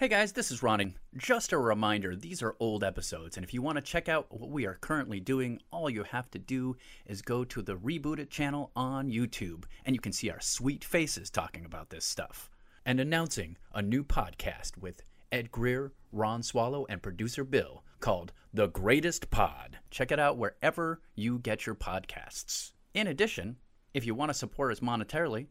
Hey guys, this is Ronning. Just a reminder, these are old episodes, and if you want to check out what we are currently doing, all you have to do is go to the Rebooted channel on YouTube, and you can see our sweet faces talking about this stuff. And announcing a new podcast with Ed Greer, Ron Swallow, and producer Bill called The Greatest Pod. Check it out wherever you get your podcasts. In addition, if you want to support us monetarily,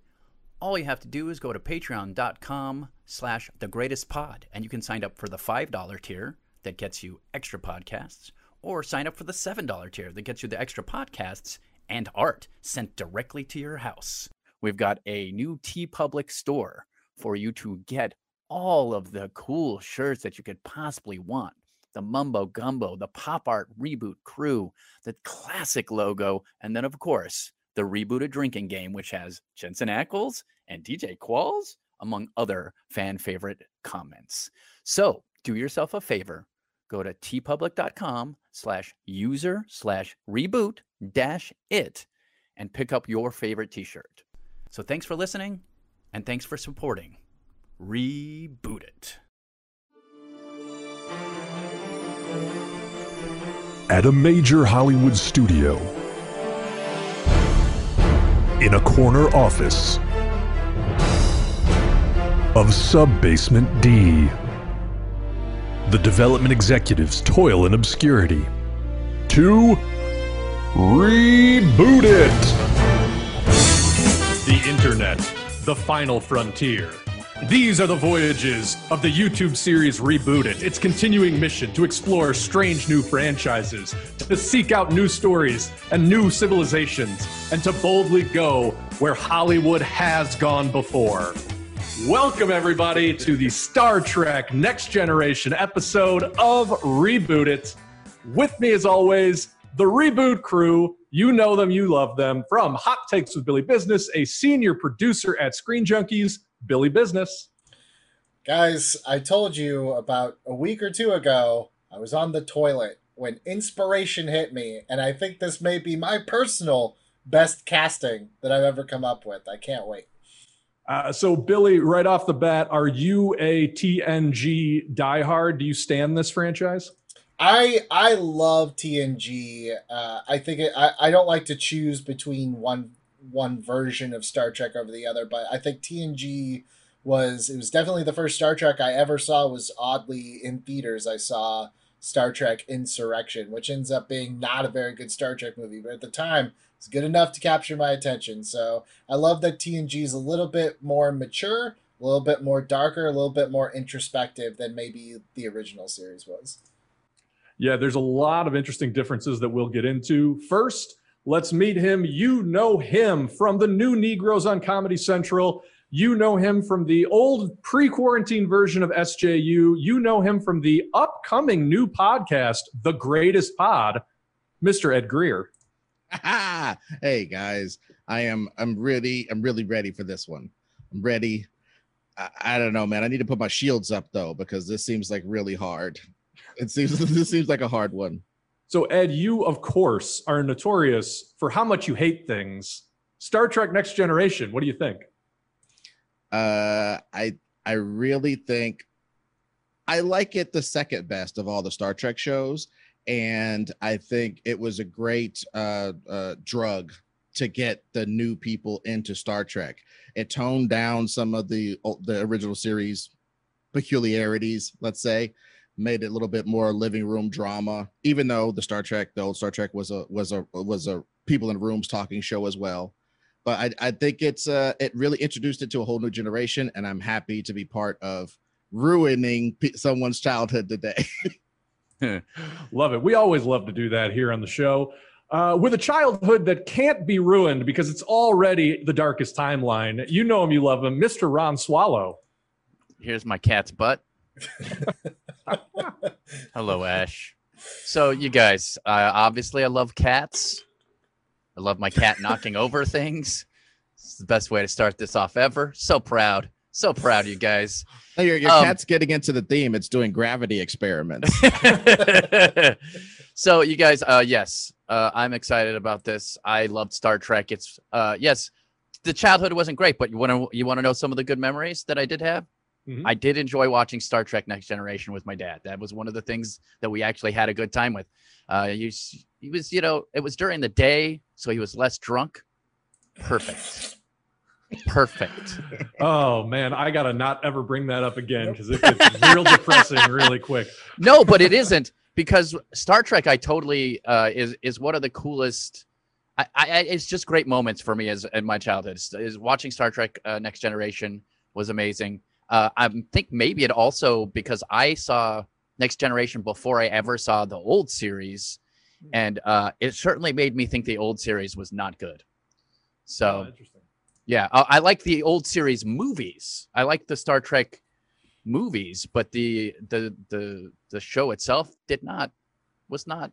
all you have to do is go to patreon.com slash the greatest pod and you can sign up for the $5 tier that gets you extra podcasts or sign up for the $7 tier that gets you the extra podcasts and art sent directly to your house. We've got a new TeePublic store for you to get all of the cool shirts that you could possibly want. The mumbo gumbo the pop art reboot crew the classic logo and then of course the rebooted drinking game, which has Jensen Ackles and DJ Qualls, among other fan favorite comments. So do yourself a favor. Go to teepublic.com slash user slash reboot dash it and pick up your favorite t-shirt. So thanks for listening and thanks for supporting Reboot It. At a major Hollywood studio, in a corner office of Sub-Basement D. The development executives toil in obscurity to reboot it. The internet, the final frontier. These are the voyages of the YouTube series Reboot It. Its continuing mission to explore strange new franchises, to seek out new stories and new civilizations, and to boldly go where Hollywood has gone before. Welcome, everybody, to the Star Trek Next Generation episode of Reboot It. With me, as always, the Reboot crew. You know them, you love them. From Hot Takes with Billy Business, a senior producer at Screen Junkies, Billy Business. Guys, I told you about a week or two ago, I was on the toilet when inspiration hit me, and I think this may be my personal best casting that I've ever come up with. I can't wait. Uh, so, Billy, right off the bat, are you a TNG diehard? Do you stand this franchise? I I love TNG. Uh, I think it, I I don't like to choose between one one version of Star Trek over the other, but I think TNG was it was definitely the first Star Trek I ever saw was oddly in theaters. I saw Star Trek Insurrection, which ends up being not a very good Star Trek movie, but at the time it's good enough to capture my attention. So I love that TNG is a little bit more mature, a little bit more darker, a little bit more introspective than maybe the original series was. Yeah, there's a lot of interesting differences that we'll get into. First, let's meet him. You know him from the new Negroes on Comedy Central. You know him from the old pre quarantine version of SJU. You know him from the upcoming new podcast, The Greatest Pod, Mr. Ed Greer. hey guys, I am I'm really I'm really ready for this one. I'm ready. I, I don't know, man. I need to put my shields up though because this seems like really hard. It seems this seems like a hard one. So, Ed, you, of course, are notorious for how much you hate things. Star Trek Next Generation, what do you think? Uh, I I really think I like it the second best of all the Star Trek shows, and I think it was a great uh, uh, drug to get the new people into Star Trek. It toned down some of the the original series peculiarities, let's say, made it a little bit more living room drama. Even though the Star Trek, the old Star Trek, was a was a was a people in rooms talking show as well but I, I think it's uh it really introduced it to a whole new generation and i'm happy to be part of ruining p- someone's childhood today love it we always love to do that here on the show uh, with a childhood that can't be ruined because it's already the darkest timeline you know him you love him mr ron swallow Here's my cat's butt. Hello, Ash. So, you guys, uh, obviously, I love cats. I love my cat knocking over things. It's the best way to start this off ever. So proud. So proud you guys. No, your your Um, cat's getting into the theme it's doing gravity experiments so you guys uh yes uh i'm excited about this i loved star trek it's uh yes the childhood wasn't great but you want to you want to know some of the good memories that i did have Mhm. I did enjoy watching Star Trek Next Generation with my dad. That was one of the things that we actually had a good time with. Uh, he, he was, you know, it was during the day, so he was less drunk. Perfect. Perfect. Oh man, I gotta not ever bring that up again because it gets real depressing really quick. No, but it isn't because Star Trek. I totally uh, is is one of the coolest. I, I it's just great moments for me as in my childhood. Is, is watching Star Trek uh, Next Generation was amazing. Uh, I think maybe it also because I saw Next Generation before I ever saw the old series, and uh, it certainly made me think the old series was not good. So. Oh, interesting. Yeah, I, I like the old series movies. I like the Star Trek movies, but the the the the show itself did not was not.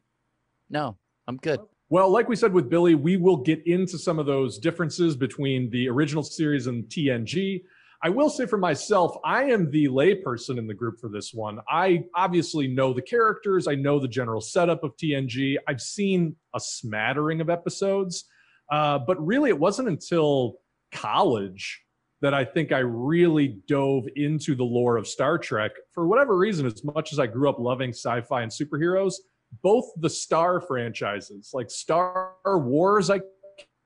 No, I'm good. Well, like we said with Billy, we will get into some of those differences between the original series and TNG. I will say for myself, I am the layperson in the group for this one. I obviously know the characters, I know the general setup of TNG. I've seen a smattering of episodes, uh, but really it wasn't until college that I think I really dove into the lore of Star Trek. For whatever reason, as much as I grew up loving sci fi and superheroes, both the Star franchises, like Star Wars, I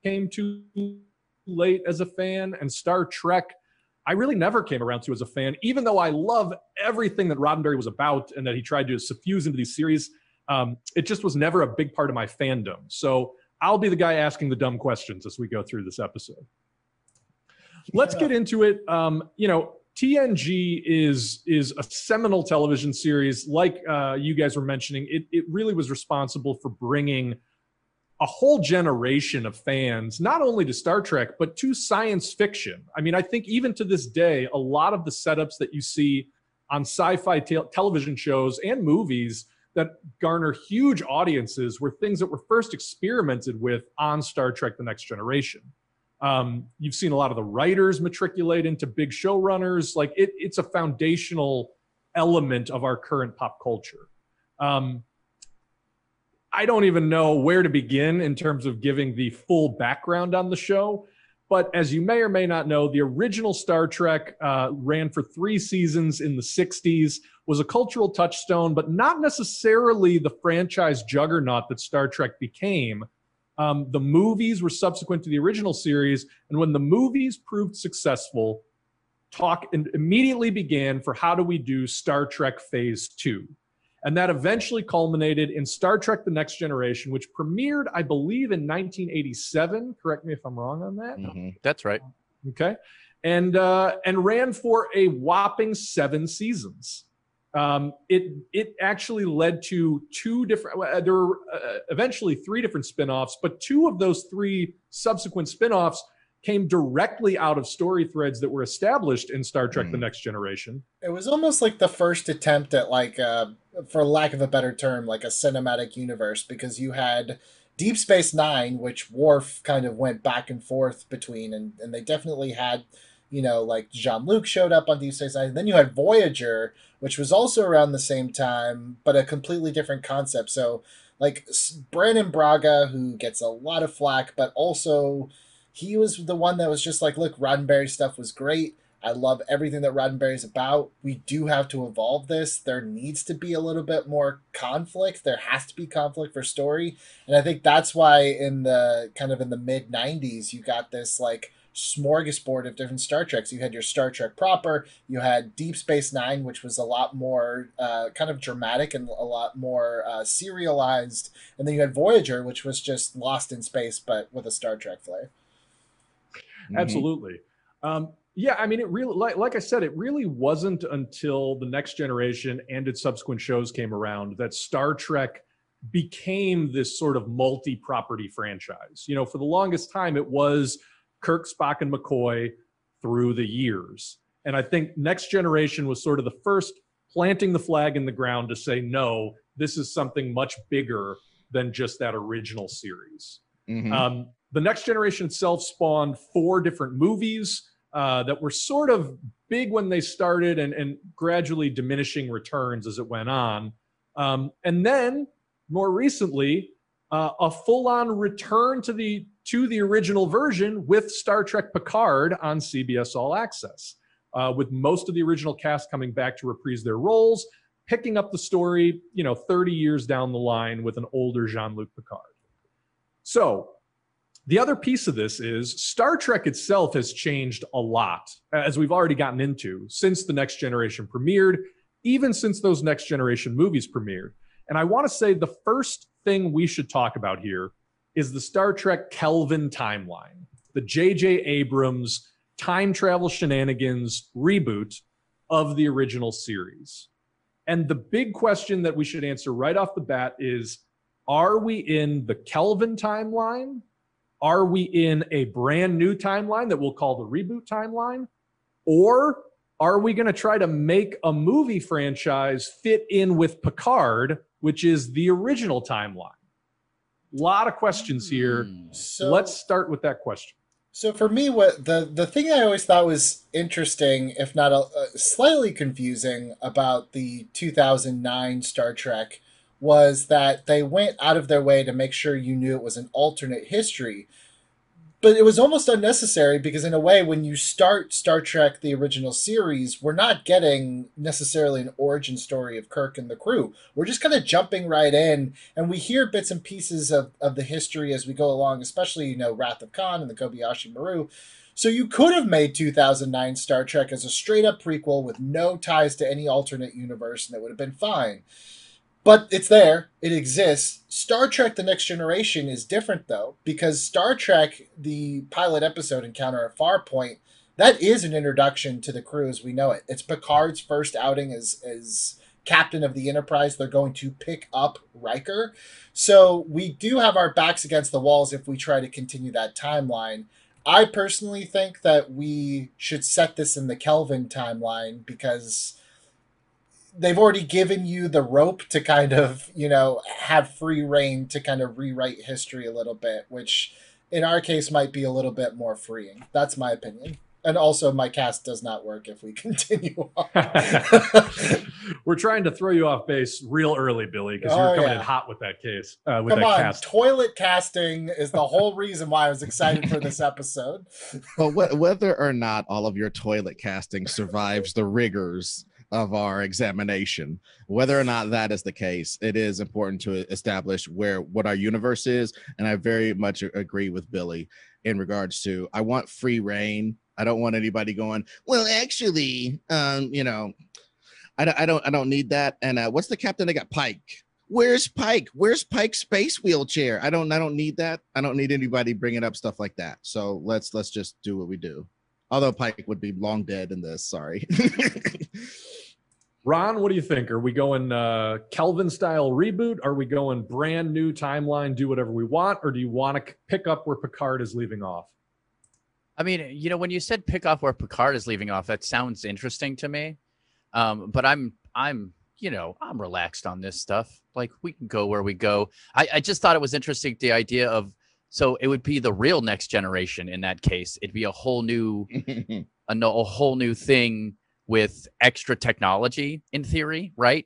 came to late as a fan, and Star Trek, I really never came around to as a fan, even though I love everything that Roddenberry was about and that he tried to suffuse into these series. Um, it just was never a big part of my fandom. So I'll be the guy asking the dumb questions as we go through this episode. Let's get into it. Um, you know, TNG is is a seminal television series. Like uh, you guys were mentioning, it it really was responsible for bringing a whole generation of fans, not only to Star Trek but to science fiction. I mean, I think even to this day, a lot of the setups that you see on sci-fi te- television shows and movies that garner huge audiences were things that were first experimented with on Star Trek: The Next Generation. Um, you've seen a lot of the writers matriculate into big showrunners. Like it, it's a foundational element of our current pop culture. Um, I don't even know where to begin in terms of giving the full background on the show. But as you may or may not know, the original Star Trek uh, ran for three seasons in the 60s, was a cultural touchstone, but not necessarily the franchise juggernaut that Star Trek became. Um, the movies were subsequent to the original series, and when the movies proved successful, talk immediately began for how do we do Star Trek Phase Two, and that eventually culminated in Star Trek: The Next Generation, which premiered, I believe, in 1987. Correct me if I'm wrong on that. Mhm. That's right. Okay, and uh, and ran for a whopping seven seasons. Um, it it actually led to two different. uh, There were uh, eventually three different spin-offs, but two of those three subsequent spin-offs came directly out of story threads that were established in Star Trek: The Hmm. Next Generation. It was almost like the first attempt at like, uh, for lack of a better term, like a cinematic universe because you had Deep Space Nine, which Worf kind of went back and forth between, and and they definitely had, you know, like Jean Luc showed up on Deep Space Nine. then you had Voyager, which was also around the same time, but a completely different concept. So like S- Brannon Braga, who gets a lot of flack, but also he was the one that was just like, look, Roddenberry stuff was great. I love everything that Roddenberry's about. We do have to evolve this. There needs to be a little bit more conflict. There has to be conflict for story. And I think that's why in the kind of in the mid 90s, you got this like smorgasbord of different Star Treks. You had your Star Trek proper, you had Deep Space Nine, which was a lot more uh, kind of dramatic and a lot more uh, serialized. And then you had Voyager, which was just lost in space, but with a Star Trek flair. Mhm. Absolutely. Um, yeah, I mean, it really, like, like I said, it really wasn't until the next generation and its subsequent shows came around that Star Trek became this sort of multi property franchise. You know, for the longest time, it was Kirk, Spock, and McCoy through the years. And I think Next Generation was sort of the first planting the flag in the ground to say, no, this is something much bigger than just that original series. Mhm. Um, the next generation itself spawned four different movies uh, that were sort of big when they started and, and gradually diminishing returns as it went on. Um, and then more recently, uh, a full-on return to the to the original version with Star Trek Picard on CBS All Access. uh, with most of the original cast coming back to reprise their roles, picking up the story, you know, 30 years down the line with an older Jean Luc Picard. So, the other piece of this is Star Trek itself has changed a lot, uh, as we've already gotten into, since the Next Generation premiered, even since those Next Generation movies premiered. And I want to say the first thing we should talk about here is the Star Trek Kelvin timeline, the J.J. Abrams time travel shenanigans reboot of the original series. And the big question that we should answer right off the bat is are we in the Kelvin timeline are we in a brand new timeline that we'll call the reboot timeline? Or are we going to try to make a movie franchise fit in with Picard, which is the original timeline? A lot of questions here. Hmm. So Let's start with that question. So for me, what the the thing I always thought was interesting, if not a, uh, slightly confusing, about the 2009 Star Trek was that they went out of their way to make sure you knew it was an alternate history. But it was almost unnecessary because, in a way, when you start Star Trek the original series, we're not getting necessarily an origin story of Kirk and the crew. We're just kind of jumping right in, and we hear bits and pieces of, of the history as we go along, especially, you know, Wrath of Khan and the Kobayashi Maru. So you could have made 2009 Star Trek as a straight up prequel with no ties to any alternate universe, and it would have been fine. But it's there, it exists. Star Trek The Next Generation is different though, because Star Trek, the pilot episode Encounter at Farpoint, that is an introduction to the crew as we know it. It's Picard's first outing as as captain of the Enterprise. They're going to pick up Riker. So we do have our backs against the walls if we try to continue that timeline. I personally think that we should set this in the Kelvin timeline because they've already given you the rope to kind of you know have free reign to kind of rewrite history a little bit which in our case might be a little bit more freeing that's my opinion and also my cast does not work if we continue on We're trying to throw you off base real early, Billy, because Oh, you're coming yeah. in hot with that case, uh, with come that on cast. toilet casting is the whole reason why i was excited for this episode But wh- whether or not all of your toilet casting survives the rigors of our examination, whether or not that is the case, it is important to establish where what our universe is. And I very much agree with Billy in regards to I want free reign. I don't want anybody going, well, actually, um, you know, I don't, I don't, I don't need that. And uh, what's the captain? They got Pike. Where's Pike? Where's Pike's space wheelchair? I don't, I don't need that. I don't need anybody bringing up stuff like that. So let's, let's just do what we do. Although Pike would be long dead in this. Sorry. Ron, what do you think? Are we going uh, Kelvin style reboot? Are we going brand new timeline, do whatever we want? Or do you want to pick up where Picard is leaving off? I mean, you know, when you said pick off where Picard is leaving off, that sounds interesting to me. Um, but I'm, I'm, you know, I'm relaxed on this stuff. Like we can go where we go. I, I just thought it was interesting the idea of so it would be the real next generation in that case. It'd be a whole new, a, no, a whole new thing with extra technology in theory, right?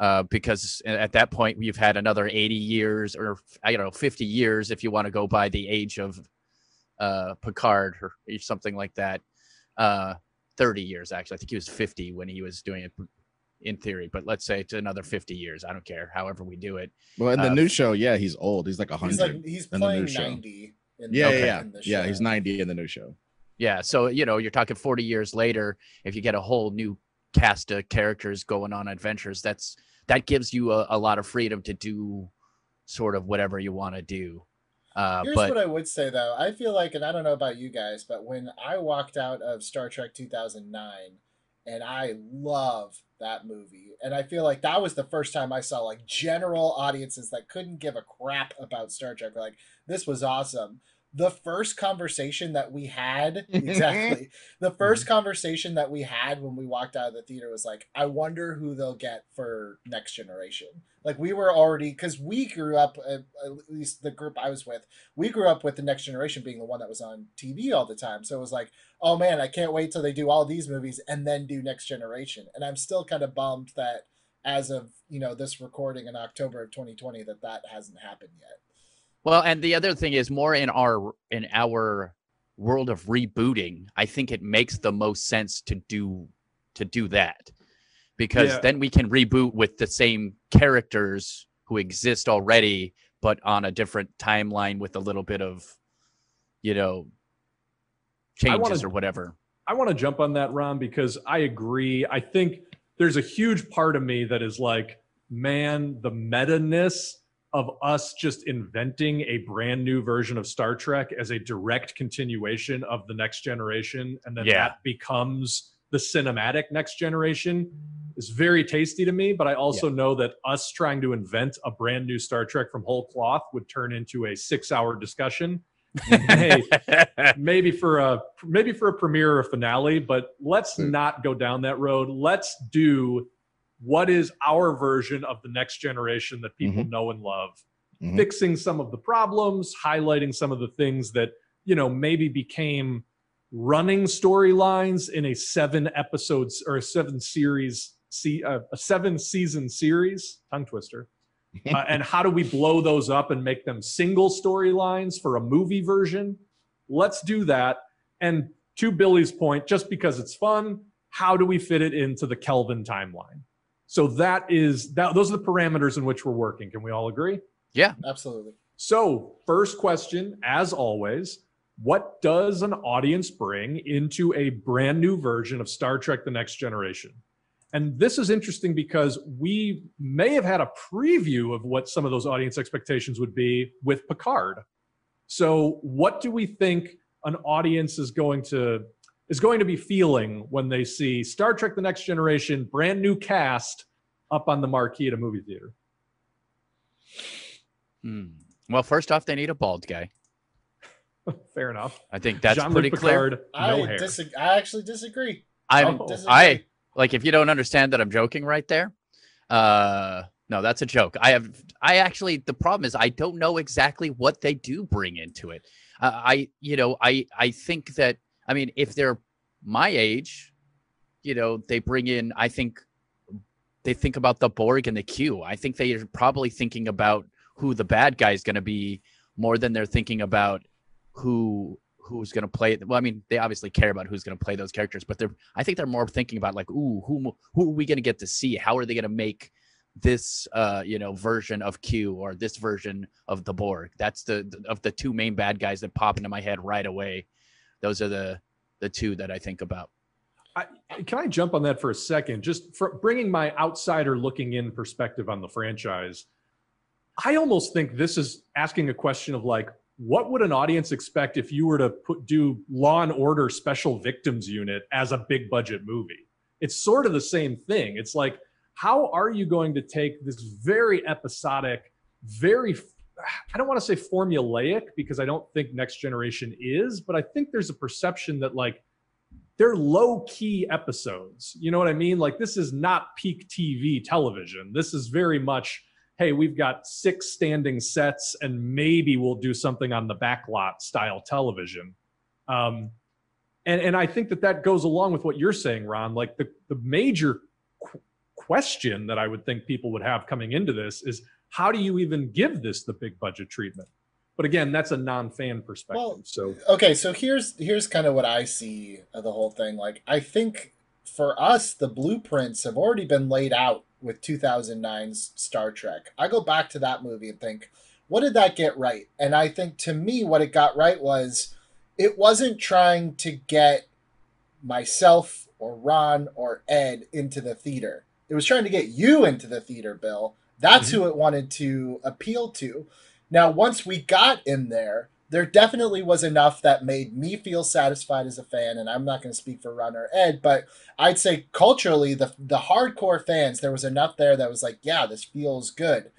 Uh, because at that point you've had another 80 years or I don't know 50 years if you want to go by the age of uh, Picard or something like that. Uh, 30 years actually. I think he was 50 when he was doing it in theory, but let's say it's another 50 years. I don't care. However we do it. well, in the Uh, new show, yeah, he's old. He's like a he's hundred. like he's in the new playing show. 90 in yeah, the, yeah, yeah. in the Yeah, he's 90 in the new show. Yeah. So, you know, you're talking 40 years later, if you get a whole new cast of characters going on adventures, that's that gives you a, a lot of freedom to do sort of whatever you want to do. Uh, Here's but what I would say though. I feel like, and I don't know about you guys, but when I walked out of Star Trek 2009, and I love that movie, and I feel like that was the first time I saw like general audiences that couldn't give a crap about Star Trek. Like this was awesome. The first conversation that we had, exactly, the first conversation that we had when we walked out of the theater was like, I wonder who they'll get for Next Generation. Like we were already because we grew up, at, at least the group I was with, we grew up with the Next Generation being the one that was on TV all the time. So it was like, oh man, I can't wait till they do all these movies and then do Next Generation. And I'm still kind of bummed that as of you know this recording in October of 2020 that that hasn't happened yet. Well, and the other thing is more in our in our world of rebooting, I think it makes the most sense to do to do that because Yeah. then we can reboot with the same characters who exist already, but on a different timeline with a little bit of, you know, I wanna- changes or whatever. I want to jump on that, Ron, because I agree. I think there's a huge part of me that is like, man, the meta ness of us just inventing a brand new version of Star Trek as a direct continuation of the next generation, and then Yeah. that becomes the cinematic next generation is very tasty to me. But I also know that us trying to invent a brand new Star Trek from whole cloth would turn into a six hour discussion. hey, maybe for a maybe for a premiere or a finale, but let's Hmm. not go down that road. Let's do what is our version of the next generation that people know and love. Mhm. Fixing some of the problems, highlighting some of the things that, you know, maybe became running storylines in a seven episodes or a seven series see uh, a seven season series tongue twister uh, and how do we blow those up and make them single storylines for a movie version? Let's do that. And to Billy's point, just because it's fun, how do we fit it into the Kelvin timeline? So that is that those are the parameters in which we're working. Can we all agree? Yeah, absolutely. So, first question, as always, what does an audience bring into a brand new version of Star Trek The Next Generation? And this is interesting because we may have had a preview of what some of those audience expectations would be with Picard. So, what do we think an audience is going to is going to be feeling when they see Star Trek The Next Generation brand new cast up on the marquee at a movie theater? Hmm. Well, first off, they need a bald guy. Fair enough. I think that's Jean-Luc pretty clear. Picard, I no hair. disagree. I actually disagree. I'm Oh. Disagree. I like if you don't understand that I'm joking right there. Uh no, that's a joke. I have I actually the problem is I don't know exactly what they do bring into it. Uh, I you know, I I think that I mean if they're my age, you know, they bring in I think they think about the Borg and the Q. I think they are probably thinking about who the bad guy is going to be more than they're thinking about who who's going to play it. well i mean they obviously care about who's going to play those characters but they're i think they're more thinking about like ooh who who are we going to get to see how are they going to make this uh you know version of q or this version of the borg that's the the- of the two main bad guys that pop into my head right away those are the the two that i think about I, can I jump on that for a second? Just for bringing my outsider looking in perspective on the franchise, I almost think this is asking a question of like, what would an audience expect if you were to put do Law and Order Special Victims Unit as a big budget movie? It's sort of the same thing. It's like, how are you going to take this very episodic, very I don't want to say formulaic because I don't think Next Generation is, but I think there's a perception that like they're low key episodes. You know what I mean? Like this is not peak TV television. This is very much, hey, we've got six standing sets and maybe we'll do something on the backlot style television. Um, and and I think that that goes along with what you're saying, Ron. Like the the major qu- question that I would think people would have coming into this is how do you even give this the big budget treatment? But again, that's a non-fan perspective. Well, so okay so here's here's kind of what i see of the whole thing like i think for us the blueprints have already been laid out with 2009's star trek i go back to that movie and think what did that get right and i think to me what it got right was it wasn't trying to get myself or ron or ed into the theater it was trying to get you into the theater bill that's who it wanted to appeal to now, once we got in there, there definitely was enough that made me feel satisfied as a fan. And I'm not going to speak for Ron or Ed, but I'd say culturally, the the hardcore fans, there was enough there that was like, yeah, this feels good.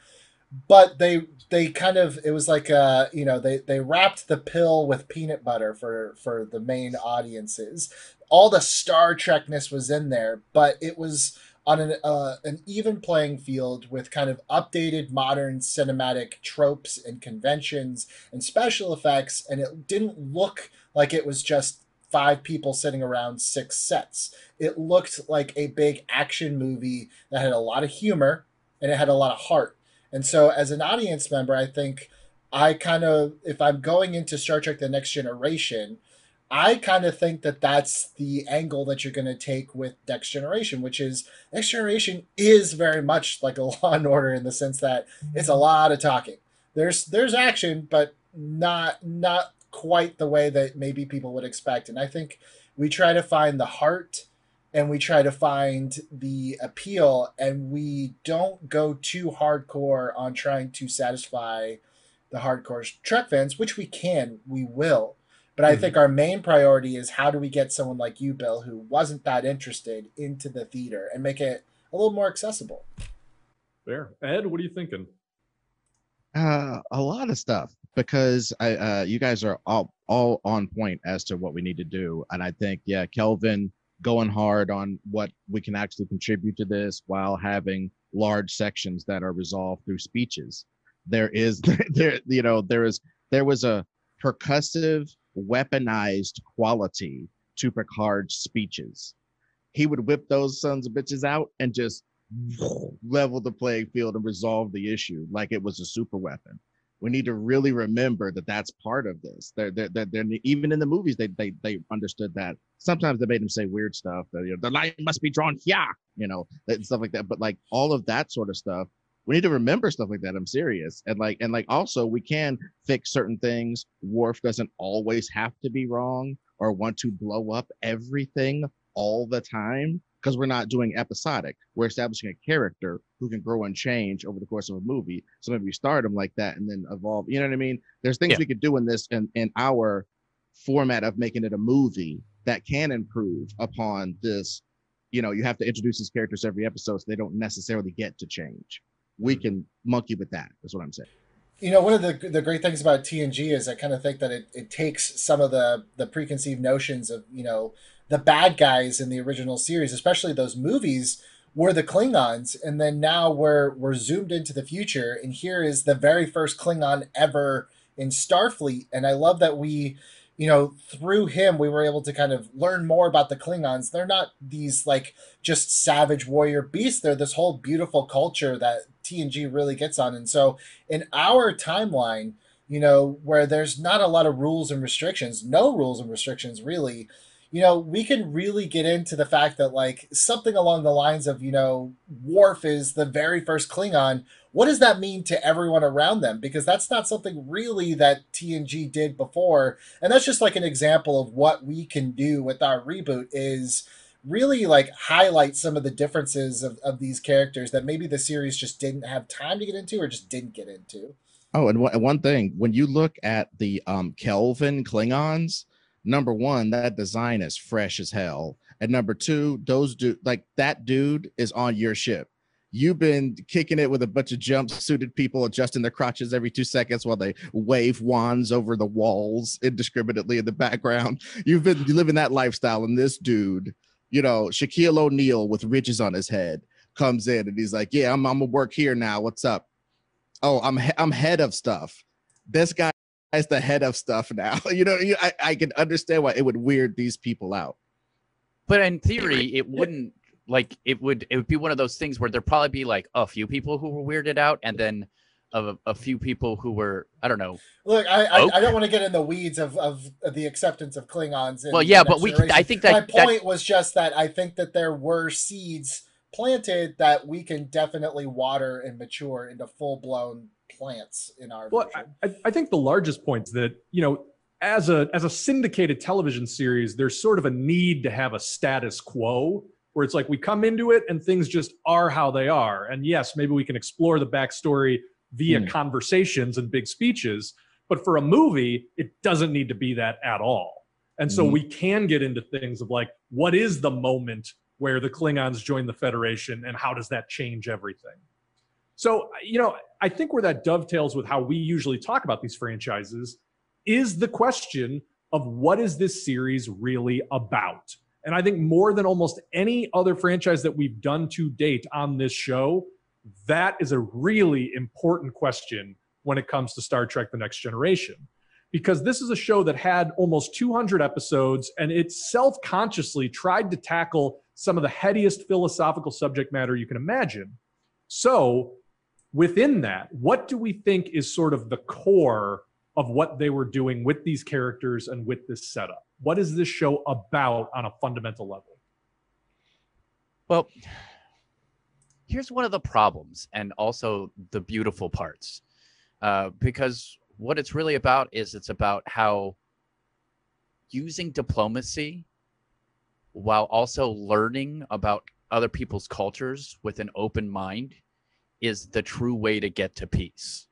But they they kind of it was like uh you know they they wrapped the pill with peanut butter for for the main audiences. All the Star Trekness was in there, but it was on an uh, an even playing field with kind of updated modern cinematic tropes and conventions and special effects and it didn't look like it was just five people sitting around six sets. It looked like a big action movie that had a lot of humor and it had a lot of heart. And so as an audience member i think i kind of if i'm going into star trek the next generation I kind of think that that's the angle that you're going to take with Next Generation, which is Next Generation is very much like a Law and Order in the sense that it's a mm-hmm. lot of talking. There's there's action, but not not quite the way that maybe people would expect. And I think we try to find the heart and we try to find the appeal and we don't go too hardcore on trying to satisfy the hardcore Trek fans, which we can, we will. But I mm-hmm. think our main priority is how do we get someone like you, Bill, who wasn't that interested, into the theater and make it a little more accessible. There, Ed, what are you thinking? Uh, a lot of stuff because I, uh, you guys are all all on point as to what we need to do, and I think yeah, Kelvin going hard on what we can actually contribute to this while having large sections that are resolved through speeches. There is there you know there is there was a percussive weaponized quality to Picard's speeches. He would whip those sons of bitches out and just level the playing field and resolve the issue like it was a super weapon. We need to really remember that that's part of this. They're, they're, they're, they're even in the movies, they, they, they understood that. Sometimes they made him say weird stuff you know, the line must be drawn here, you know, and stuff like that. But like all of that sort of stuff, we need to remember stuff like that. I'm serious. And like, and like also we can fix certain things. Worf doesn't always have to be wrong or want to blow up everything all the time because we're not doing episodic. We're establishing a character who can grow and change over the course of a movie. So maybe we start them like that and then evolve. You know what I mean? There's things yeah. we could do in this in, in our format of making it a movie that can improve upon this. You know, you have to introduce these characters every episode so they don't necessarily get to change. We can monkey with that. That's what I'm saying. You know, one of the the great things about TNG is I kind of think that it, it takes some of the the preconceived notions of you know the bad guys in the original series, especially those movies, were the Klingons, and then now we're we're zoomed into the future, and here is the very first Klingon ever in Starfleet, and I love that we, you know, through him we were able to kind of learn more about the Klingons. They're not these like just savage warrior beasts. They're this whole beautiful culture that TNG really gets on, and so in our timeline, you know, where there's not a lot of rules and restrictions, no rules and restrictions really you know, we can really get into the fact that like something along the lines of, you know, Worf is the very first Klingon. What does that mean to everyone around them? Because that's not something really that TNG did before. And that's just like an example of what we can do with our reboot is really like highlight some of the differences of, of these characters that maybe the series just didn't have time to get into or just didn't get into. Oh, and one thing, when you look at the um Kelvin Klingons, number one, that design is fresh as hell. And number two, those dude like that dude is on your ship. You've been kicking it with a bunch of jumpsuited people adjusting their crotches every two seconds while they wave wands over the walls indiscriminately in the background. You've been living that lifestyle, and this dude, you know, Shaquille O'Neal with ridges on his head, comes in and he's like, "Yeah, I'm, I'm gonna work here now. What's up? Oh, I'm I'm head of stuff. This guy as the head of stuff now. You know, you, I, I can understand why it would weird these people out. But in theory, it wouldn't like it would it would be one of those things where there'd probably be like a few people who were weirded out and then a, a few people who were I don't know. Look, I I, I, don't want to get in the weeds of, of, of the acceptance of Klingons. well, yeah, but we I think that my point that, was just that I think that there were seeds planted that we can definitely water and mature into full blown plants in our well, I, I think the largest point is that you know as a as a syndicated television series there's sort of a need to have a status quo where it's like we come into it and things just are how they are. And yes maybe we can explore the backstory via hmm. conversations and big speeches but for a movie it doesn't need to be that at all. And so mm we can get into things of like what is the moment where the klingons join the federation and how does that change everything so, you know, I think where that dovetails with how we usually talk about these franchises is the question of what is this series really about? And I think more than almost any other franchise that we've done to date on this show, that is a really important question when it comes to Star Trek The Next Generation. Because this is a show that had almost 200 episodes and it self consciously tried to tackle some of the headiest philosophical subject matter you can imagine. So, within that, what do we think is sort of the core of what they were doing with these characters and with this setup? what is this show about on a fundamental level? Well, here's one of the problems and also the beautiful parts. Uh, because what it's really about is it's about how using diplomacy while also learning about other people's cultures with an open mind is the true way to get to peace.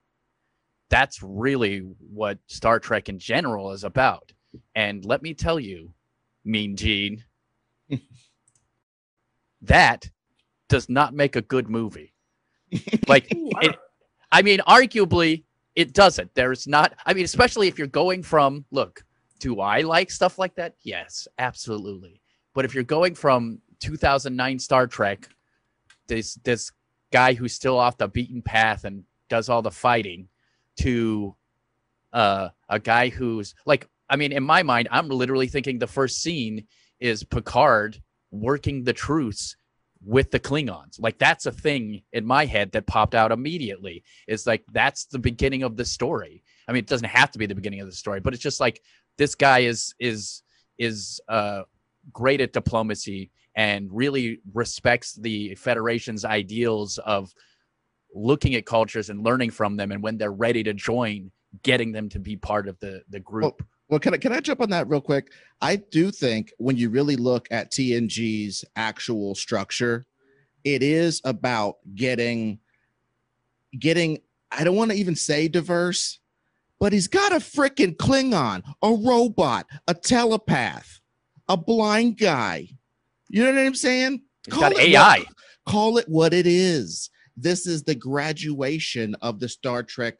That's really what Star Trek in general is about. And let me tell you, Mean Gene, that does not make a good movie. Like, it, I mean, arguably, it doesn't. There's not, I mean, especially if you're going from, look, do I like stuff like that? Yes, absolutely. But if you're going from 2009 Star Trek, this this guy who's still off the beaten path and does all the fighting, to uh, a guy who's like, I mean, in my mind, I'm literally thinking the first scene is Picard working the truce with the Klingons. Like that's a thing in my head that popped out immediately. It's like that's the beginning of the story. I mean, it doesn't have to be the beginning of the story, but it's just like this guy is is is uh great at diplomacy and really respects the Federation's ideals of looking at cultures and learning from them and when they're ready to join, getting them to be part of the the group. Well, can I can I jump on that real quick? I do think when you really look at TNG's actual structure, it is about getting getting I don't want to even say diverse, but he's got a freaking Klingon, a robot, a telepath, a blind guy. You know what I'm saying? He's got AI. What, call it what it is. This is the graduation of the Star Trek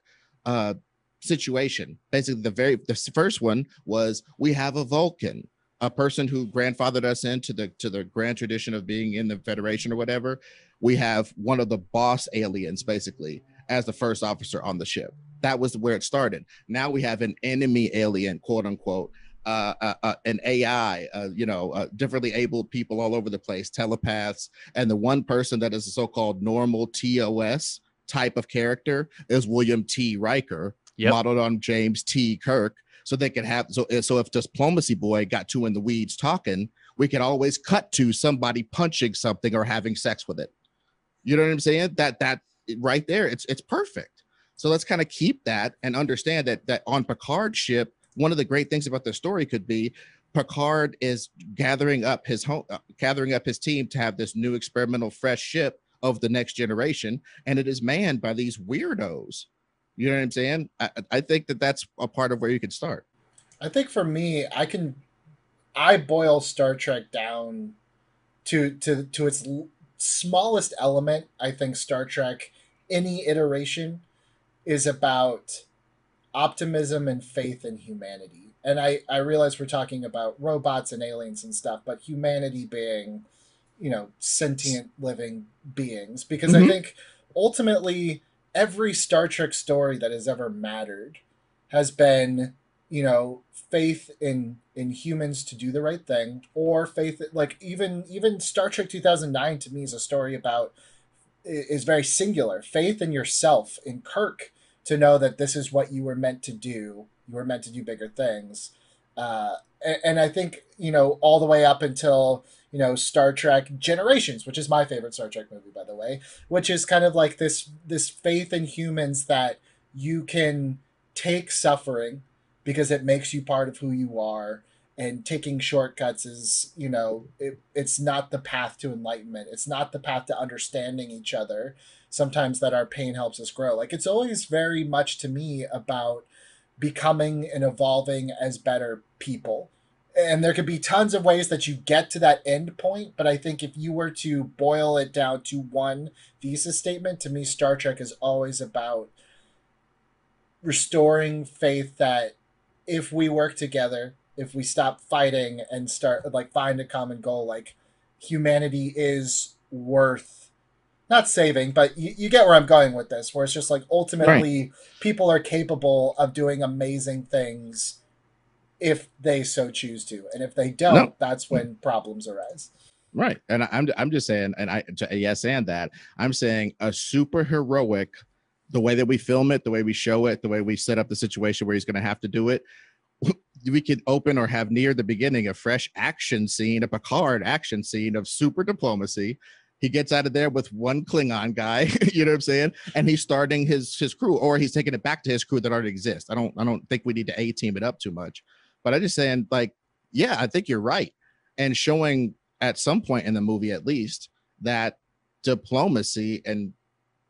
uh, situation. Basically, the very the first one was we have a Vulcan, a person who grandfathered us into the to the grand tradition of being in the Federation or whatever. We have one of the boss aliens, basically, as the first officer on the ship. That was where it started. Now we have an enemy alien, quote unquote, uh, uh, uh, an AI, uh, you know, uh, differently abled people all over the place, telepaths, and the one person that is a so-called normal TOS type of character is William T. Riker, yep. modeled on James T. Kirk. So they could have so so if diplomacy boy got too in the weeds talking, we could always cut to somebody punching something or having sex with it. You know what I'm saying? That that right there, it's it's perfect. So let's kind of keep that and understand that that on Picard's ship, one of the great things about the story could be Picard is gathering up his home, uh, gathering up his team to have this new experimental fresh ship of the next generation, and it is manned by these weirdos you know what I'm saying? I, I think that that's a part of where you could start. I think for me, I can, I boil Star Trek down to to to its smallest element. I think Star Trek, any iteration, is about optimism and faith in humanity. And I I realize we're talking about robots and aliens and stuff, but humanity being, you know, sentient living beings. Because mm-hmm. I think ultimately every Star Trek story that has ever mattered has been, you know, faith in in humans to do the right thing, or faith like even even Star Trek 2009 to me is a story about is very singular faith in yourself in Kirk to know that this is what you were meant to do. You were meant to do bigger things. Uh, and, and I think you know all the way up until you know Star Trek Generations, which is my favorite Star Trek movie, by the way, which is kind of like this this faith in humans that you can take suffering because it makes you part of who you are and taking shortcuts is you know it, it's not the path to enlightenment. It's not the path to understanding each other. Sometimes that our pain helps us grow. Like it's always very much to me about becoming and evolving as better people. And there could be tons of ways that you get to that end point but i think if you were to boil it down to one thesis statement to me star trek is always about restoring faith that if we work together if we stop fighting and start like find a common goal like humanity is worth not saving but you, you get where i'm going with this where it's just like ultimately right. people are capable of doing amazing things if they so choose to, and if they don't, no. that's when problems arise. Right, and I'm I'm just saying, and I yes, and that I'm saying a super heroic, the way that we film it, the way we show it, the way we set up the situation where he's going to have to do it. We could open or have near the beginning a fresh action scene, a Picard action scene of super diplomacy. He gets out of there with one Klingon guy, you know what I'm saying? And he's starting his his crew, or he's taking it back to his crew that already exists. I don't I don't think we need to A team it up too much. But I just saying, like, yeah, I think you're right. And showing at some point in the movie at least that diplomacy and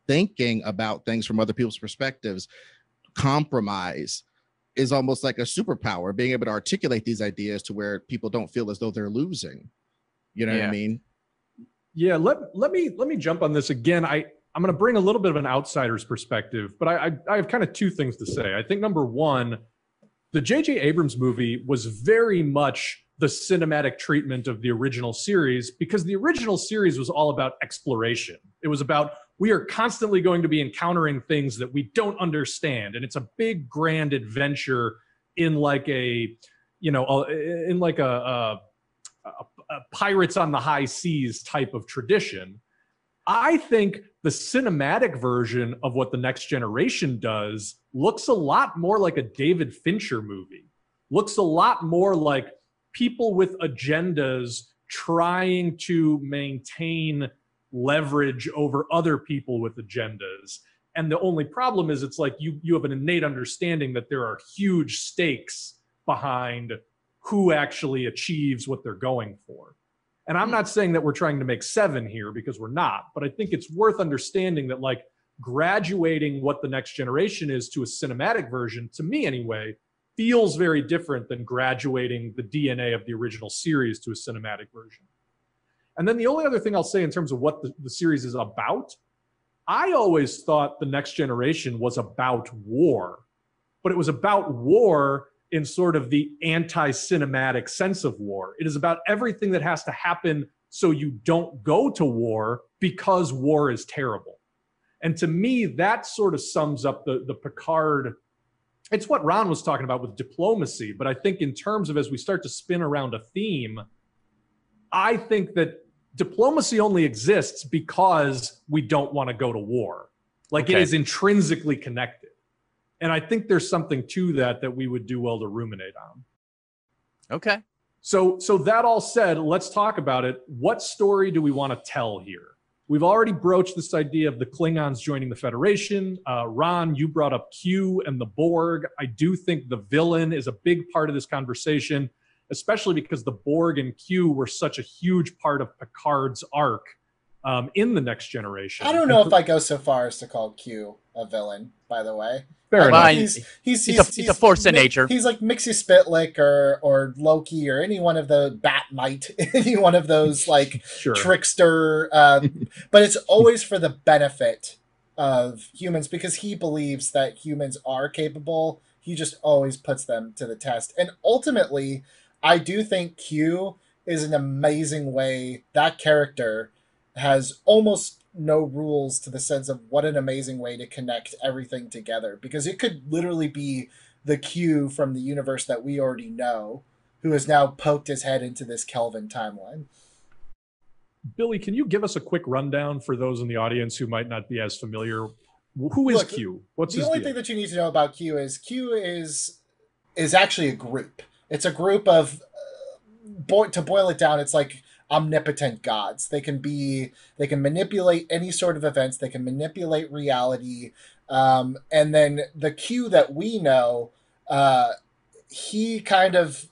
thinking about things from other people's perspectives, compromise is almost like a superpower, being able to articulate these ideas to where people don't feel as though they're losing. You know yeah. what I mean? Yeah, let let me let me jump on this again. I I'm going to bring a little bit of an outsider's perspective, but I, I, I have kind of two things to say. I think number one, the J.J. Abrams movie was very much the cinematic treatment of the original series because the original series was all about exploration. It was about we are constantly going to be encountering things that we don't understand and it's a big grand adventure in like a you know in like a, a, a pirates on the high seas type of tradition. I think the cinematic version of what the next generation does looks a lot more like a David Fincher movie. Looks a lot more like people with agendas trying to maintain leverage over other people with agendas and the only problem is it's like you you have an innate understanding that there are huge stakes behind who actually achieves what they're going for and i'm not saying that we're trying to make seven here because we're not but i think it's worth understanding that like graduating what the next generation is to a cinematic version to me anyway feels very different than graduating the DNA of the original series to a cinematic version. And then the only other thing I'll say in terms of what the, the series is about, I always thought the next generation was about war, but it was about war in sort of the anti cinematic sense of war. It is about everything that has to happen so you don't go to war because war is terrible. And to me, that sort of sums up the, the Picard it's what Ron was talking about with diplomacy. But I think in terms of as we start to spin around a theme, I think that diplomacy only exists because we don't want to go to war. Like okay. it is intrinsically connected. And I think there's something to that that we would do well to ruminate on. Okay. So so that all said, let's talk about it. What story do we want to tell here? We've already broached this idea of the Klingons joining the Federation. Uh, Ron, you brought up Q and the Borg. I do think the villain is a big part of this conversation, especially because the Borg and Q were such a huge part of Picard's arc um, in the next generation. I don't know and if I go so far as to call Q a villain, by the way. Fair enough. He's, he's, he's, he's, a, he's, a, force of nature. He's like Mxyzptlk or or Loki or any one of the Bat-Mite, any one of those like sure. trickster. Um, but it's always for the benefit of humans because he believes that humans are capable. He just always puts them to the test. And ultimately, I do think Q is an amazing way that character has almost no rules to the sense of what an amazing way to connect everything together because it could literally be the Q from the universe that we already know who has now poked his head into this Kelvin timeline. Billy, can you give us a quick rundown for those in the audience who might not be as familiar? Who is Look, Q? What's the only deal? thing that you need to know about Q is Q is is actually a group. It's a group of uh, to boil it down. It's like omnipotent gods. They can be they can manipulate any sort of events. They can manipulate reality. Um, and then the Q that we know, uh, he kind of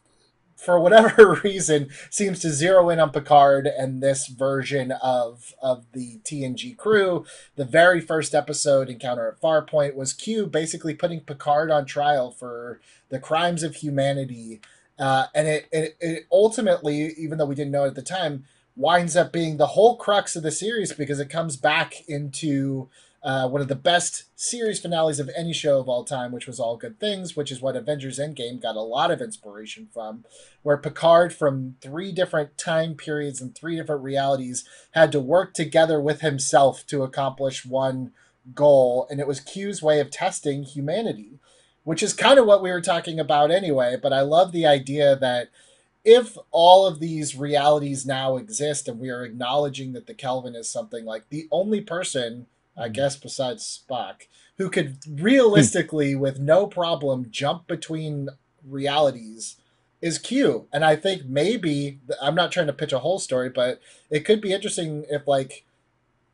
for whatever reason seems to zero in on Picard and this version of of the TNG crew. The very first episode, Encounter at Farpoint, was Q basically putting Picard on trial for the crimes of humanity uh, and it, it, it ultimately, even though we didn't know it at the time, winds up being the whole crux of the series because it comes back into uh, one of the best series finales of any show of all time, which was All Good Things, which is what Avengers Endgame got a lot of inspiration from, where Picard, from three different time periods and three different realities, had to work together with himself to accomplish one goal. And it was Q's way of testing humanity which is kind of what we were talking about anyway. But I love the idea that if all of these realities now exist and we are acknowledging that the Kelvin is something like the only person, I hmm. guess, besides Spock, who could realistically, with no problem, jump between realities is Q. And I think maybe I'm not trying to pitch a whole story, but it could be interesting if like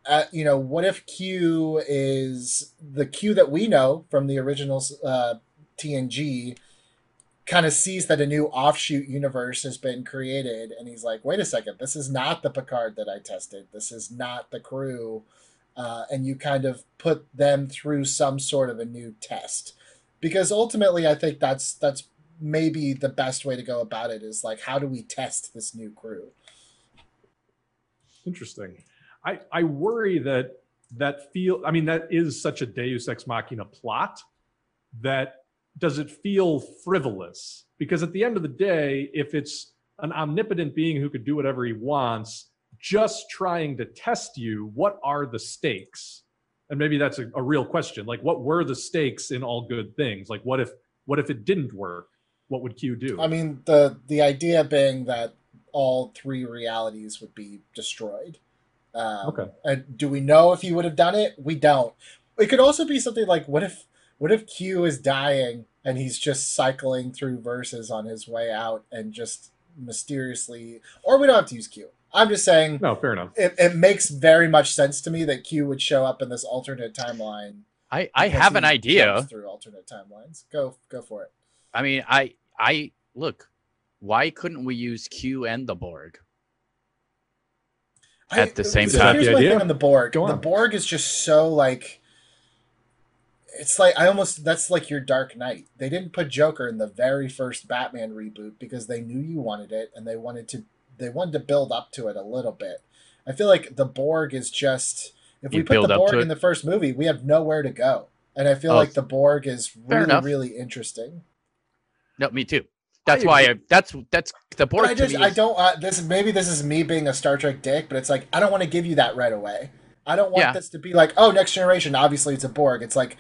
uh, you know, what if Q is the Q that we know from the original uh, TNG kind of sees that a new offshoot universe has been created and he's like wait a second this is not the picard that i tested this is not the crew uh, and you kind of put them through some sort of a new test. Because ultimately i think that's that's maybe the best way to go about it is like how do we test this new crew? Interesting. I i worry that that feel i mean that is such a deus ex machina plot that does it feel frivolous? Because at the end of the day, if it's an omnipotent being who could do whatever he wants, just trying to test you, what are the stakes? And maybe that's a, a real question. Like, what were the stakes in all good things? Like, what if what if it didn't work? What would Q do? I mean, the the idea being that all three realities would be destroyed. Um, okay. And do we know if he would have done it? We don't. It could also be something like, what if what if Q is dying and he's just cycling through verses on his way out and just mysteriously, or we don't have to use Q. I'm just saying. No, fair enough. It, it makes very much sense to me that Q would show up in this alternate timeline. I I have an idea through alternate timelines. Go go for it. I mean, I I look. Why couldn't we use Q and the Borg? At I, the same time, here's my thing on the Borg. The Borg is just so like it's like I almost that's like your Dark Knight. They didn't put Joker in the very first Batman reboot because they knew you wanted it and they wanted to they wanted to build up to it a little bit. I feel like the Borg is just if we put the Borg in the first movie, we have nowhere to go. And I feel oh, like the Borg is really really interesting. No, me too. That's I why I, that's that's the Borg. But I just I don't uh, this maybe this is me being a Star Trek dick, but it's like I don't want to give you that right away. I don't want yeah. this to be like, oh, next generation. Obviously, it's a Borg. It's like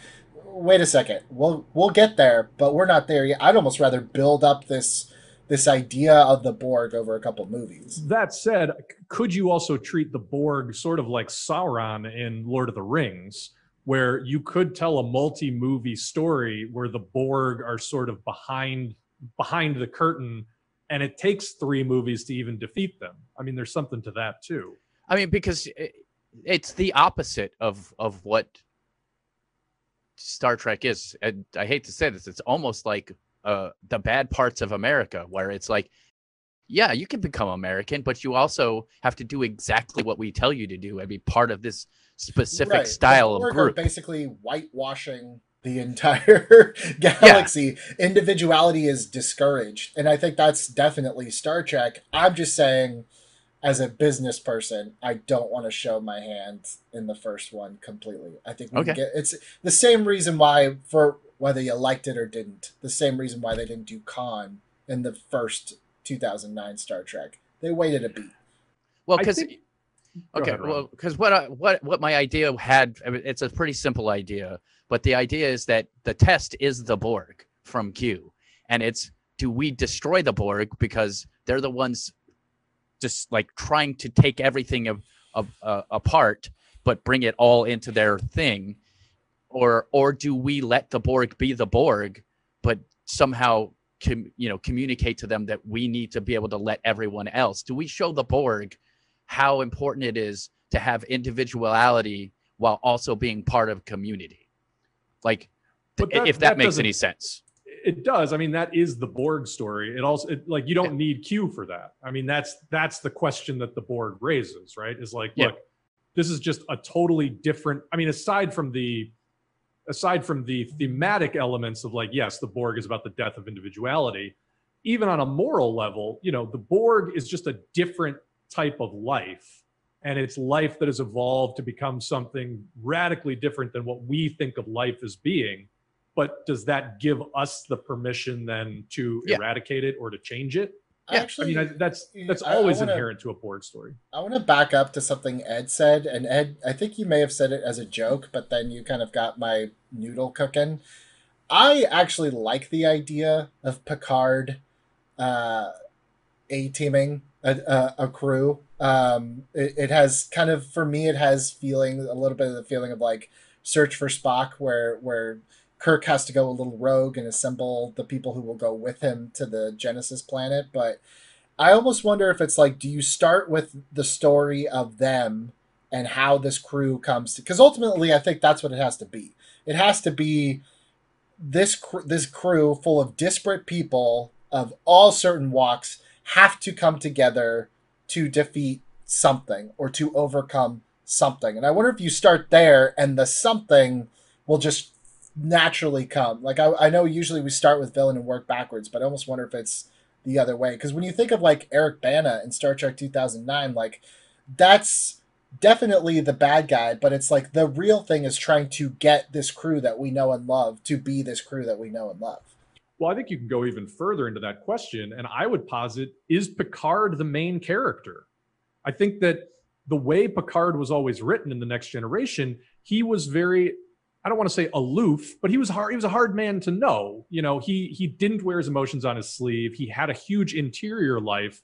wait a second. We'll we'll get there, but we're not there yet. I'd almost rather build up this this idea of the Borg over a couple movies. That said, could you also treat the Borg sort of like Sauron in Lord of the Rings, where you could tell a multi-movie story where the Borg are sort of behind behind the curtain and it takes three movies to even defeat them. I mean, there's something to that too. I mean, because it's the opposite of of what Star Trek is. And I hate to say this, it's almost like uh, the bad parts of America, where it's like, yeah, you can become American, but you also have to do exactly what we tell you to do and be part of this specific right. style of group. Basically, whitewashing the entire galaxy. Yeah. Individuality is discouraged, and I think that's definitely Star Trek. I'm just saying as a business person, I don't want to show my hand in the first one completely. I think we okay. get it's the same reason why for whether you liked it or didn't. The same reason why they didn't do Khan in the first 2009 Star Trek. They waited a beat. Well, because okay, ahead, well, because what I, what what my idea had, it's a pretty simple idea, but the idea is that the test is the Borg from Q, and it's do we destroy the Borg because they're the ones just like trying to take everything of, of uh, apart but bring it all into their thing or or do we let the borg be the borg but somehow com, you know communicate to them that we need to be able to let everyone else do we show the borg how important it is to have individuality while also being part of community like that, if that, that makes any sense it does. I mean, that is the Borg story. It also it, like you don't need Q for that. I mean, that's that's the question that the Borg raises, right? Is like, yeah. look, this is just a totally different. I mean, aside from the aside from the thematic elements of like, yes, the Borg is about the death of individuality. Even on a moral level, you know, the Borg is just a different type of life. And it's life that has evolved to become something radically different than what we think of life as being but does that give us the permission then to yeah. eradicate it or to change it? Yeah. Actually, I mean that's that's always wanna, inherent to a Borg story. I want to back up to something Ed said, and Ed, I think you may have said it as a joke, but then you kind of got my noodle cooking. I actually like the idea of Picard uh, a teaming a, a, a crew. Um, it, it has kind of for me, it has feeling a little bit of the feeling of like Search for Spock, where where Kirk has to go a little rogue and assemble the people who will go with him to the Genesis planet. But I almost wonder if it's like, do you start with the story of them and how this crew comes to? Because ultimately, I think that's what it has to be. It has to be this cr- this crew full of disparate people of all certain walks have to come together to defeat something or to overcome something. And I wonder if you start there and the something will just naturally come. Like I, I know usually we start with villain and work backwards, but I almost wonder if it's the other way. Because when you think of like Eric Bana in Star Trek 2009, like that's definitely the bad guy, but it's like the real thing is trying to get this crew that we know and love to be this crew that we know and love. Well, I think you can go even further into that question. And I would posit is Picard the main character? I think that the way Picard was always written in the next generation, he was very I don't want to say aloof, but he was hard he was a hard man to know. You know, he he didn't wear his emotions on his sleeve. He had a huge interior life.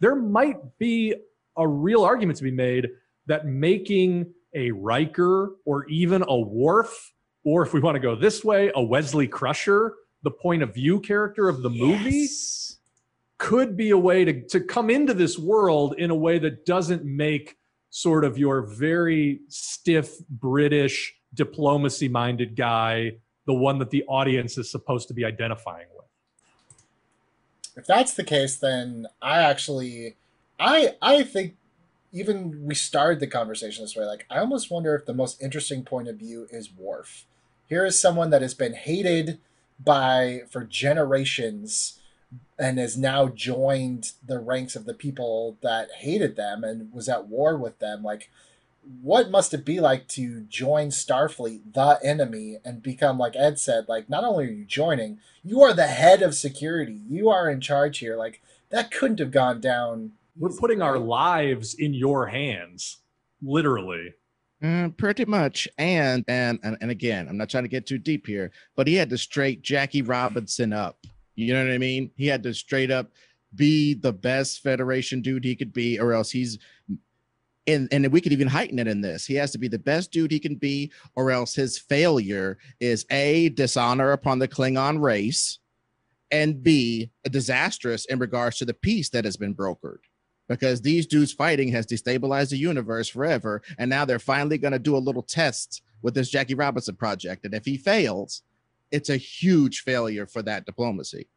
There might be a real argument to be made that making a Riker or even a Worf, or if we want to go this way, a Wesley Crusher, the point of view character of the movie, could be a way to, to come into this world in a way that doesn't make sort of your very stiff British diplomacy minded guy the one that the audience is supposed to be identifying with. If that's the case, then I actually, I I think even we started the conversation this way. Like I almost wonder if the most interesting point of view is Worf. Here is someone that has been hated by for generations and has now joined the ranks of the people that hated them and was at war with them like what must it be like to join starfleet the enemy and become like ed said like not only are you joining you are the head of security you are in charge here like that couldn't have gone down We're putting our lives in your hands, literally. Mm, pretty much. And, and and and again, I'm not trying to get too deep here, but he had to straight Jackie Robinson up. You know what I mean? He had to straight up be the best Federation dude he could be, or else he's and and we could even heighten it in this. He has to be the best dude he can be, or else his failure is a dishonor upon the Klingon race, and b a disastrous in regards to the peace that has been brokered because these dudes fighting has destabilized the universe forever. And now they're finally going to do a little test with this Jackie Robinson project. And if he fails, it's a huge failure for that diplomacy.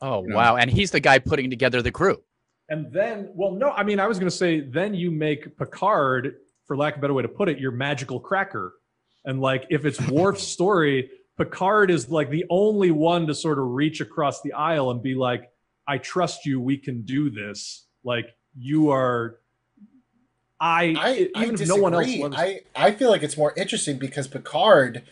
Oh You know. wow! And he's the guy putting together the crew. And then, well, no, I mean, I was going to say, then you make Picard, for lack of a better way to put it, your magical cracker. And like, if it's Worf's story, Picard is like the only one to sort of reach across the aisle and be like, I trust you. We can do this. Like, you are. I, I, I even if no one else loves I, I feel like it's more interesting because Picard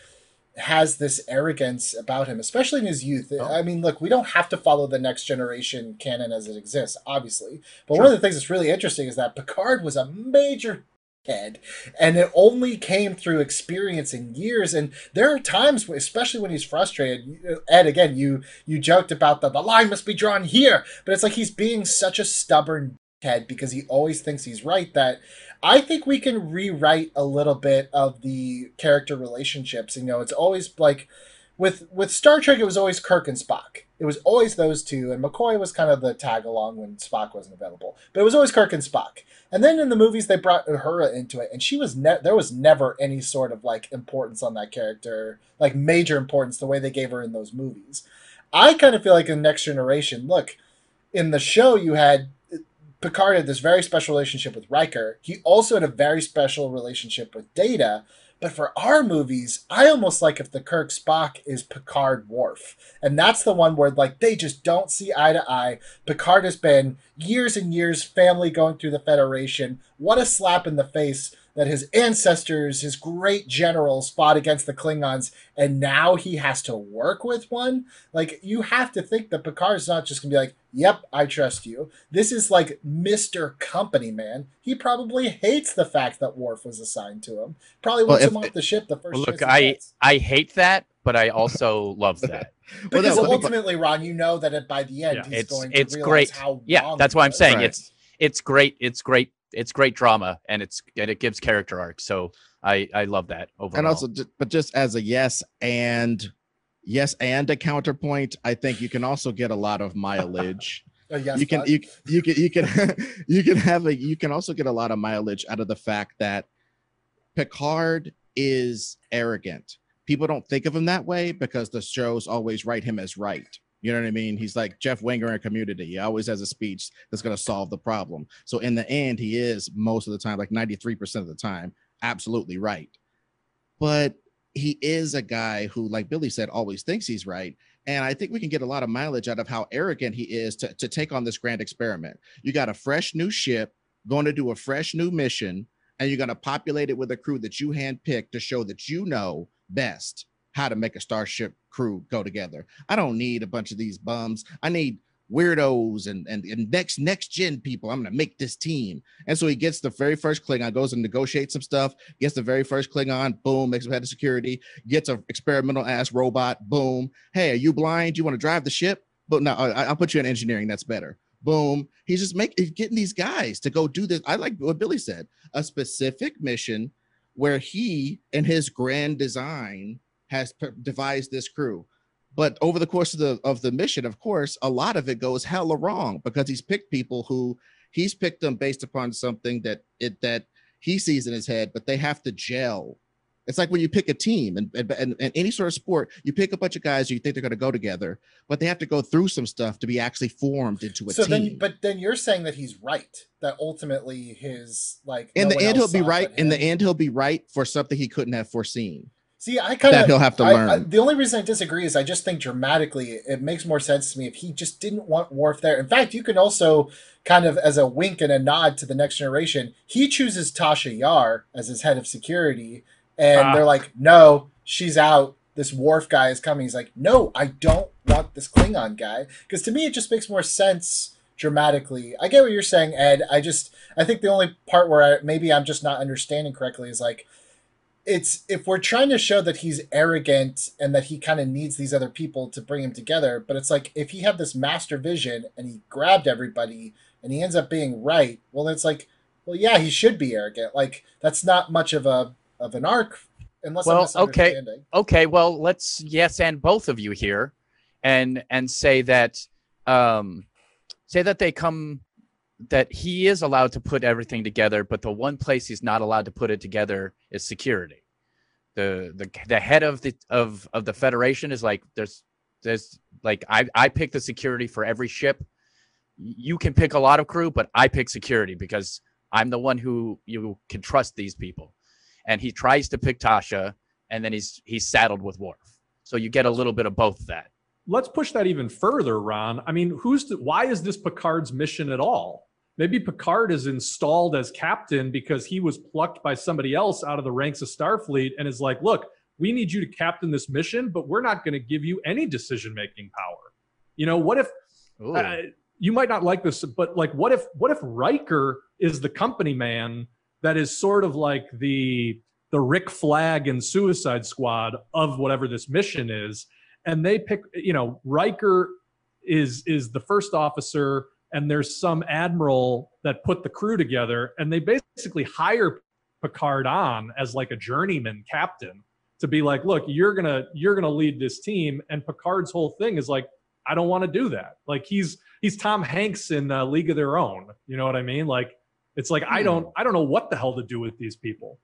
has this arrogance about him, especially in his youth. Oh. I mean, look, we don't have to follow the next generation canon as it exists, obviously. But one of the things that's really interesting is that Picard was a major head and it only came through experience experiencing years and there are times especially when he's frustrated ed again you you joked about the the line must be drawn here but it's like he's being such a stubborn head because he always thinks he's right that I think we can rewrite a little bit of the character relationships. You know, it's always like with with Star Trek, it was always Kirk and Spock. It was always those two, and McCoy was kind of the tag along when Spock wasn't available. But it was always Kirk and Spock. And then in the movies, they brought Uhura into it, and she was ne- there was never any sort of like importance on that character, like major importance, the way they gave her in those movies. I kind of feel like in Next Generation, look, in the show you had Picard had this very special relationship with Riker. He also had a very special relationship with Data. But for our movies, I almost like if the Kirk Spock is Picard Worf. And that's the one where like they just don't see eye to eye. Picard has been years and years family going through the Federation. What a slap in the face that his ancestors, his great generals fought against the Klingons and now he has to work with one. Like you have to think that Picard's not just gonna be like, "Yep, I trust you." This is like Mister Company Man. He probably hates the fact that Worf was assigned to him. Probably Well, wants if- him off the ship the first. Well, look, I gets. I hate that, but I also love that. Well, because no, but- ultimately, Ron, you know that by the end Yeah. he's it's going to it's realize great. how Yeah, wrong that's why I'm saying. Right. It's it's great. It's great. It's great drama, and it's and it gives character arcs. So I I love that overall. And also, but just as a yes and yes, and a counterpoint. I think you can also get a lot of mileage. Yes, you can you, you can you can you can have a you can also get a lot of mileage out of the fact that Picard is arrogant. People don't think of him that way because the shows always write him as right. You know what I mean? He's like Jeff Winger in Community. He always has a speech that's going to solve the problem. So in the end, he is most of the time, like 93% of the time, absolutely right. But he is a guy who, like Billy said, always thinks he's right. And I think we can get a lot of mileage out of how arrogant he is to, to take on this grand experiment. You got a fresh new ship going to do a fresh new mission, and you're going to populate it with a crew that you handpicked to show that you know best how to make a starship crew go together. I don't need a bunch of these bums. I need weirdos and, and, and next next gen people. I'm gonna make this team. And so he gets the very first Klingon, goes and negotiates some stuff, gets the very first Klingon, boom, makes him head of security, gets an experimental ass robot, boom. Hey, are you blind? You want to drive the ship? But no, I, I'll put you in engineering. That's better. Boom. He's just making getting these guys to go do this. I like what Billy said, a specific mission where he and his grand design has devised this crew. But over the course of the of the mission, of course, a lot of it goes hella wrong because he's picked people who he's picked them based upon something that it that he sees in his head, but they have to gel. It's like when you pick a team and, and, and, and any sort of sport, you pick a bunch of guys you think they're going to go together, but they have to go through some stuff to be actually formed into a so team. then, but then you're saying that he's right. That ultimately his like in no the end, he'll be right. In the end, he'll be right for something he couldn't have foreseen. See, I kind that of he'll have to I- learn. I- the only reason I disagree is I just think dramatically it makes more sense to me if he just didn't want Worf there. In fact, you can also kind of as a wink and a nod to the next generation, he chooses Tasha Yar as his head of security, and Ah. they're like, "No, she's out. This Worf guy is coming." He's like, "No, I don't want this Klingon guy," because to me it just makes more sense dramatically. I get what you're saying, Ed. I just I think the only part where I, maybe I'm just not understanding correctly is like it's if we're trying to show that he's arrogant and that he kind of needs these other people to bring him together but it's like if he had this master vision and he grabbed everybody and he ends up being right well it's like well yeah he should be arrogant like that's not much of a of an arc unless Well, okay. okay well let's yes and both of you here and and say that um say that they come that he is allowed to put everything together but the one place he's not allowed to put it together is security the the the head of the of of the federation is like there's there's like i i pick the security for every ship you can pick a lot of crew but i pick security because i'm the one who you can trust these people and he tries to pick tasha and then he's he's saddled with Worf. So you get a little bit of both of that. let's push that even further, Ron. I mean, who's to, why is this Picard's mission at all? Maybe Picard is installed as captain because he was plucked by somebody else out of the ranks of Starfleet and is like, look, we need you to captain this mission, but we're not going to give you any decision making power. You know, what if uh, you might not like this, but like, what if what if Riker is the company man that is sort of like the the Rick Flag and Suicide Squad of whatever this mission is, and they pick, you know, Riker is is the first officer, and there's some admiral that put the crew together, and they basically hire Picard on as like a journeyman captain to be like, look, you're gonna you're gonna lead this team, and Picard's whole thing is like, I don't want to do that. Like he's he's Tom Hanks in uh, League of Their Own. You know what I mean? Like it's like I don't I don't know what the hell to do with these people.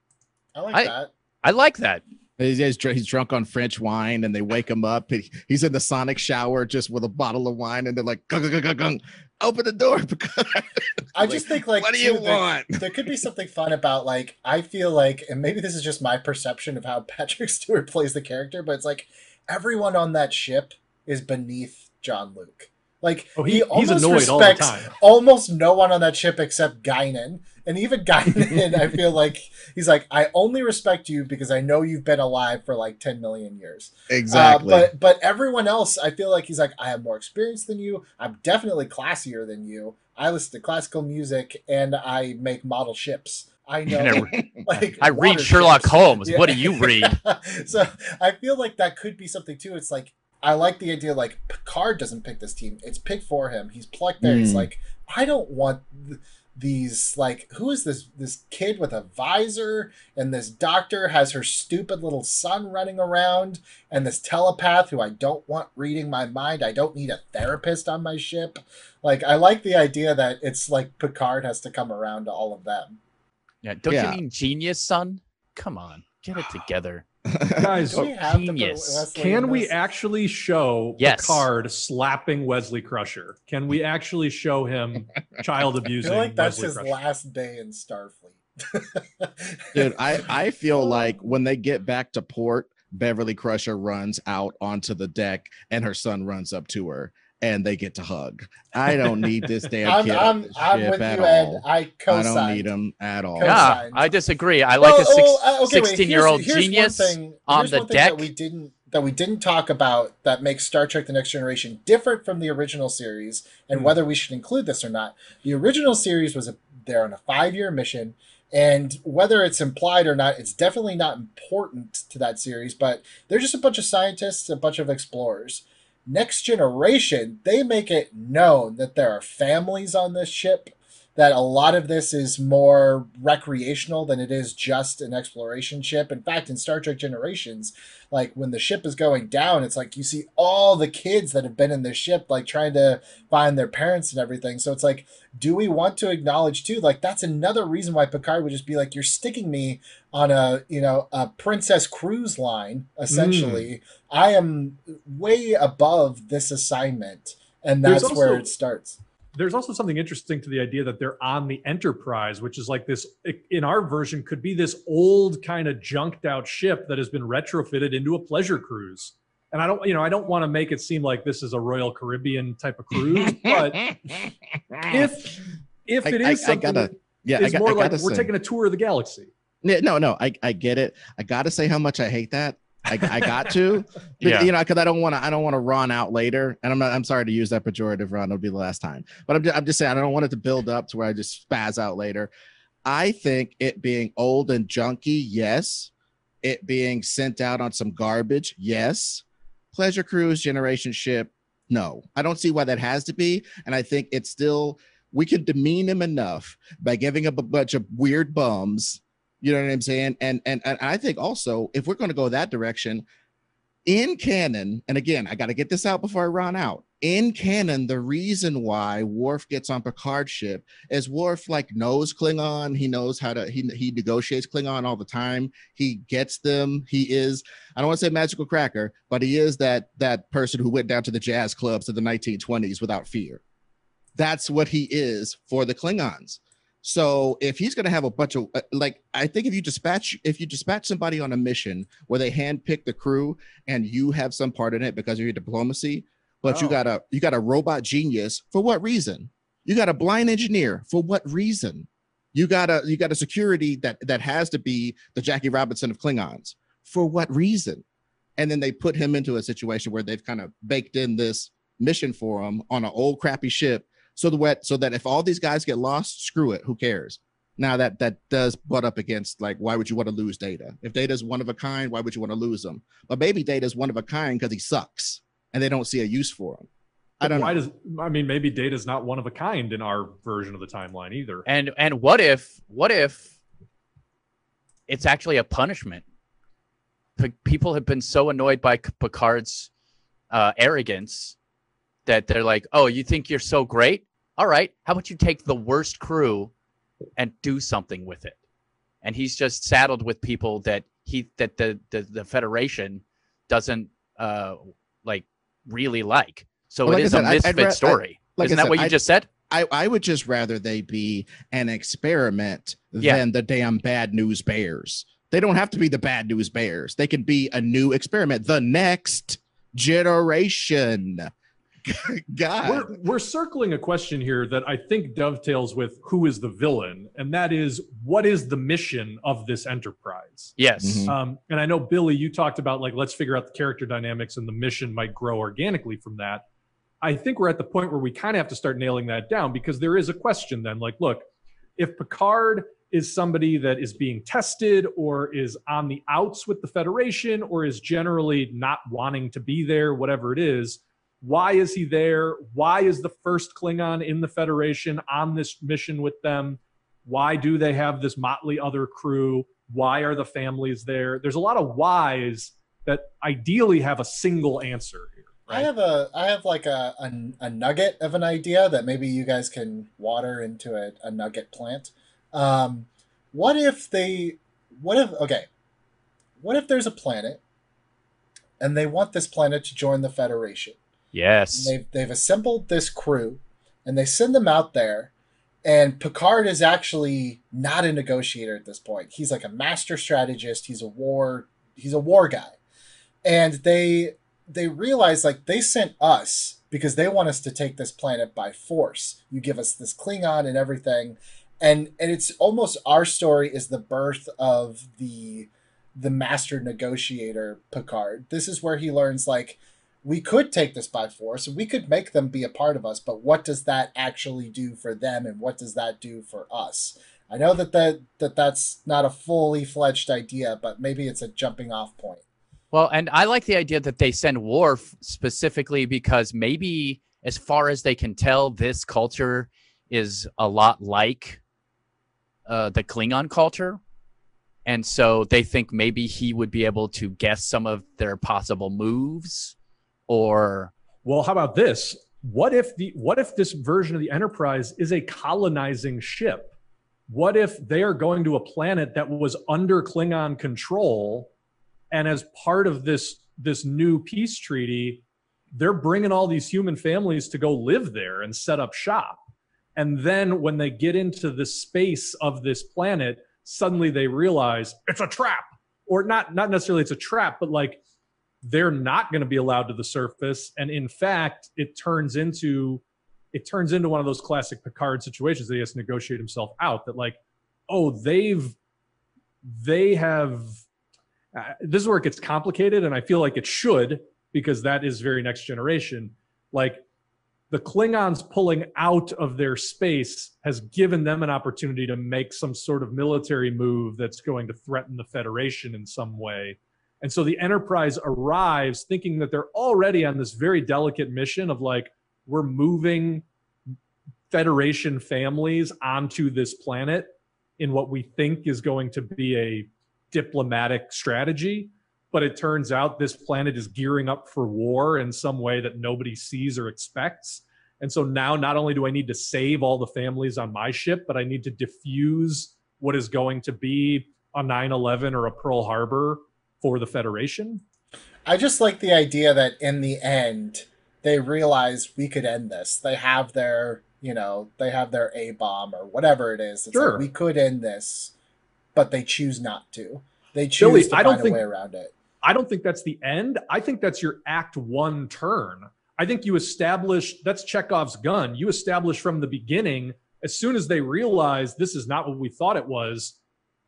I like I- that. I like that. He's, he's he's drunk on French wine, and they wake him up. He- he's in the sonic shower just with a bottle of wine, and they're like, gung, gung, gung, gung, "Open the door!" Picard." I just think like what do you too, want? there could be something fun about like I feel like, and maybe this is just my perception of how Patrick Stewart plays the character, but it's like everyone on that ship is beneath Jean-Luc. Like Oh, he, he, he's almost annoyed all the respects time. almost no one on that ship except Guinan. And even Guinan, I feel like he's like, I only respect you because I know you've been alive for like 10 million years. Exactly. Uh, but but everyone else, I feel like he's like, I have more experience than you. I'm definitely classier than you. I listen to classical music and I make model ships. I know. I, like I read Sherlock ships. Holmes. Yeah. What do you read? so I feel like that could be something too. It's like I like the idea like Picard doesn't pick this team; it's picked for him. He's plucked there. He's Hmm. like, I don't want, th- these like who is this this kid with a visor and this doctor has her stupid little son running around and this telepath who I don't want reading my mind. I don't need a therapist on my ship. Like I like the idea that it's like Picard has to come around to all of them. Yeah, don't Yeah. you mean genius, son? Come on, get it together. Guys, Do we have to put genius. Can we actually show Yes. Picard slapping Wesley Crusher? Can we actually show him child abusing? I feel like that's Wesley his Crusher? last day in Starfleet. Dude, I, I feel like when they get back to port, Beverly Crusher runs out onto the deck and her son runs up to her and they get to hug. I don't need this damn I'm, kid. I'm, I'm with at you, Ed. all. I I co-sign. don't need him at all. Yeah, I disagree. I like a six, Well, uh, okay, wait, 16 year old here's- here's one genius thing- on here's the thing deck. that we didn't that we didn't talk about that makes Star Trek: The Next Generation different from the original series, and Hmm. whether we should include this or not. The original series was a they're on a five year mission, and whether it's implied or not, it's definitely not important to that series. But they're just a bunch of scientists, a bunch of explorers. Next Generation, they make it known that there are families on this ship that a lot of this is more recreational than it is just an exploration ship. In fact, in Star Trek Generations, like when the ship is going down, it's like you see all the kids that have been in this ship, like trying to find their parents and everything. So it's like, do we want to acknowledge too? Like that's another reason why Picard would just be like, you're sticking me on a you know a Princess Cruise line. Essentially, mm. I am way above this assignment, and There's that's where it starts. There's also something interesting to the idea that they're on the Enterprise, which is like this in our version could be this old kind of junked out ship that has been retrofitted into a pleasure cruise. And I don't, you know, I don't want to make it seem like this is a Royal Caribbean type of cruise, but if if I- it I- is I something gotta- yeah, I got- more I like gotta we're say- taking a tour of the galaxy. No, no, I, I get it. I gotta say how much I hate that. I, I got to, But, Yeah. you know, because I don't want to. I don't want to run out later, and I'm not. I'm sorry to use that pejorative run. It'll be the last time. But I'm just, I'm just saying I don't want it to build up to where I just spaz out later. I think it being old and junky, yes. It being sent out on some garbage, yes. Pleasure cruise generation ship, no. I don't see why that has to be, and I think it's still we could demean him enough by giving him a bunch of weird bums you know what I'm saying? And and and I think also if we're going to go that direction, in canon, and again, I got to get this out before I run out. In canon, the reason why Worf gets on Picard's ship is Worf like knows Klingon. He knows how to he he negotiates Klingon all the time. He gets them. He is I don't want to say magical cracker, but he is that that person who went down to the jazz clubs of the 1920s without fear. That's what he is for the Klingons. So if he's going to have a bunch of uh, like, I think if you dispatch if you dispatch somebody on a mission where they handpick the crew and you have some part in it because of your diplomacy, but you Oh. got a you got a robot genius for what reason? You got a blind engineer for what reason? You got a you got a security that that has to be the Jackie Robinson of Klingons for what reason? And then they put him into a situation where they've kind of baked in this mission for him on an old crappy ship so the wet so that if all these guys get lost screw it. Who cares? Now that that does butt up against like why would you want to lose data? If data is one of a kind why would you want to lose them but maybe data is one of a kind because he sucks and they don't see a use for him. I don't Why know. does I mean maybe data is not one of a kind in our version of the timeline either. And and what if what if it's actually a punishment? P- people have been so annoyed by Picard's uh, arrogance that they're like, "Oh, you think you're so great? All right, how about you take the worst crew and do something with it?" And he's just saddled with people that he that the the, the Federation doesn't uh like really like. So Well, like it I is said, a I'd- I'd misfit ra- I- story. like Isn't that what you just said? I, I would just rather they be an experiment Yeah. than the damn bad news bears. They don't have to be the bad news bears. They can be a new experiment, the next generation. God. We're, we're circling a question here that I think dovetails with who is the villain, and that is what is the mission of this enterprise? Yes. Mhm. Um, and I know Billy, you talked about like let's figure out the character dynamics, and the mission might grow organically from that. I think we're at the point where we kind of have to start nailing that down because there is a question then. Like, look, if Picard is somebody that is being tested or is on the outs with the Federation or is generally not wanting to be there, whatever it is, Why is he there? Why is the first Klingon in the Federation on this mission with them? Why do they have this motley other crew? Why are the families there? There's a lot of whys that ideally have a single answer here. Right? I have a I have like a, a, a nugget of an idea that maybe you guys can water into a, a nugget plant. Um, what if they what if okay what if there's a planet and they want this planet to join the Federation? Yes. They've, they've assembled this crew and they send them out there. And Picard is actually not a negotiator at this point. He's like a master strategist. He's a war he's a war guy. And they they realize like they sent us because they want us to take this planet by force. You give us this Klingon and everything. And and it's almost our story is the birth of the the master negotiator Picard. This is where he learns like we could take this by force and we could make them be a part of us, but what does that actually do for them and what does that do for us? I know that that, that that's not a fully fledged idea, but maybe it's a jumping off point. Well, and I like the idea that they send Worf specifically because maybe as far as they can tell, this culture is a lot like uh, the Klingon culture and so they think maybe he would be able to guess some of their possible moves or well how about this? What if the what if this version of the enterprise is a colonizing ship? What if they are going to a planet that was under klingon control and as part of this this new peace treaty they're bringing all these human families to go live there and set up shop. And then when they get into the space of this planet suddenly they realize it's a trap or not not necessarily it's a trap but like they're not going to be allowed to the surface and in fact it turns into it turns into one of those classic picard situations that he has to negotiate himself out that like oh they've they have uh, this is where it gets complicated and i feel like it should because that is very next generation like the Klingons pulling out of their space has given them an opportunity to make some sort of military move that's going to threaten the Federation in some way. And so the Enterprise arrives thinking that they're already on this very delicate mission of like, we're moving Federation families onto this planet in what we think is going to be a diplomatic strategy. But it turns out this planet is gearing up for war in some way that nobody sees or expects. And so now not only do I need to save all the families on my ship, but I need to diffuse what is going to be a 9 11 or a Pearl Harbor for the Federation. I just like the idea that in the end, they realize we could end this. They have their, you know, they have their A bomb or whatever it is. It's sure. like we could end this, but they choose not to. They choose Billy, to I don't find think, a way around it. I don't think that's the end. I think that's your act one turn. I think you establish that's Chekhov's gun. You establish from the beginning, as soon as they realize this is not what we thought it was,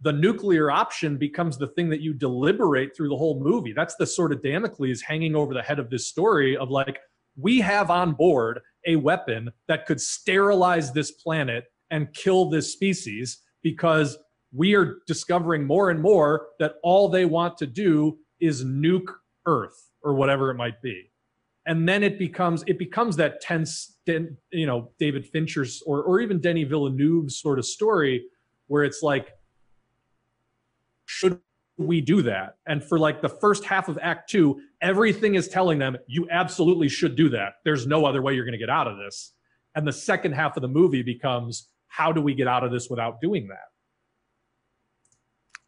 the nuclear option becomes the thing that you deliberate through the whole movie. That's the sort of Damocles hanging over the head of this story of like, we have on board a weapon that could sterilize this planet and kill this species because we are discovering more and more that all they want to do is nuke Earth or whatever it might be. And then it becomes it becomes that tense, you know, David Fincher's or or even Denis Villeneuve's sort of story where it's like, should we do that? And for like the first half of Act Two, everything is telling them you absolutely should do that. There's no other way you're going to get out of this. And the second half of the movie becomes how do we get out of this without doing that?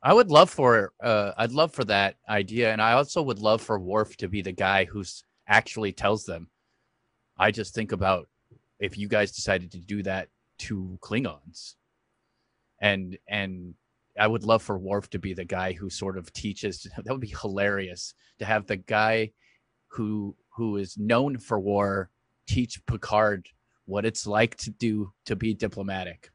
I would love for uh, I'd love for that idea, and I also would love for Worf to be the guy who's actually tells them. I just think about if you guys decided to do that to Klingons, and and I would love for Worf to be the guy who sort of teaches. That would be hilarious to have the guy who who is known for war teach Picard what it's like to do to be diplomatic.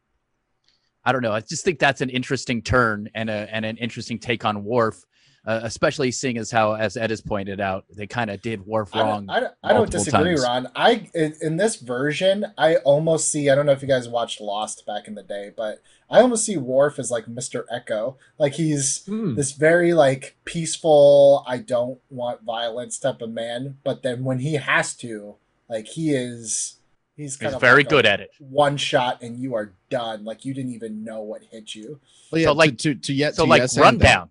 I don't know. I just think that's an interesting turn and a and an interesting take on Worf, uh, especially seeing as how, as Ed has pointed out, they kind of did Worf wrong. I don't, I don't disagree, times. Ron. I in this version, I almost see. I don't know if you guys watched Lost back in the day, but I almost see Worf as like Mister Eko. Like he's mm. this very like peaceful. I don't want violence type of man, but then when he has to, Like he is, he's kind He's of very like good at it. One shot and you are done. Like you didn't even know what hit you. Well, yeah, So, like- to to, to yet So to like yes and that- rundown.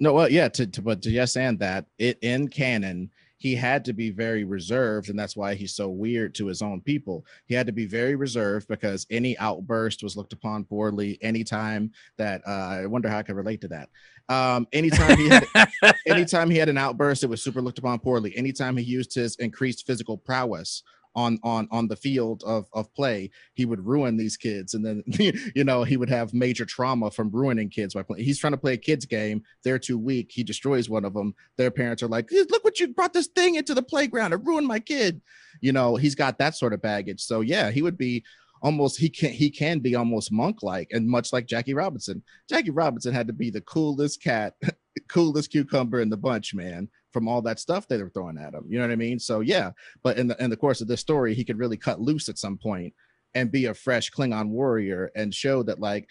No, well, yeah, to, to but to yes and that it in canon, he had to be very reserved, and that's why he's so weird to his own people. He had to be very reserved because any outburst was looked upon poorly. Anytime that uh, I wonder how I can relate to that. Um, anytime he had anytime he had an outburst, it was super looked upon poorly. Anytime he used his increased physical prowess on on on the field of of play, he would ruin these kids, and then you know he would have major trauma from ruining kids by playing. He's trying to play a kids game. They're too weak. He destroys one of them. Their parents are like, "Look what you brought this thing into the playground. It ruined my kid." You know, he's got that sort of baggage. So yeah, he would be almost he can he can be almost monk like and much like Jackie Robinson. Jackie Robinson had to be the coolest cat, coolest cucumber in the bunch, man, from all that stuff they were throwing at him. You know what I mean? So yeah, but in the in the course of this story, he could really cut loose at some point and be a fresh Klingon warrior and show that like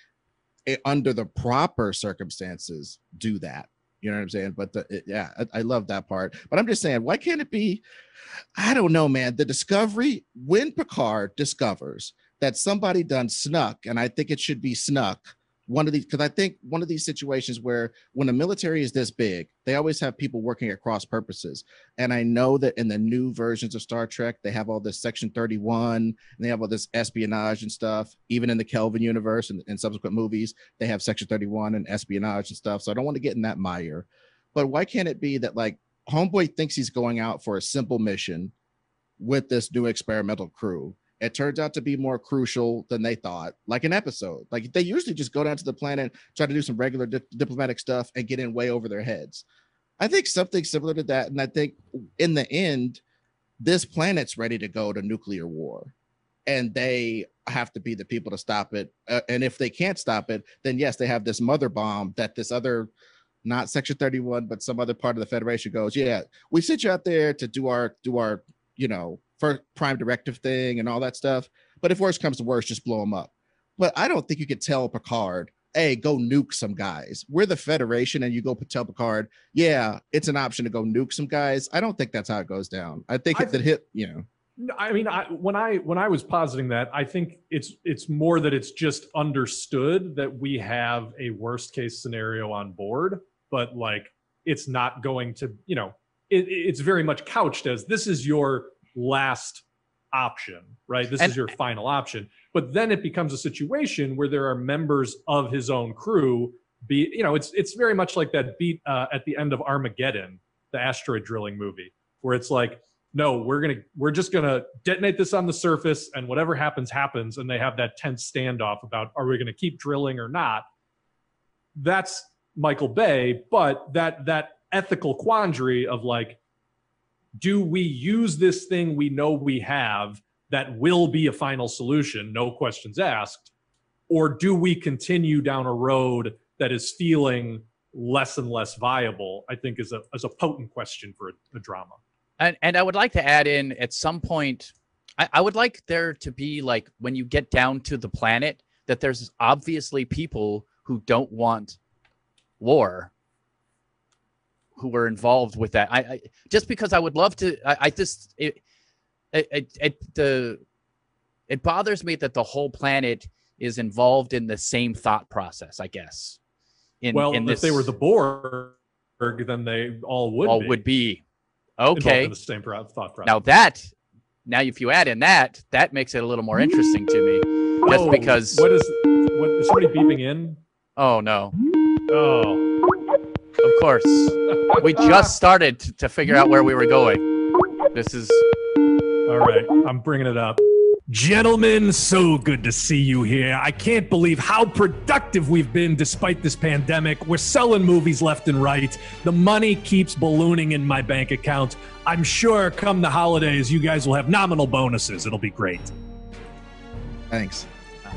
it, under the proper circumstances, do that. You know what I'm saying? But the, it, yeah, I, I love that part. But I'm just saying, why can't it be? I don't know, man. The discovery when Picard discovers that somebody done snuck, and I think it should be snuck. One of these, because I think one of these situations where when the military is this big, they always have people working at cross purposes. And I know that in the new versions of Star Trek, they have all this Section 31 and they have all this espionage and stuff. Even in the Kelvin universe and, and subsequent movies, they have Section 31 and espionage and stuff. So I don't want to get in that mire. But why can't it be that like Homeboy thinks he's going out for a simple mission with this new experimental crew? It turns out to be more crucial than they thought, like an episode. Like they usually just go down to the planet, try to do some regular di- diplomatic stuff, and get in way over their heads. I think something similar to that. And I think in the end, this planet's ready to go to nuclear war and they have to be the people to stop it. Uh, and if they can't stop it, then yes, they have this mother bomb that this other, not Section 31, but some other part of the Federation goes, yeah, we sent you out there to do our, do our, you know, first prime directive thing and all that stuff. But if worse comes to worse, just blow them up. But I don't think you could tell Picard, hey, go nuke some guys. We're the Federation, and you go tell Picard, yeah, it's an option to go nuke some guys. I don't think that's how it goes down. I think I if it hit, you know, I mean, I, when I when I was positing that, I think it's it's more that it's just understood that we have a worst case scenario on board, but like it's not going to, you know, it, it's very much couched as this is your last option, right? This And- is your final option. But then it becomes a situation where there are members of his own crew. Be you know, it's it's very much like that beat uh, at the end of Armageddon, the asteroid drilling movie, where it's like no we're gonna we're just gonna detonate this on the surface and whatever happens happens and they have that tense standoff about are we gonna keep drilling or not that's michael bay but that that ethical quandary of like do we use this thing we know we have that will be a final solution no questions asked or do we continue down a road that is feeling less and less viable i think is a, is a potent question for a, a drama. And and I would like to add in at some point, I, I would like there to be like when you get down to the planet that there's obviously people who don't want war who were involved with that. I, I just because I would love to. I, I just it, it it the it bothers me that the whole planet is involved in the same thought process. I guess. In, well, in if they were the Borg, then they all would all be would be okay. in the same thought process. Now that, now if you add in that, that makes it a little more interesting to me. Just Oh, because. what is what is somebody beeping in? Oh no! Oh, Of course, we just started to, to figure out where we were going. This is all right. I'm bringing it up. Gentlemen, so good to see you here. I can't believe how productive we've been despite this pandemic. We're selling movies left and right. The money keeps ballooning in my bank account. I'm sure come the holidays, you guys will have nominal bonuses. It'll be great. thanks.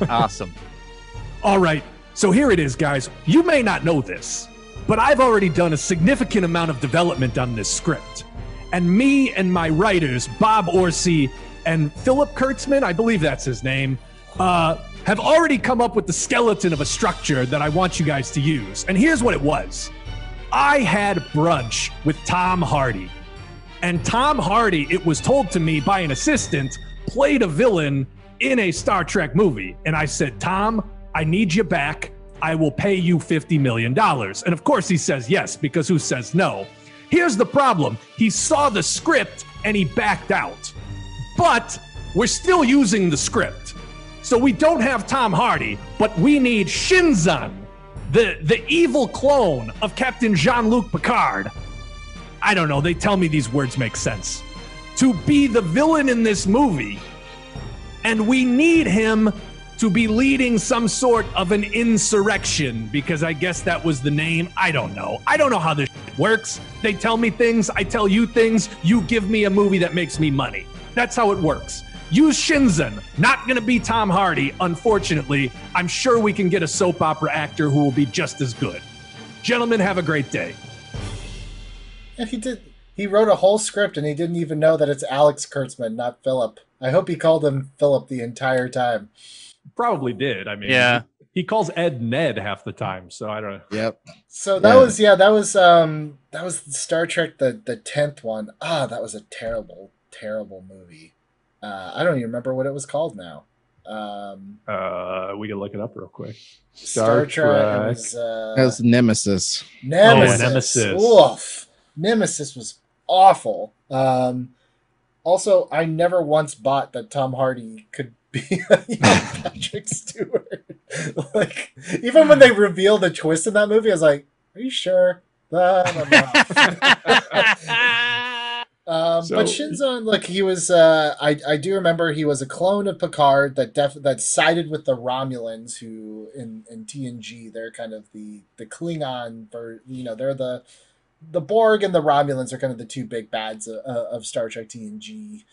awesome. All right, so here it is, guys. You may not know this, but I've already done a significant amount of development on this script. And me and my writers, Bob Orci and Philip Kurtzman, I believe that's his name, uh, have already come up with the skeleton of a structure that I want you guys to use. And here's what it was I had brunch with Tom Hardy. And Tom Hardy, it was told to me by an assistant, played a villain in a Star Trek movie. And I said, Tom, I need you back. I will pay you $50 million. And of course, he says yes, because who says no? Here's the problem he saw the script and he backed out. But we're still using the script. So we don't have Tom Hardy, but we need Shinzon, the, the evil clone of Captain Jean Luc Picard. I don't know, they tell me these words make sense. To be the villain in this movie. And we need him to be leading some sort of an insurrection because I guess that was the name. I don't know. I don't know how this works. They tell me things, I tell you things, you give me a movie that makes me money. That's how it works. Use Shinzon. Not going to be Tom Hardy, unfortunately. I'm sure we can get a soap opera actor who will be just as good. Gentlemen, have a great day. And he did. He wrote a whole script, and he didn't even know that it's Alex Kurtzman, not Philip. I hope he called him Philip the entire time. Probably did. I mean, Yeah. He calls Ed Ned half the time, so I don't know. Yep. So that Yeah. was yeah, that was um that was Star Trek the the tenth one. Ah, that was a terrible, terrible movie. Uh, I don't even remember what it was called now. Um, Uh, we can look it up real quick. Star, Star Trek. It Trek. was, uh, That's Nemesis. Nemesis. Oh, Nemesis. Oof. Nemesis was awful. Um, also, I never once bought that Tom Hardy could be a young Patrick Stewart. like, even when they reveal the twist in that movie, I was like, "Are you sure?" I don't. Um, So- but Shinzon, look, he was. Uh, I I do remember he was a clone of Picard that def that sided with the Romulans, who in in TNG they're kind of the the Klingon, for you know they're the the Borg and the Romulans are kind of the two big bads of, of Star Trek TNG.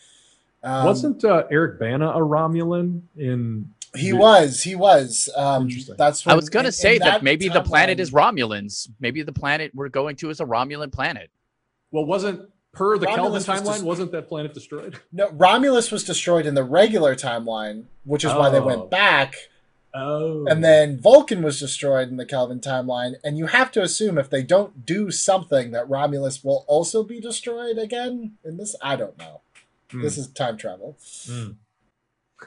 Um, Wasn't uh, Eric Bana a Romulan in? he was he was um, Interesting. that's I was going in- to say in that, maybe the planet is Romulans. Maybe the planet we're going to is a Romulan planet. Well, wasn't per the Kelvin Romulus was timeline? just- wasn't that planet destroyed? no Romulus was destroyed in the regular timeline, which is why they Oh. went back. Oh, And then Vulcan was destroyed in the Kelvin timeline, and you have to assume if they don't do something that Romulus will also be destroyed again in this. I don't know. Hmm. This is time travel. Hmm.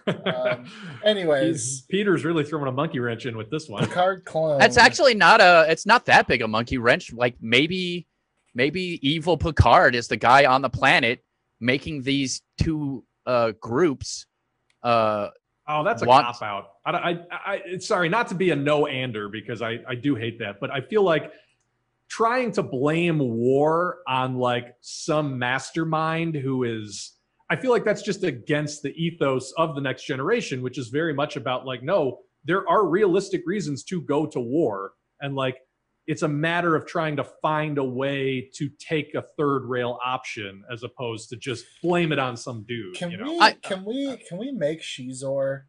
Um, anyways, He's- Peter's really throwing a monkey wrench in with this one. Picard clone. That's actually not a. It's not that big a monkey wrench. Like maybe, maybe evil Picard is the guy on the planet making these two uh groups. Uh, Oh, that's a Want- cop out. I, I, I, it's sorry, not to be a no ander because I, I do hate that, but I feel like trying to blame war on like some mastermind who is, I feel like that's just against the ethos of the next generation, which is very much about like, no, there are realistic reasons to go to war. And like, it's a matter of trying to find a way to take a third rail option as opposed to just blame it on some dude. Can you know? we? I- can we? Can we make Shizor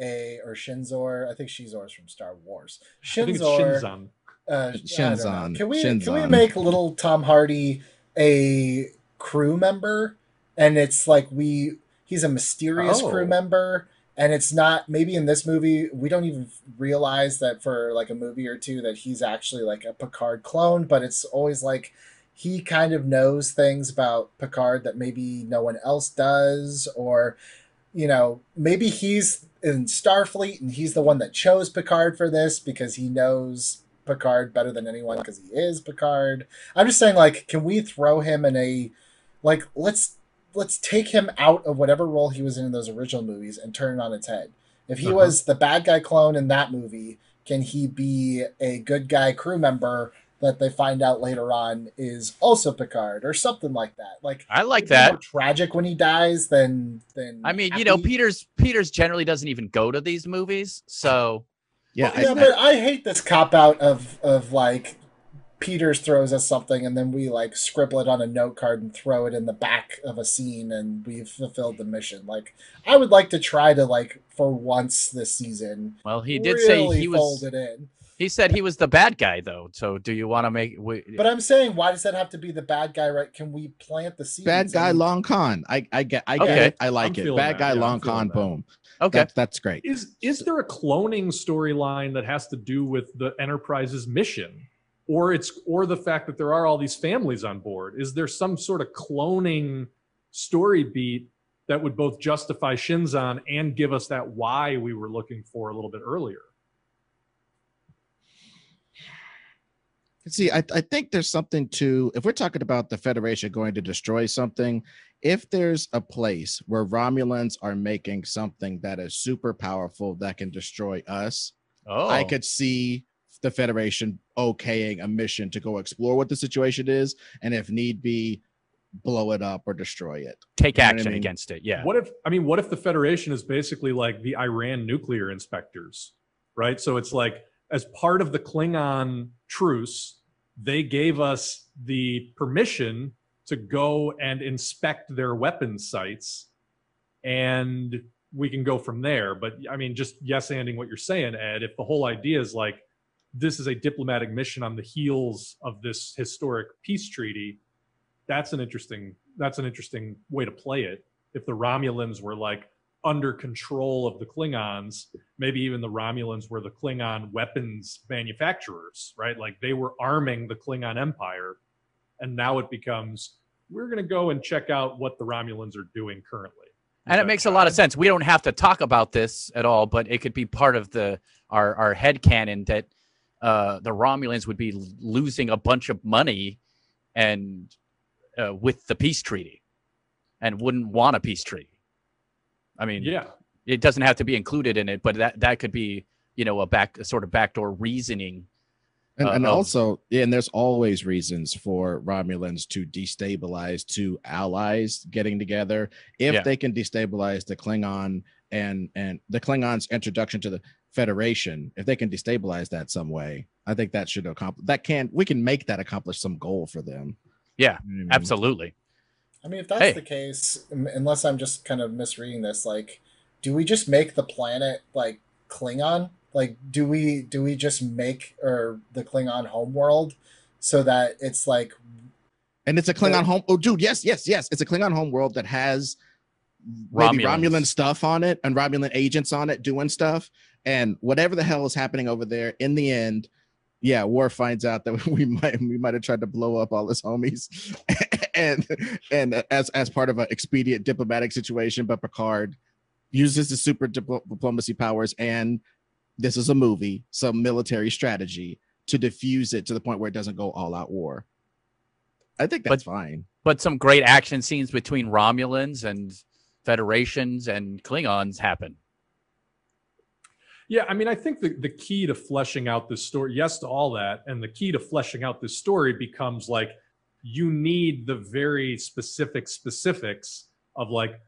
a or Shinzor? I think Xizor is from Star Wars. I think it's Shinzor. Uh, I don't know. Shinzon. Can we can we make little Tom Hardy a crew member, and it's like we he's a mysterious Oh. crew member, and it's not maybe in this movie we don't even realize that for like a movie or two that he's actually like a Picard clone, but it's always like he kind of knows things about Picard that maybe no one else does, or you know maybe he's in Starfleet and he's the one that chose Picard for this because he knows Picard better than anyone because he is Picard. I'm just saying, like, can we throw him in a like let's let's take him out of whatever role he was in in those original movies and turn it on its head. If he Uh-huh. was the bad guy clone in that movie, can he be a good guy crew member that they find out later on is also Picard or something like that? Like I like that. more tragic when he dies than than I mean, you know. Peter's Peter's generally doesn't even go to these movies, so Yeah, Well, yeah, I, but I hate this cop out of of like Peters throws us something and then we like scribble it on a note card and throw it in the back of a scene and we've fulfilled the mission. Like I would like to try to like for once this season. well, he did say he fold was. it in. He said he was the bad guy, though. So, do you want to make? We, But I'm saying, why does that have to be the bad guy? Right? Can we plant the seeds? bad guy and- long con. I I get I get Okay. it. I like I'm it. Bad that. guy Yeah, long con. that. Boom. okay, That, that's great. Is is there a cloning storyline that has to do with the Enterprise's mission? Or it's or the fact that there are all these families on board. Is there some sort of cloning story beat that would both justify Shinzon and give us that why we were looking for a little bit earlier? See, I, I think there's something to if we're talking about the Federation going to destroy something, if there's a place where Romulans are making something that is super powerful that can destroy us, Oh, I could see the Federation okaying a mission to go explore what the situation is, and if need be, blow it up or destroy it. take you know what I action mean? against it. Yeah. What if I mean what if the Federation is basically like the Iran nuclear inspectors, right? So it's like as part of the Klingon truce, they gave us the permission to go and inspect their weapons sites and we can go from there. But I mean, just yes anding what you're saying, Ed, if the whole idea is like this is a diplomatic mission on the heels of this historic peace treaty, that's an interesting that's an interesting way to play it. If the Romulans were like under control of the Klingons, maybe even the Romulans were the Klingon weapons manufacturers, right? Like they were arming the Klingon Empire, and now it becomes we're going to go and check out what the Romulans are doing currently. and it makes a lot of sense. We don't have to talk about this at all, but it could be part of the our our head canon that uh, the Romulans would be losing a bunch of money and uh, with the peace treaty, and wouldn't want a peace treaty. I mean, Yeah, it doesn't have to be included in it, but that that could be you know a back a sort of backdoor reasoning. And, Uh, and of- also, yeah, and there's always reasons for Romulans to destabilize two allies getting together. If Yeah. they can destabilize the Klingon and and the Klingons' introduction to the Federation, if they can destabilize that some way, I think that should accomplish that can we can make that accomplish some goal for them. Yeah, You know I mean? Absolutely. I mean, if that's Hey. the case, unless I'm just kind of misreading this, like, do we just make the planet like Klingon? Like, do we do we just make or the Klingon homeworld so that it's like And it's a Klingon Yeah. home. Oh, dude, yes, yes, yes. It's a Klingon home world that has maybe Romulans. Romulan stuff on it and Romulan agents on it doing stuff. And whatever the hell is happening over there, in the end, yeah, Worf finds out that we might we might have tried to blow up all his homies, and and as as part of an expedient diplomatic situation, but Picard uses his super diplo- diplomacy powers and this is a movie, some military strategy to diffuse it to the point where it doesn't go all out war. I think that's fine. But some great action scenes between Romulans and Federations and Klingons happen. Yeah, I mean, I think the, the key to fleshing out this story, yes to all that, and the key to fleshing out this story becomes like you need the very specific specifics of like,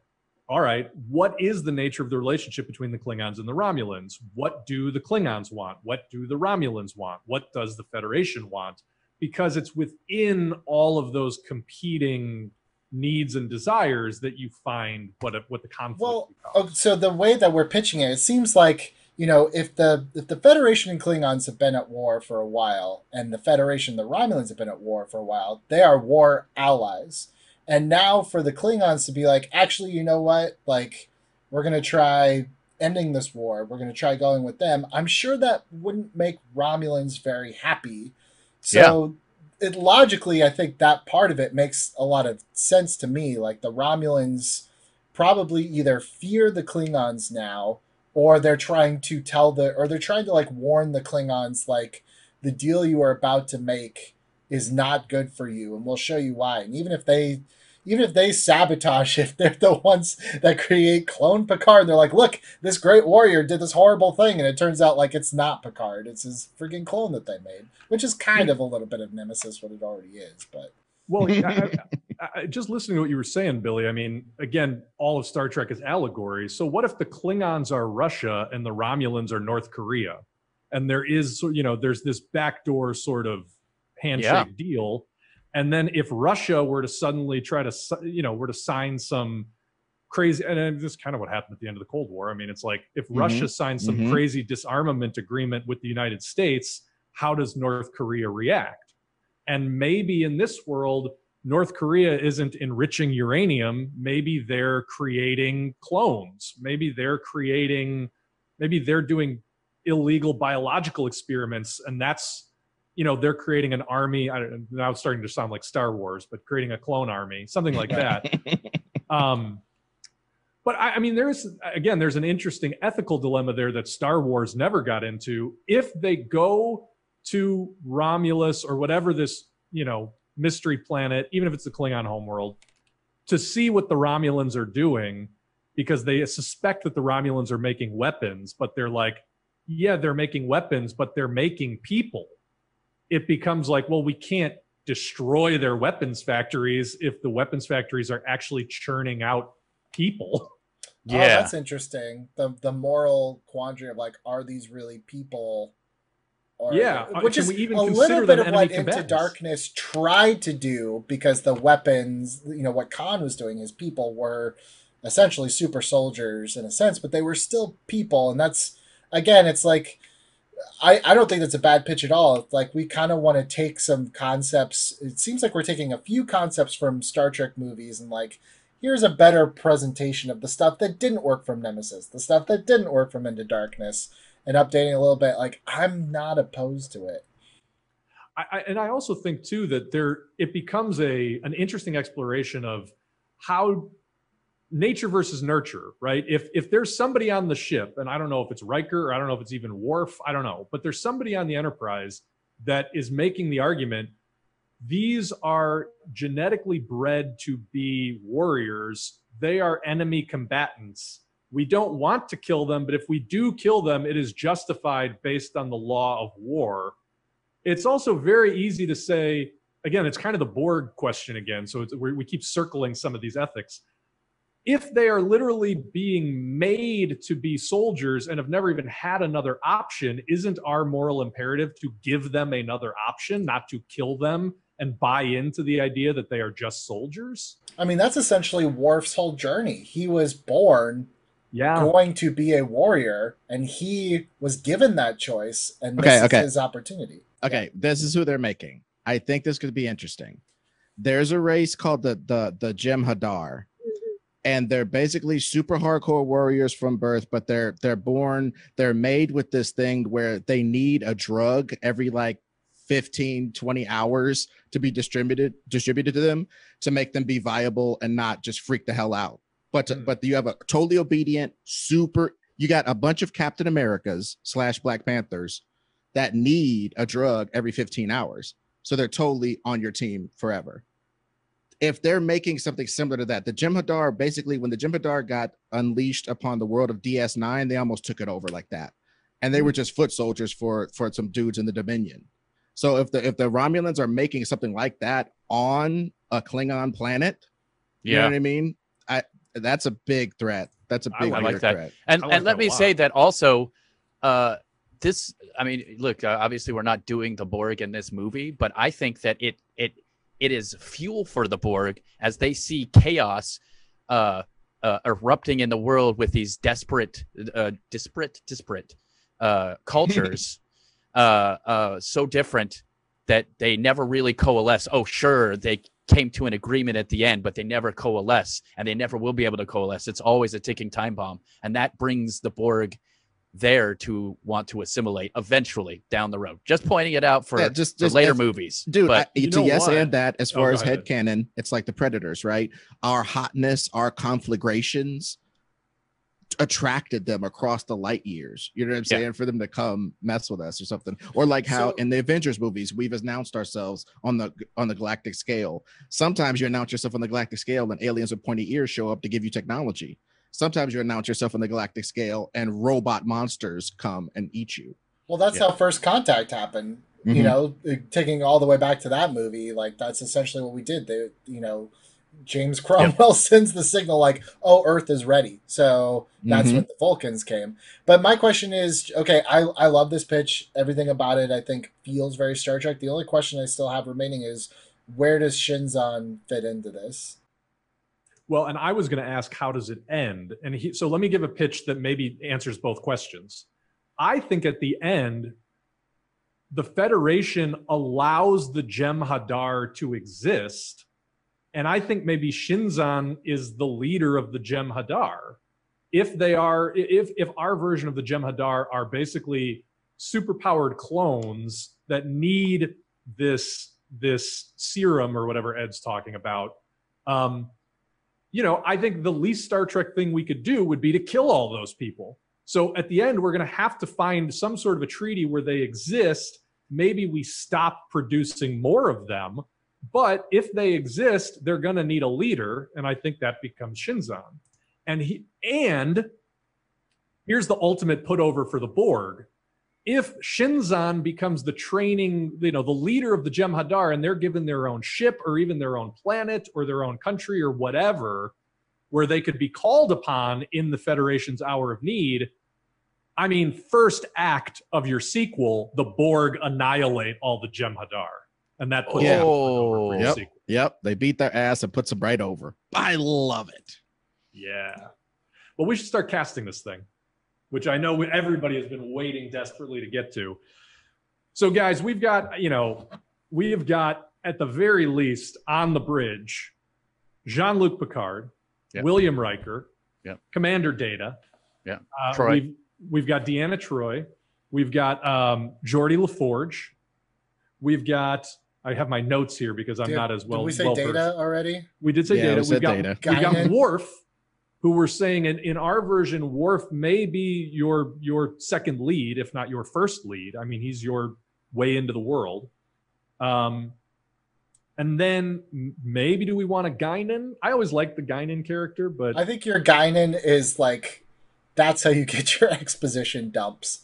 all right, what is the nature of the relationship between the Klingons and the Romulans? What do the Klingons want? What do the Romulans want? What does the Federation want? Because it's within all of those competing needs and desires that you find what a, what the conflict Well, becomes. so the way that we're pitching it, it seems like you know if the if the Federation and Klingons have been at war for a while, and the Federation, the Romulans have been at war for a while, they are war allies. And now for the Klingons to be like, actually, you know what? Like, we're gonna try ending this war. We're gonna try going with them. I'm sure that wouldn't make Romulans very happy. So it logically, I think that part of it makes a lot of sense to me. Like the Romulans probably either fear the Klingons now, or they're trying to tell the, or they're trying to like warn the Klingons, like the deal you are about to make is not good for you, and we'll show you why. And even if they, even if they sabotage, if they're the ones that create clone Picard, And they're like, look, this great warrior did this horrible thing, and it turns out like it's not Picard, it's his freaking clone that they made, which is kind of a little bit of Nemesis, what it already is, but. Well, I, I, I, just listening to what you were saying, Billy. I mean, again, all of Star Trek is allegory. So, what if the Klingons are Russia and the Romulans are North Korea, and there is, you know, there's this backdoor sort of handshake Yeah. deal, and then if Russia were to suddenly try to, you know, were to sign some crazy, and this is kind of what happened at the end of the Cold War. I mean, it's like if Mhm. Russia signs some Mhm. crazy disarmament agreement with the United States, how does North Korea react? And maybe in this world, North Korea isn't enriching uranium. Maybe they're creating clones. Maybe they're creating, maybe they're doing illegal biological experiments. And that's you know they're creating an army. I don't, now it's starting to sound like Star Wars, but creating a clone army, something like that. um, but I, I mean, there's again, there's an interesting ethical dilemma there that Star Wars never got into. If they go to Romulus or whatever this, you know, mystery planet, even if it's the Klingon homeworld, to see what the Romulans are doing, because they suspect that the Romulans are making weapons, but they're like, yeah, they're making weapons, but they're making people. It becomes like, well, we can't destroy their weapons factories if the weapons factories are actually churning out people. Yeah, oh, that's interesting. The the moral quandary of like, are these really people? Or, yeah, which is a little bit of what Into Darkness tried to do because the weapons, you know, what Khan was doing, his people were essentially super soldiers in a sense, but they were still people, and that's again, it's like I, I don't think that's a bad pitch at all. Like we kind of want to take some concepts. It seems like we're taking a few concepts from Star Trek movies and like here's a better presentation of the stuff that didn't work from Nemesis, the stuff that didn't work from Into Darkness, and updating a little bit. Like I'm not opposed to it. I, and I also think too that there it becomes a an interesting exploration of how nature versus nurture, right? If if there's somebody on the ship, and I don't know if it's Riker or I don't know if it's even Worf, I don't know, but there's somebody on the Enterprise that is making the argument these are genetically bred to be warriors. They are enemy combatants. We don't want to kill them, but if we do kill them, it is justified based on the law of war. It's also very easy to say, again, it's kind of the Borg question again. So we keep circling some of these ethics if they are literally being made to be soldiers and have never even had another option, isn't our moral imperative to give them another option, not to kill them and buy into the idea that they are just soldiers? I mean, that's essentially Worf's whole journey. He was born yeah. going to be a warrior, and he was given that choice, and this okay, okay. is his opportunity. Okay, this is who they're making. I think this could be interesting. There's a race called the the the Jem'Hadar, and they're basically super hardcore warriors from birth but they're they're born they're made with this thing where they need a drug every like 15 20 hours to be distributed distributed to them to make them be viable and not just freak the hell out. But mm. but you have a totally obedient super you got a bunch of captain americas slash black panthers that need a drug every 15 hours. So they're totally on your team forever if they're making something similar to that, the Jem'Hadar basically, when the Jem'Hadar got unleashed upon the world of DS9, they almost took it over like that, and they were hmm. just foot soldiers for for some dudes in the Dominion. So if the if the Romulans are making something like that on a Klingon planet, yeah. you know what I mean? I that's a big threat. That's a big I like that. threat. And like and let me say that also, uh, this. I mean, look, uh, obviously we're not doing the Borg in this movie, but I think that it it it is fuel for the Borg as they see chaos uh, uh, erupting in the world with these desperate, uh, disparate, disparate uh, cultures, uh, uh, so different that they never really coalesce. Oh, sure, they came to an agreement at the end, but they never coalesce, and they never will be able to coalesce. It's always a ticking time bomb, and that brings the Borg there to want to assimilate eventually down the road. Just pointing it out for, yeah, just, just, for later if, movies. Dude, but, I, to yes what? and that as oh, far oh, as head canon, it's like the predators, right? Our hotness, our conflagrations attracted them across the light years. You know what I'm saying? Yeah. For them to come mess with us or something. Or like how so, in the Avengers movies, we've announced ourselves on the on the galactic scale. Sometimes you announce yourself on the galactic scale and aliens with pointy ears show up to give you technology sometimes you announce yourself on the galactic scale and robot monsters come and eat you. Well, that's yeah. how First Contact happened. Mm-hmm. You know, taking all the way back to that movie, like that's essentially what we did. They, you know, James Cromwell yep. sends the signal like, "Oh, Earth is ready." So that's mm-hmm. when the Vulcans came. But my question is, okay, I I love this pitch. Everything about it, I think, feels very Star Trek. The only question I still have remaining is, where does Shinzon fit into this? Well, and I was going to ask, how does it end? And he, so let me give a pitch that maybe answers both questions. I think at the end, the Federation allows the Jem'Hadar to exist. And I think maybe Shinzon is the leader of the Jem'Hadar. If they are, if if our version of the Jem'Hadar are basically superpowered clones that need this this serum or whatever Ed's talking about. Um, you know, I think the least Star Trek thing we could do would be to kill all those people. So at the end, we're going to have to find some sort of a treaty where they exist. Maybe we stop producing more of them. But if they exist, they're going to need a leader, and I think that becomes Shinzon. And he and here's the ultimate put over for the Borg. If Shinzon becomes the training, you know, the leader of the Jem'Hadar, and they're given their own ship or even their own planet or their own country or whatever, where they could be called upon in the Federation's hour of need. I mean, first act of your sequel, the Borg annihilate all the Jem'Hadar, and that puts Yeah. you over for oh. Yep. sequel. Yep, they beat their ass and puts them right over. I love it. Yeah. Well, we should start casting this thing, which I know everybody has been waiting desperately to get to. So, guys, we've got, you know, we have got at the very least on the bridge Jean Luc Picard, Yep. William Riker, Yep. Commander Data. Yeah. Uh, Troi. We've, we've got Deanna Troi. We've got um, Geordi La Forge. We've got, I have my notes here because I'm Did- not as well. Did we say well data versed. already? We did say Yeah, data. we We've said got, data. We've got Worf, who we're saying in, in our version, Worf may be your your second lead, if not your first lead. I mean, he's your way into the world. Um, and then maybe do we want a Guinan? I always liked the Guinan character, but I think your Guinan is like that's how you get your exposition dumps.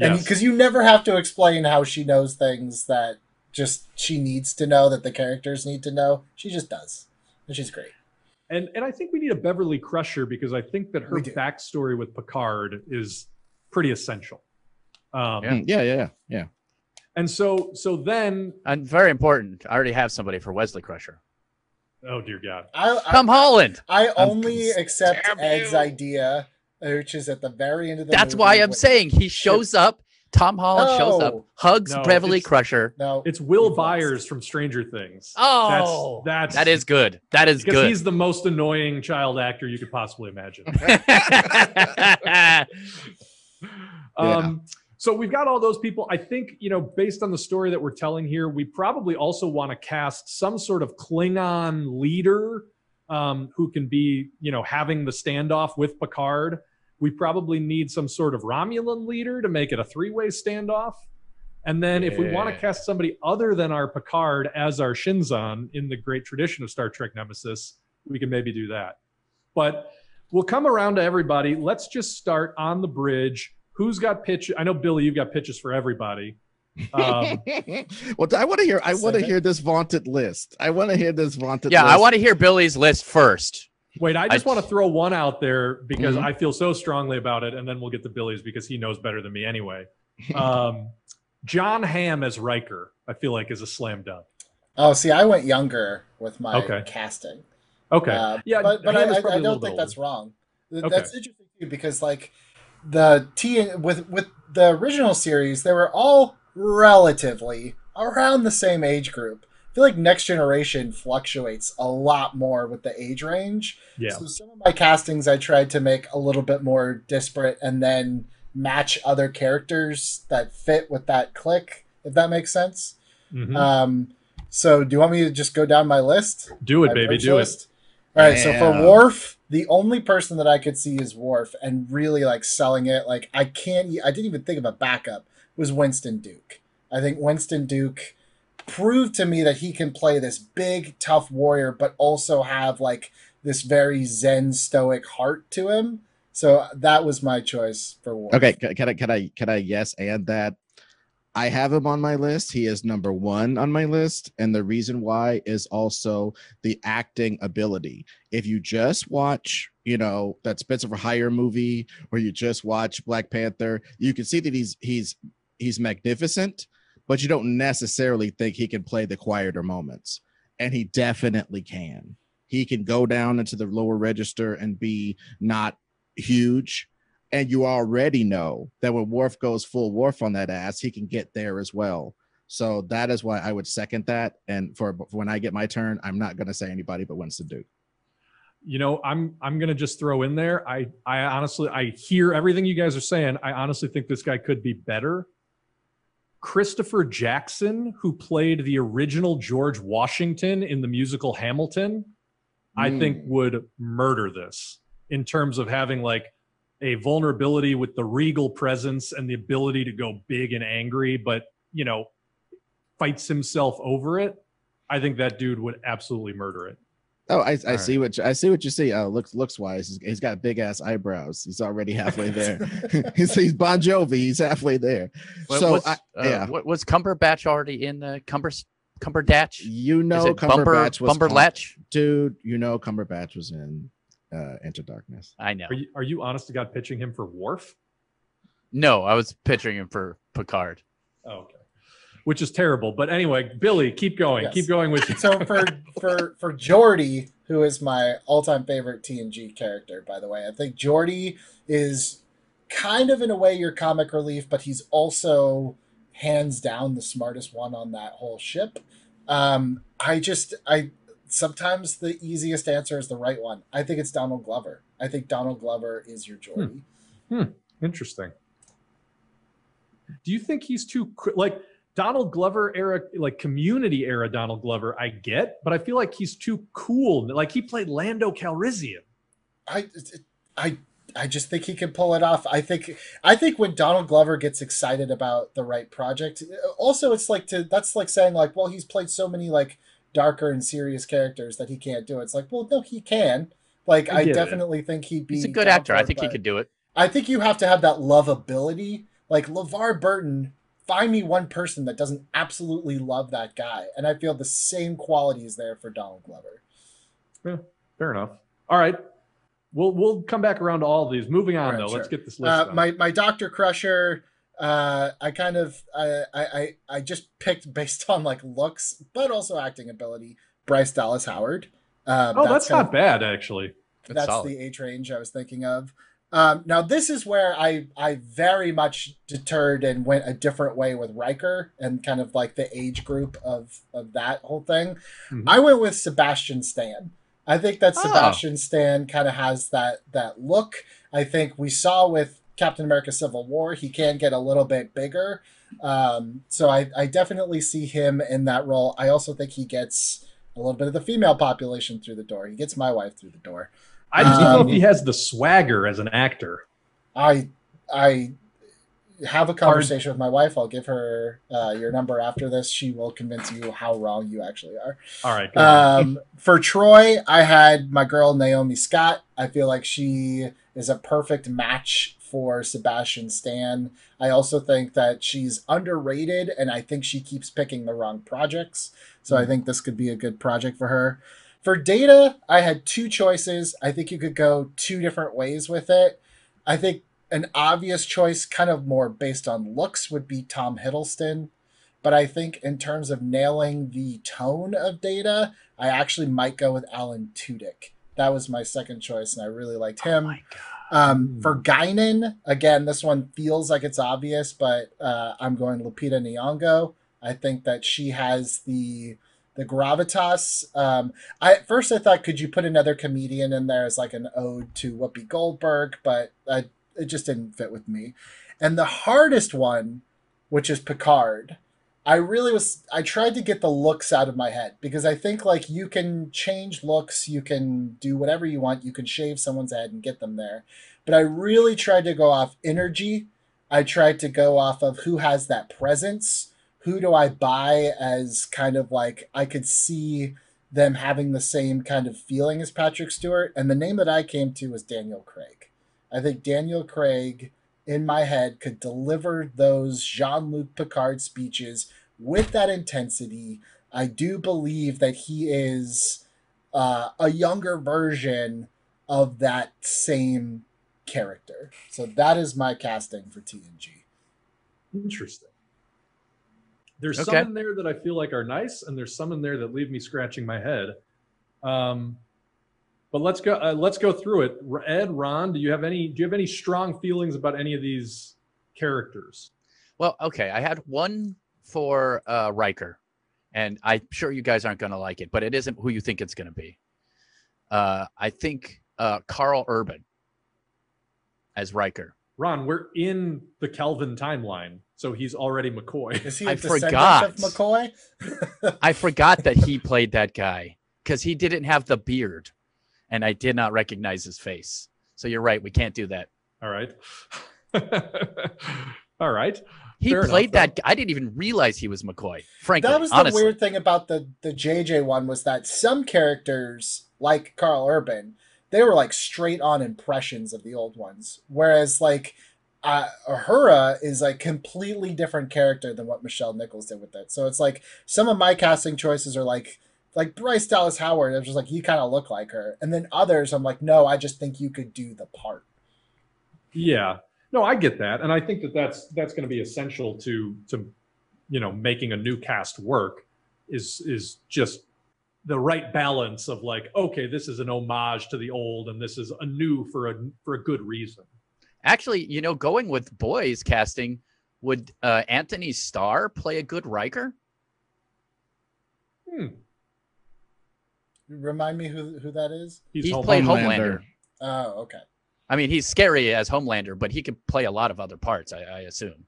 And yes. because you never have to explain how she knows things that just she needs to know that the characters need to know. She just does. And she's great. And and I think we need a Beverly Crusher because I think that her backstory with Picard is pretty essential. Um, Yeah. Mm, Yeah, yeah, yeah, yeah. And so so then, And very important. I already have somebody for Wesley Crusher. oh dear God, I I, Tom Holland. I I'm only accept Damn Ed's you. idea, which is at the very end of the That's movie why I'm saying he shows up. Tom Holland shows up, hugs No, Beverly Crusher. No. it's Will You've lost. Byers from Stranger Things. Oh, that's that is good. That is because good. he's the most annoying child actor you could possibly imagine. Um, so we've got all those people. I think, you know, based on the story that we're telling here, we probably also want to cast some sort of Klingon leader um, who can be, you know, having the standoff with Picard. We probably need some sort of Romulan leader to make it a three way standoff. And then if we want to cast somebody other than our Picard as our Shinzon in the great tradition of Star Trek Nemesis, we can maybe do that. But we'll come around to everybody. Let's just start on the bridge. Who's got pitch? I know Billy, you've got pitches for everybody. Um, well, I want to hear. I want to hear this vaunted list. I want to hear this vaunted. List. Yeah, I want to hear Billy's list first. Wait, I just I- want to throw one out there because Mhm. I feel so strongly about it, and then we'll get to Billy's because he knows better than me anyway. Um, Jon Hamm as Riker, I feel like is a slam dunk. Oh, see, I went younger with my Okay. casting. Okay, Uh, yeah, but but I, Hamm is I, probably I a don't little bit think that's wrong. Okay. That's interesting too because like the T with with the original series, they were all relatively around the same age group. I feel like Next Generation fluctuates a lot more with the age range. Yeah, So some of my castings I tried to make a little bit more disparate and then match other characters that fit with that click, if that makes sense. Mhm. Um, so do you want me to just go down my list? do it, my baby, bridge do it. list? All right, so for Yeah. Worf, the only person that I could see is Worf and really like selling it. Like I can't, I didn't even think of a backup. Was Winston Duke? I think Winston Duke proved to me that he can play this big, tough warrior, but also have like this very zen, stoic heart to him. So that was my choice for Worf. Okay, can I can I can I yes and that? I have him on my list. He is number one on my list, and the reason why is also the acting ability. If you just watch, you know, that Spencer for Hire movie, or you just watch Black Panther, you can see that he's he's he's magnificent, but you don't necessarily think he can play the quieter moments, and he definitely can. He can go down into the lower register and be not huge and you already know that when Worf goes full Worf on that ass, he can get there as well. So that is why I would second that. And for, for when I get my turn, I'm not going to say anybody but Winston Duke. You know, I'm I'm gonna just throw in there. I I honestly I hear everything you guys are saying. I honestly think this guy could be better. Christopher Jackson, who played the original George Washington in the musical Hamilton, I think Mm. would murder this in terms of having like a vulnerability with the regal presence and the ability to go big and angry, but you know, fights himself over it. I think that dude would absolutely murder it. Oh, I, I right. see what you, I see what you see. Uh, looks looks wise. He's, he's got big ass eyebrows. He's already halfway there. he's, he's Bon Jovi. He's halfway there. What- so was, I, uh, yeah, what, was Cumberbatch already in the Cumber Cumberdatch? you know it Bumper Cumberbatch was Cum- Bumberlatch? dude. You know Cumberbatch was in uh, Into Darkness. I know. Are you, are you honest to God pitching him for Worf? No, I was picturing him for Picard. Oh, okay. Which is terrible. But anyway, Billy, keep going. Yes. Keep going with you. so for for for Geordi, who is my all-time favorite TNG character, by the way, I think Geordi is kind of in a way your comic relief, but he's also hands down the smartest one on that whole ship. Um, I just I sometimes the easiest answer is the right one. I think it's Donald Glover. I think Donald Glover is your Geordi. Hmm. Interesting. Do you think he's too like Donald Glover era, like community era Donald Glover? I get, but I feel like he's too cool. Like he played Lando Calrissian. I I I just think he can pull it off. I think I think when Donald Glover gets excited about the right project, also it's like to that's like saying like, well, he's played so many like darker and serious characters that he can't do it. It's like, well, no, he can. Like I I, get it. definitely think he'd be He's a good actor. I think he could do it. I think you have to have that lovability. Like LeVar Burton, find me one person that doesn't absolutely love that guy. And I feel the same quality is there for Donald Glover. Yeah, fair enough. All right. We'll we'll come back around to all of these. Moving on All right, though. Let's get this list. Uh, done. my my Doctor Crusher, uh, I kind of I, I I I just picked based on like looks, but also acting ability. Bryce Dallas Howard. Um, oh, that's, kind not of- bad actually. That's that's the age range I was thinking of. Um, now this is where I I very much deterred and went a different way with Riker and kind of like the age group of of that whole thing. Mhm. I went with Sebastian Stan. I think that Oh. Sebastian Stan kind of has that that look. I think we saw with Captain America: Civil War, he can get a little bit bigger. Um, so I, I definitely see him in that role. I also think he gets a little bit of the female population through the door. He gets my wife through the door. I just don't know Um, if he has the swagger as an actor. I I have a conversation with my wife. I'll give her uh, your number after this. She will convince you how wrong you actually are. All right. Um, for Troi, I had my girl Naomi Scott. I feel like she is a perfect match for Sebastian Stan. I also think that she's underrated, and I think she keeps picking the wrong projects. So I think this could be a good project for her. For Data, I had two choices. I think you could go two different ways with it. I think an obvious choice, kind of more based on looks, would be Tom Hiddleston. But I think in terms of nailing the tone of Data, I actually might go with Alan Tudyk. That was my second choice, and I really liked him. Oh my God. Um, for Guinan, again, this one feels like it's obvious, but uh, I'm going Lupita Nyong'o. I think that she has the the gravitas. Um, I at first I thought, could you put another comedian in there as like an ode to Whoopi Goldberg, but I, it just didn't fit with me. And the hardest one, which is Picard, I really was. I tried to get the looks out of my head because I think like you can change looks, you can do whatever you want, you can shave someone's head and get them there. But I really tried to go off energy. I tried to go off of who has that presence. Who do I buy as kind of like I could see them having the same kind of feeling as Patrick Stewart? And the name that I came to was Daniel Craig. I think Daniel Craig in my head could deliver those Jean Luc Picard speeches with that intensity. I do believe that he is uh, a younger version of that same character. So that is my casting for TNG. Interesting. There's Okay. some in there that I feel like are nice, and there's some in there that leave me scratching my head. Um, but let's go. Uh, let's go through it. Ed, Ron, do you have any? Do you have any strong feelings about any of these characters? Well, okay. I had one for uh, Riker, and I'm sure you guys aren't going to like it, but it isn't who you think it's going to be. Uh, I think uh, Karl Urban as Riker. Ron, we're in the Kelvin timeline, so he's already McCoy. Is he a I forgot. of McCoy? I forgot that he played that guy because he didn't have the beard, and I did not recognize his face. So you're right. We can't do that. All right. All right. He Fair played enough, that. I didn't even realize he was McCoy. Frankly, that was the honestly. weird thing about the the JJ one was that some characters, like Karl Urban, they were like straight on impressions of the old ones, whereas like uh, is like completely different character than what Nichelle Nichols did with it. So it's like some of my casting choices are like like Bryce Dallas Howard. I'm just like you kind of look like her, and then others I'm like no, I just think you could do the part. Yeah. No, I get that, and I think that that's that's going to be essential to to you know making a new cast work is is just the right balance of like okay, this is an homage to the old, and this is a new for a for a good reason. Actually, you know, going with boys casting, would uh, Antony Starr play a good Riker? Hmm. Remind me who who that is? He's, He's home- played Homelander. Homelander. Oh, okay. I mean, he's scary as Homelander, but he could play a lot of other parts. I, I assume.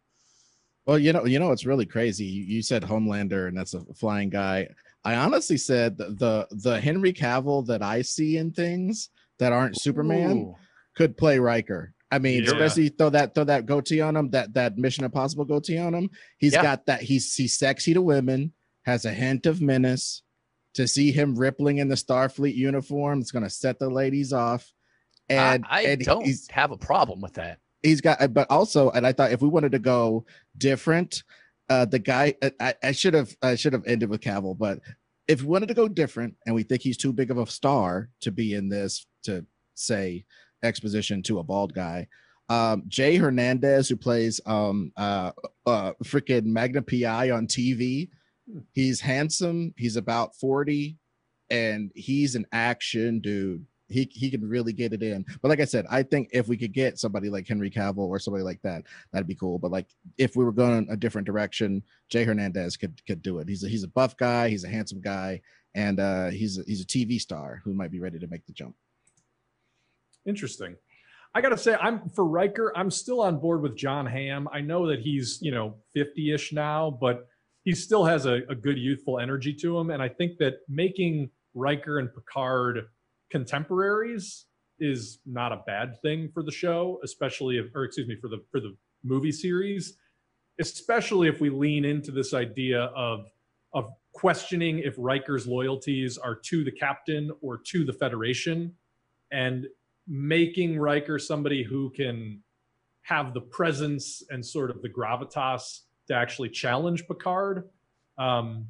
Well, you know, you know, it's really crazy. You, you said Homelander, and that's a flying guy. I honestly said the, the the Henry Cavill that I see in things that aren't Superman Ooh. could play Riker. I mean, Yeah. especially throw that throw that goatee on him, that that Mission Impossible goatee on him. He's Yeah. got that. He's he's sexy to women, has a hint of menace. To see him rippling in the Starfleet uniform, it's gonna set the ladies off. And I, I and don't he's have a problem with that. he's got but also and i thought if we wanted to go different uh the guy i, I should have i should have ended with cavill but if we wanted to go different and we think he's too big of a star to be in this to say exposition to a bald guy um jay hernandez who plays um uh uh freaking Magnum P.I. on tv he's handsome he's about 40 and he's an action dude he he can really get it in. But like I said, I think if we could get somebody like Henry Cavill or somebody like that, that'd be cool. But like if we were going a different direction, Jay Hernandez could could do it. He's a he's a buff guy, he's a handsome guy, and uh he's a, he's a TV star who might be ready to make the jump. Interesting. I gotta say, I'm for Riker. I'm still on board with Jon Hamm. I know that he's you know 50ish now, but he still has a, a good youthful energy to him, and I think that making Riker and Picard contemporaries is not a bad thing for the show, especially if, or excuse me, for the for the movie series, especially if we lean into this idea of of questioning if Riker's loyalties are to the captain or to the Federation, and making Riker somebody who can have the presence and sort of the gravitas to actually challenge Picard. Um,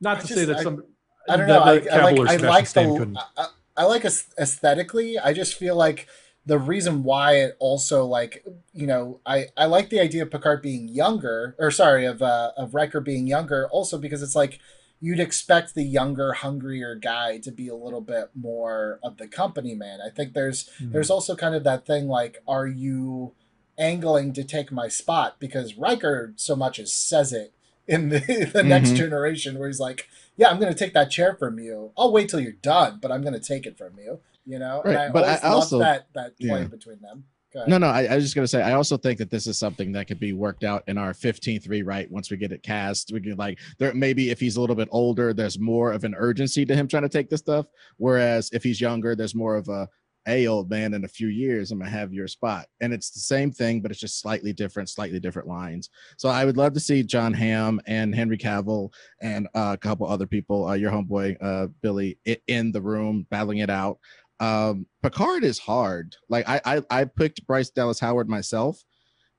not I to just- say that I- some. I don't know. I, I like I like the. I, I like aesthetically. I just feel like the reason why it also like you know I I like the idea of Picard being younger or sorry of uh of Riker being younger also because it's like you'd expect the younger hungrier guy to be a little bit more of the company man. I think there's Mhm. there's also kind of that thing like are you angling to take my spot because Riker so much as says it in the the next Mhm. generation where he's like yeah, I'm going to take that chair from you. I'll wait till you're done, but I'm going to take it from you. You know, and Right, I but I also- that that yeah. between them. No, no, I, I was just gonna say I also think that this is something that could be worked out in our 15th rewrite once we get it cast. We can like there maybe if he's a little bit older, there's more of an urgency to him trying to take this stuff. Whereas if he's younger, there's more of a hey old man, in a few years, I'm gonna have your spot. And it's the same thing, but it's just slightly different, slightly different lines. So I would love to see Jon Hamm and Henry Cavill and uh, a couple other people, uh, your homeboy uh Billy, in the room battling it out um picard is hard. Like i i, I picked bryce dallas howard myself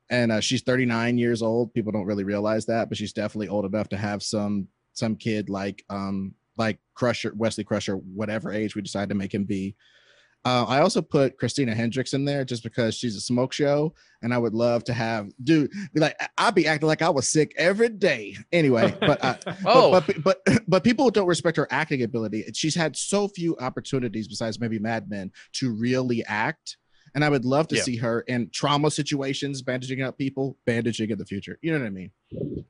and uh, she's 39 years old. People don't really realize that but she's definitely old enough to have some some kid like um like crusher wesley crusher whatever age we decide to make him be uh, I also put Christina Hendricks in there just because she's a smoke show, and I would love to have dude be like I'd be acting like I was sick every day anyway. But uh, Oh, but, but but but people don't respect her acting ability. She's had so few opportunities besides maybe Mad Men to really act. And I would love to Yeah. see her in trauma situations, bandaging up people, bandaging in the future. You know what I mean?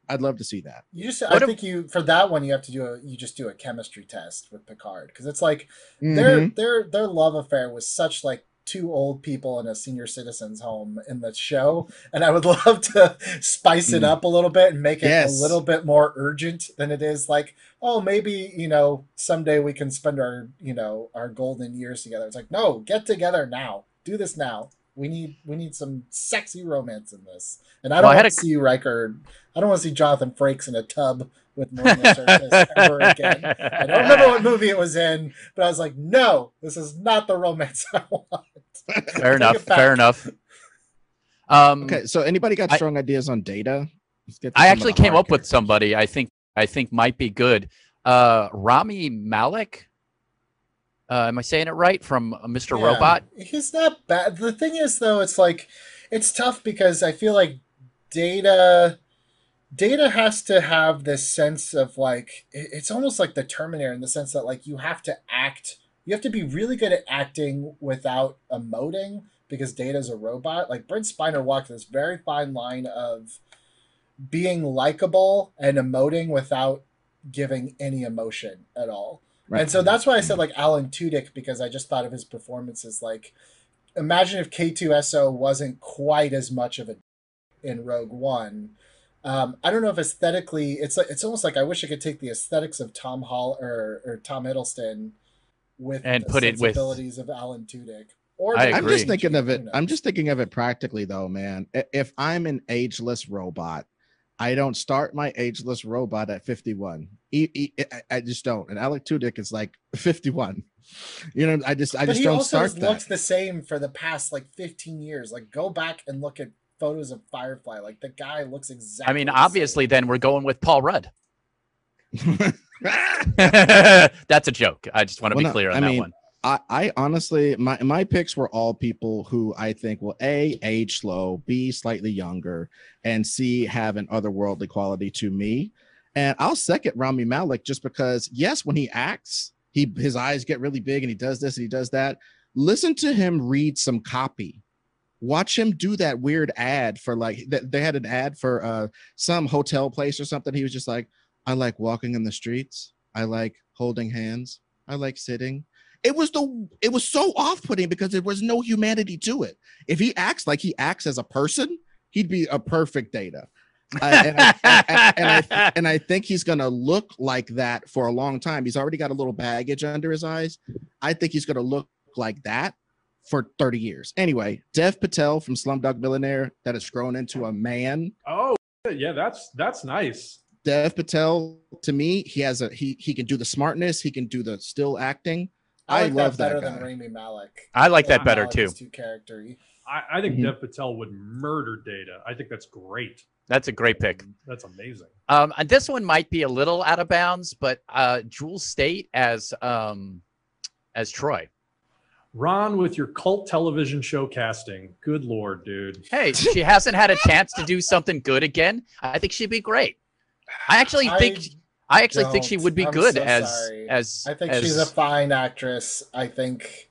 I'd love to see that. You just, I What if- think you for that one you have to do a you just do a chemistry test with Picard because it's like their Mhm. their their love affair was such like two old people in a senior citizens home in the show, and I would love to spice it Mm. up a little bit and make it Yes. a little bit more urgent than it is. Like, oh, maybe you know someday we can spend our you know our golden years together. It's like, no, get together now. Do this now. We need we need some sexy romance in this. And I don't Well, I had want a- to see Riker. I don't want to see Jonathan Frakes in a tub with Marina Sirtis ever again. I don't remember what movie it was in, but I was like, no, this is not the romance I want. Fair enough. Fair enough. Um, Okay, so anybody got I- strong ideas on data? Let's get to I actually came hard up with somebody I think I think might be good. Uh, Rami Malek. Uh, am I saying it right? From uh, Mr. Yeah, Robot. He's not bad. The thing is, though, it's like it's tough because I feel like Data Data has to have this sense of like it's almost like the Terminator in the sense that like you have to act. You have to be really good at acting without emoting because Data's a robot. Like Brent Spiner walked this very fine line of being likable and emoting without giving any emotion at all. Right. And so that's why I said like Alan Tudyk because I just thought of his performances like imagine if K2SO wasn't quite as much of a in Rogue One. Um, I don't know if aesthetically it's like it's almost like I wish I could take the aesthetics of Tom Hall or, or Tom Hiddleston with And the put it with- abilities of Alan Tudyk. Or I I'm just thinking of it. I'm just thinking of it practically, though, man. If I'm an ageless robot, I don't start my ageless robot at 51. E- e- I- I just don't. And Alec Tudyk is like 51. You know, I just, I but just he don't also start has that. looked the same for the past like 15 years. Like go back and look at photos of Firefly. Like the guy looks exactly. I mean, the obviously, same. then we're going with Paul Rudd. That's a joke. I just want to Well, be no, clear on I that mean, one. I, I honestly, my my picks were all people who I think will a age slow, b slightly younger, and c have an otherworldly quality to me. And I'll second Rami Malek just because, yes, when he acts, he his eyes get really big and he does this and he does that. Listen to him read some copy. Watch him do that weird ad for like they had an ad for uh some hotel place or something. He was just like, I like walking in the streets. I like holding hands. I like sitting it was the it was so off-putting because there was no humanity to it if he acts like he acts as a person he'd be a perfect data Uh, and, I, and, and I and I think he's gonna look like that for a long time. He's already got a little baggage under his eyes. I think he's gonna look like that for 30 years. Anyway, Dev Patel from Slumdog Millionaire that has grown into a man. Oh, yeah, that's that's nice. Dev Patel, to me, he has a he he can do the smartness, he can do the still acting. I, I like love that that better than guy. Rami Malek. I like that better Malek too. is Too charactery. I, I think Mhm. Dev Patel would murder Data. I think that's great. That's a great pick. That's amazing. Um, and this one might be a little out of bounds, but uh, Jewel Staite as um, as Troi. Ron, with your cult television show casting, good lord, dude. Hey, she hasn't had a chance to do something good again. I think she'd be great. I actually think I actually think she would be I'm good so as sorry. as I think as, she's a fine actress. I think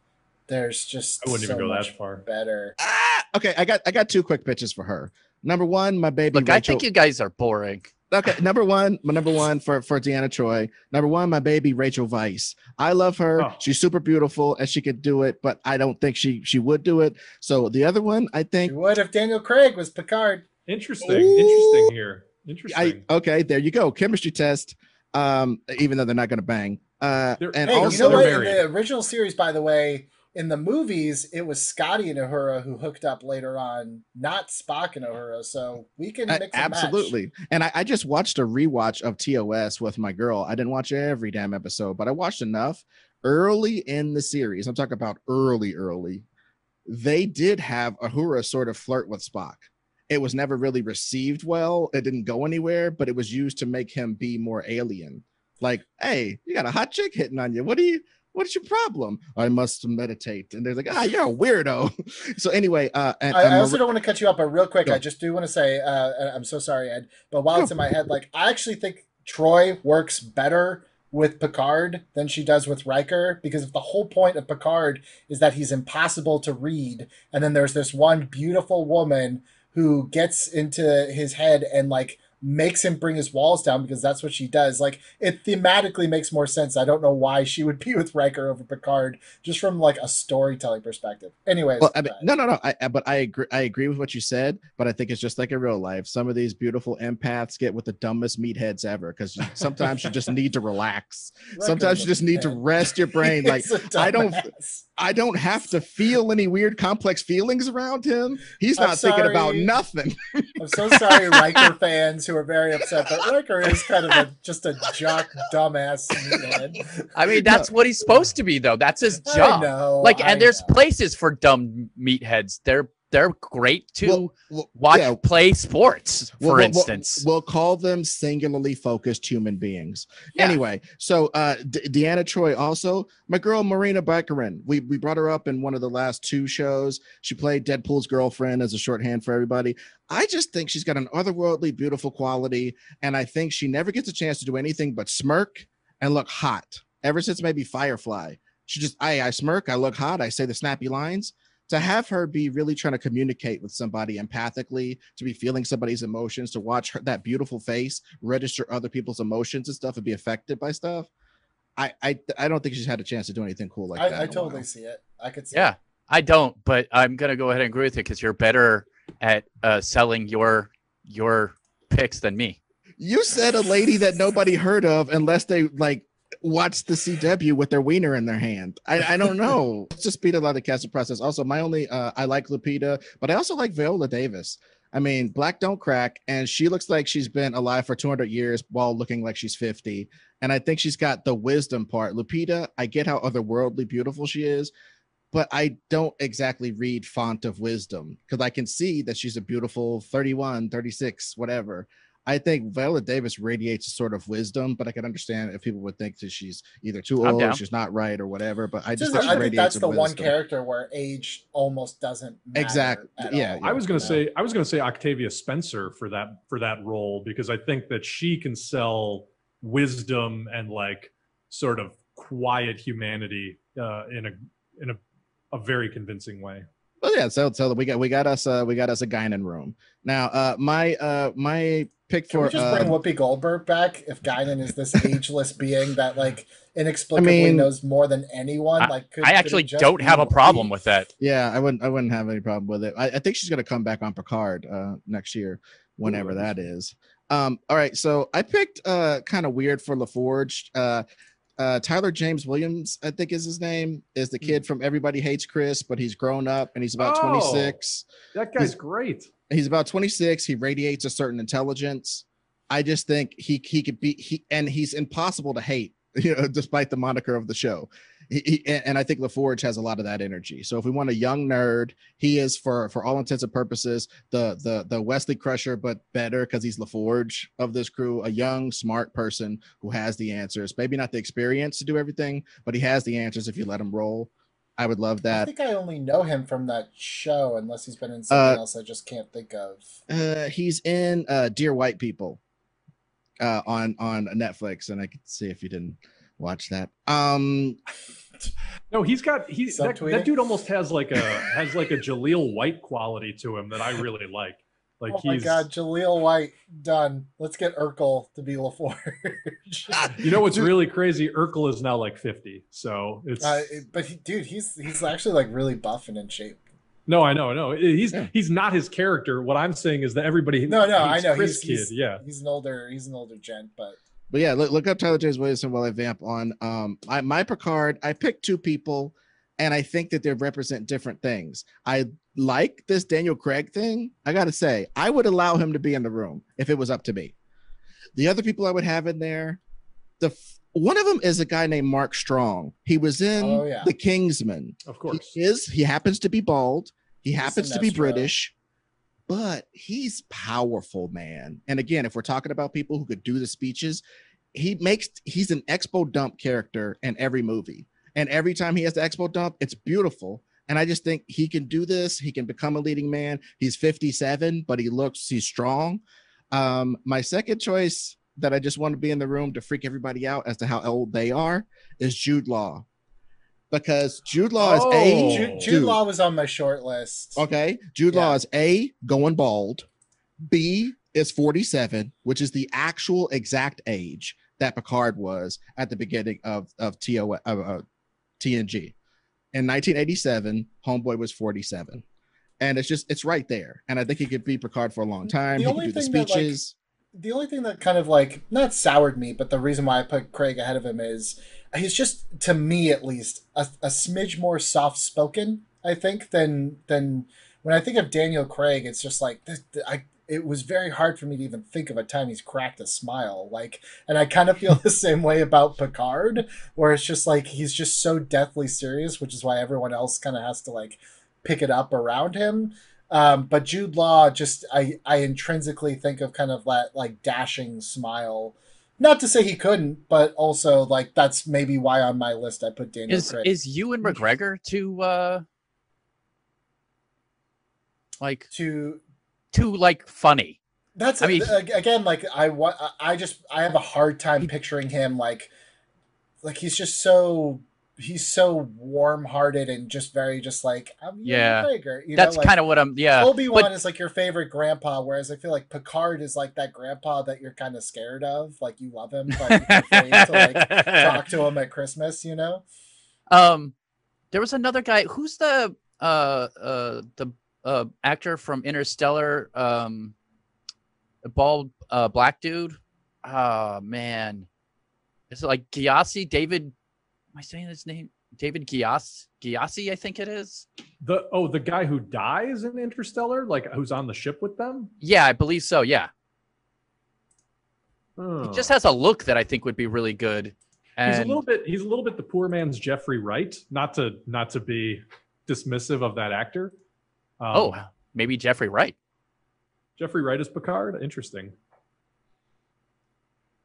there's just I wouldn't so even go much that far. better. Ah, okay, I got I got two quick pitches for her. Number one, my baby Look, I think you guys are boring. Okay, number one, my number one for for Deanna Troi. Number one, my baby Rachel Weisz. I love her. Oh. She's super beautiful and she could do it, but I don't think she she would do it. So the other one, I She think would if Daniel Craig was Picard. Interesting. Ooh. Interesting here. Interesting. I okay, there you go. Chemistry test. Um, even though they're not gonna bang. Uh, They're- and Hey, Also, you know what? In the original series, by the way, in the movies, it was Scotty and Uhura who hooked up later on, not Spock and Uhura. So we can mix and match. absolutely. And I, I just watched a rewatch of TOS with my girl. I didn't watch every damn episode, but I watched enough early in the series. I'm talking about early, early. They did have Uhura sort of flirt with Spock. It was never really received well. It didn't go anywhere, but it was used to make him be more alien. Like, hey, you got a hot chick hitting on you. What do you? What's your problem? I must meditate. And they're like, ah, you're a weirdo. so anyway, uh, and, I, I also Mar- don't want to cut you up, but real quick, Go. I just do want to say, uh, I'm so sorry, Ed, but while Go. it's in my head, like I actually think Troi works better with Picard than she does with Riker because if the whole point of Picard is that he's impossible to read, and then there's this one beautiful woman who gets into his head and like makes him bring his walls down because that's what she does. Like it thematically makes more sense. I don't know why she would be with Riker over Picard, just from like a storytelling perspective. Anyways, well, I mean, no, no, no. I, but I agree. I agree with what you said. But I think it's just like in real life. Some of these beautiful empaths get with the dumbest meatheads ever because sometimes you just need to relax. sometimes you just need to rest your brain. Like I don't. I don't have to feel any weird complex feelings around him. He's not thinking about nothing. I'm so sorry, Riker fans who are very upset, but Riker is kind of a, just a jock dumbass meathead. I mean, that's no. what he's supposed to be, though. That's his job. Know, like, and I there's know. places for dumb meatheads. They're they're great to well, well, watch yeah. play sports, for We'll- instance. We'll, call them singularly focused human beings. Yeah. Anyway, so uh, D- Deanna Troi, also my girl Morena Baccarin. We we brought her up in one of the last two shows. She played Deadpool's girlfriend as a shorthand for everybody. I just think she's got an otherworldly, beautiful quality, and I think she never gets a chance to do anything but smirk and look hot. Ever since maybe Firefly, she just I I smirk, I look hot, I say the snappy lines. To have her be really trying to communicate with somebody empathically, to be feeling somebody's emotions, to watch her that beautiful face register other people's emotions and stuff and be affected by stuff. I I, I don't think she's had a chance to do anything cool like that. I, I in a totally while. see it. I could see. yeah, I don't, but I'm gonna go ahead and agree with you because you're better at uh, selling your your picks than me. You said a lady that nobody heard of unless they like watch the CW with their wiener in their hand. I, I don't know. It's just speed a lot of the casting process. Also, my only uh, I like Lupita, but I also like Viola Davis. I mean, black don't crack, and she looks like she's been alive for 200 years while looking like she's 50. And I think she's got the wisdom part. Lupita, I get how otherworldly beautiful she is, but I don't exactly read font of wisdom because I can see that she's a beautiful 31, 36, whatever. I think Viola Davis radiates a sort of wisdom, but I can understand if people would think that she's either too old, down. she's not right, or whatever. But I I, just just, think she I think radiates that's a the one character where age almost doesn't matter Exact- at yeah, yeah. I was going to Yeah. say I was going to say Octavia Spencer for that for that role because I think that she can sell wisdom and like sort of quiet humanity uh, in a in a, a very convincing way. Well, yeah. So, so we got we got us uh we got us a Guinan room now. Uh, my uh my pick Can for we just uh, bring Whoopi Goldberg back if Guinan is this ageless being that like inexplicably mean, knows more than anyone? I- Like, could, I actually just don't have a Whoopi? problem with that. yeah, I wouldn't I wouldn't have any problem with it. I, I think she's gonna come back on Picard uh next year, whenever that is. Um, all right, so I picked uh kind of weird for LaForge. Uh uh Tyler James Williams, I think is his name, is the kid from Everybody Hates Chris, but he's grown up and he's about Oh. 26. That guy's great. He's about 26 he radiates a certain intelligence. I just think he he could be he and he's impossible to hate you know despite the moniker of the show. He, he- and i think laforge has a lot of that energy. So if we want a young nerd he is for for all intents and purposes the the the wesley crusher but better because he's laforge of this crew a young smart person who has the answers. Maybe not the experience to do everything but he has the answers if you let him roll i would love that. I think I only know him from that show, unless he's been in something Uh, else I just can't think of. Uh, he's in uh, Dear White People uh, on on Netflix, and I could see if you didn't watch that. Um, No, he's got he's that, that dude almost has like a has like a Jaleel White quality to him that I really like. Like oh my he's god, Jaleel White done. Let's get Urkel to be LaForge. you know what's really crazy? Urkel is now like 50. So it's uh, but he, dude, he's he's actually like really buff and in shape. no, I know, no. He's Yeah. he's not his character. What I'm saying is that everybody No, no, I know Chris he's, he's. Yeah. he's an older he's an older gent, but but yeah, look, look up Tyler James Williamson while I vamp on um I, my Picard. I picked two people, and I think that they represent different things. I like this Daniel Craig thing. I gotta say, I would allow him to be in the room if it was up to me. The other people I would have in there, the f- one of them is a guy named Mark Strong. He was in Oh, yeah. The Kingsman. Of course. He is he happens to be bald. He happens to be British, but he's powerful, man. And again, if we're talking about people who could do the speeches, he makes he's an expo dump character in every movie. And every time he has the expo dump, it's beautiful. And I just think he can do this. He can become a leading man. He's 57, but he looks he's strong. Um, my second choice that I just want to be in the room to freak everybody out as to how old they are is Jude Law. Because Jude Law is Oh. a Jude, Jude. Law was on my short list. Okay. Jude Yeah. Law is A, going bald, B, is 47, which is the actual exact age that Picard was at the beginning of of TO of uh, TNG. In 1987, Homeboy was 47, and it's just it's right there. And I think he could be Picard for a long time. The he could do the thing that, like, speeches. the only thing that kind of like not soured me, but the reason why I put Craig ahead of him is he's just to me at least a, a smidge more soft spoken. I think than than when I think of Daniel Craig, it's just like this, I. It was very hard for me to even think of a time he's cracked a smile. Like, and I kind of feel the same way about Picard, where it's just like he's just so deathly serious, which is why everyone else kind of has to like pick it up around him. Um, but Jude Law, just I, I intrinsically think of kind of that like dashing smile. Not to say he couldn't, but also like that's maybe why on my list I put Daniel Is Craig. is Ewan McGregor too uh like to too like funny? that's I mean- again like I wa- I just I have a hard time picturing him like like he's just so he's so warm-hearted and just very just like I'm Yeah. You That's know, like, kind of what I'm. Yeah, Obi Wan but- is like your favorite grandpa, whereas I feel like Picard is like that grandpa that you're kind of scared of. Like you love him, but you're afraid to like talk to him at Christmas. You know? Um, there was another guy. Who's the uh uh the uh actor from Interstellar? Um, bald uh black dude. Oh man, is it like Gyasi David? Am I saying his name? David Gyas Gyasi, I think it is. The oh, the guy who dies in Interstellar, like who's on the ship with them. Yeah, I believe so. Yeah, Oh. he just has a look that I think would be really good. And he's a little bit. He's a little bit the poor man's Jeffrey Wright. Not to not to be dismissive of that actor. Um, oh, maybe Jeffrey Wright. Jeffrey Wright is Picard. Interesting.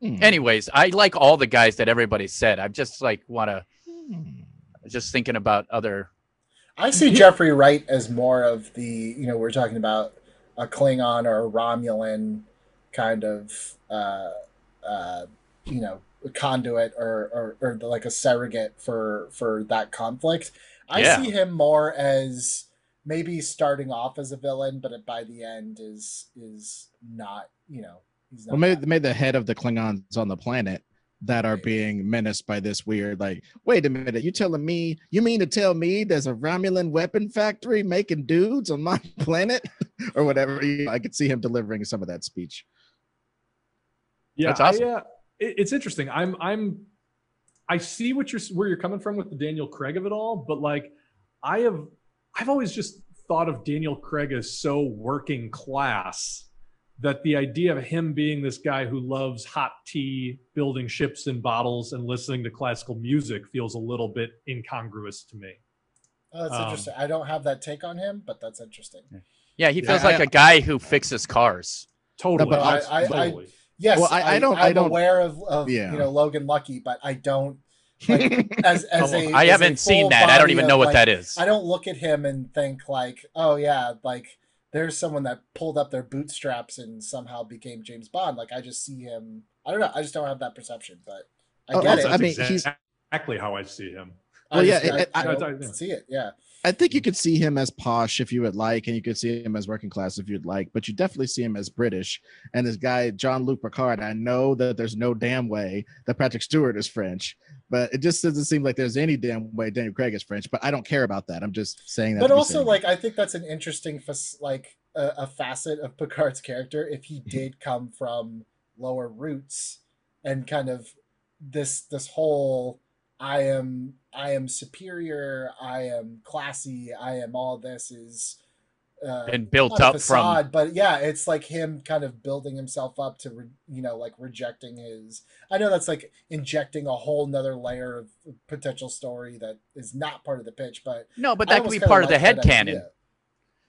Hmm. Anyways, I like all the guys that everybody said. I'm just like want to Hmm. just thinking about other. I see Jeffrey Wright as more of the you know we're talking about a Klingon or a Romulan kind of uh, uh, you know conduit or, or or like a surrogate for for that conflict. I Yeah. see him more as maybe starting off as a villain, but by the end is is not you know he's not. Well, maybe, maybe the head of the Klingons on the planet that are being menaced by this weird, like, wait a minute, you telling me, you mean to tell me there's a Romulan weapon factory making dudes on my planet or whatever? You- I could see him delivering some of that speech. Yeah, That's awesome. I, uh, it- it's interesting. I'm I'm I see what you're where you're coming from with the Daniel Craig of it all, but like I have I've always just thought of Daniel Craig as so working class that the idea of him being this guy who loves hot tea, building ships in bottles, and listening to classical music feels a little bit incongruous to me. Oh, that's um, interesting. I don't have that take on him, but that's interesting. Yeah, he feels I- like a guy who fixes cars. Totally. but I- I- I- totally. Yes, Well, I- I don't- I'm I don't- aware of, of Yeah. you know Logan Lucky, but I don't like as as Oh, a. I as haven't seen that. I don't even of, know what like, that is. I don't look at him and think like, oh yeah, like there's someone that pulled up their bootstraps and somehow became James Bond. Like I just see him. I don't know. I just don't have that perception, but I Oh, get That's, it. I mean, exact- he's- exactly how I see him. I Well, yeah, just- I, it- I I- don't I- see it. Yeah. I think you could see him as posh if you would like, and you could see him as working class if you'd like, but you definitely see him as British. And this guy, John Luc Picard, I know that there's no damn way that Patrick Stewart is French, but it just doesn't seem like there's any damn way Daniel Craig is French. But I don't care about that. I'm just saying that. but also like i think that's an interesting like a, a facet of picard's character if he Mm-hmm. did come from lower roots and kind of this this whole i am i am superior i am classy i am all this is uh, And built not a up from but yeah, it's like him kind of building himself up to, re, you know, like rejecting his. I know that's like injecting a whole nother layer of potential story that is not part of the pitch, but no, but that could be part of the head that canon. idea.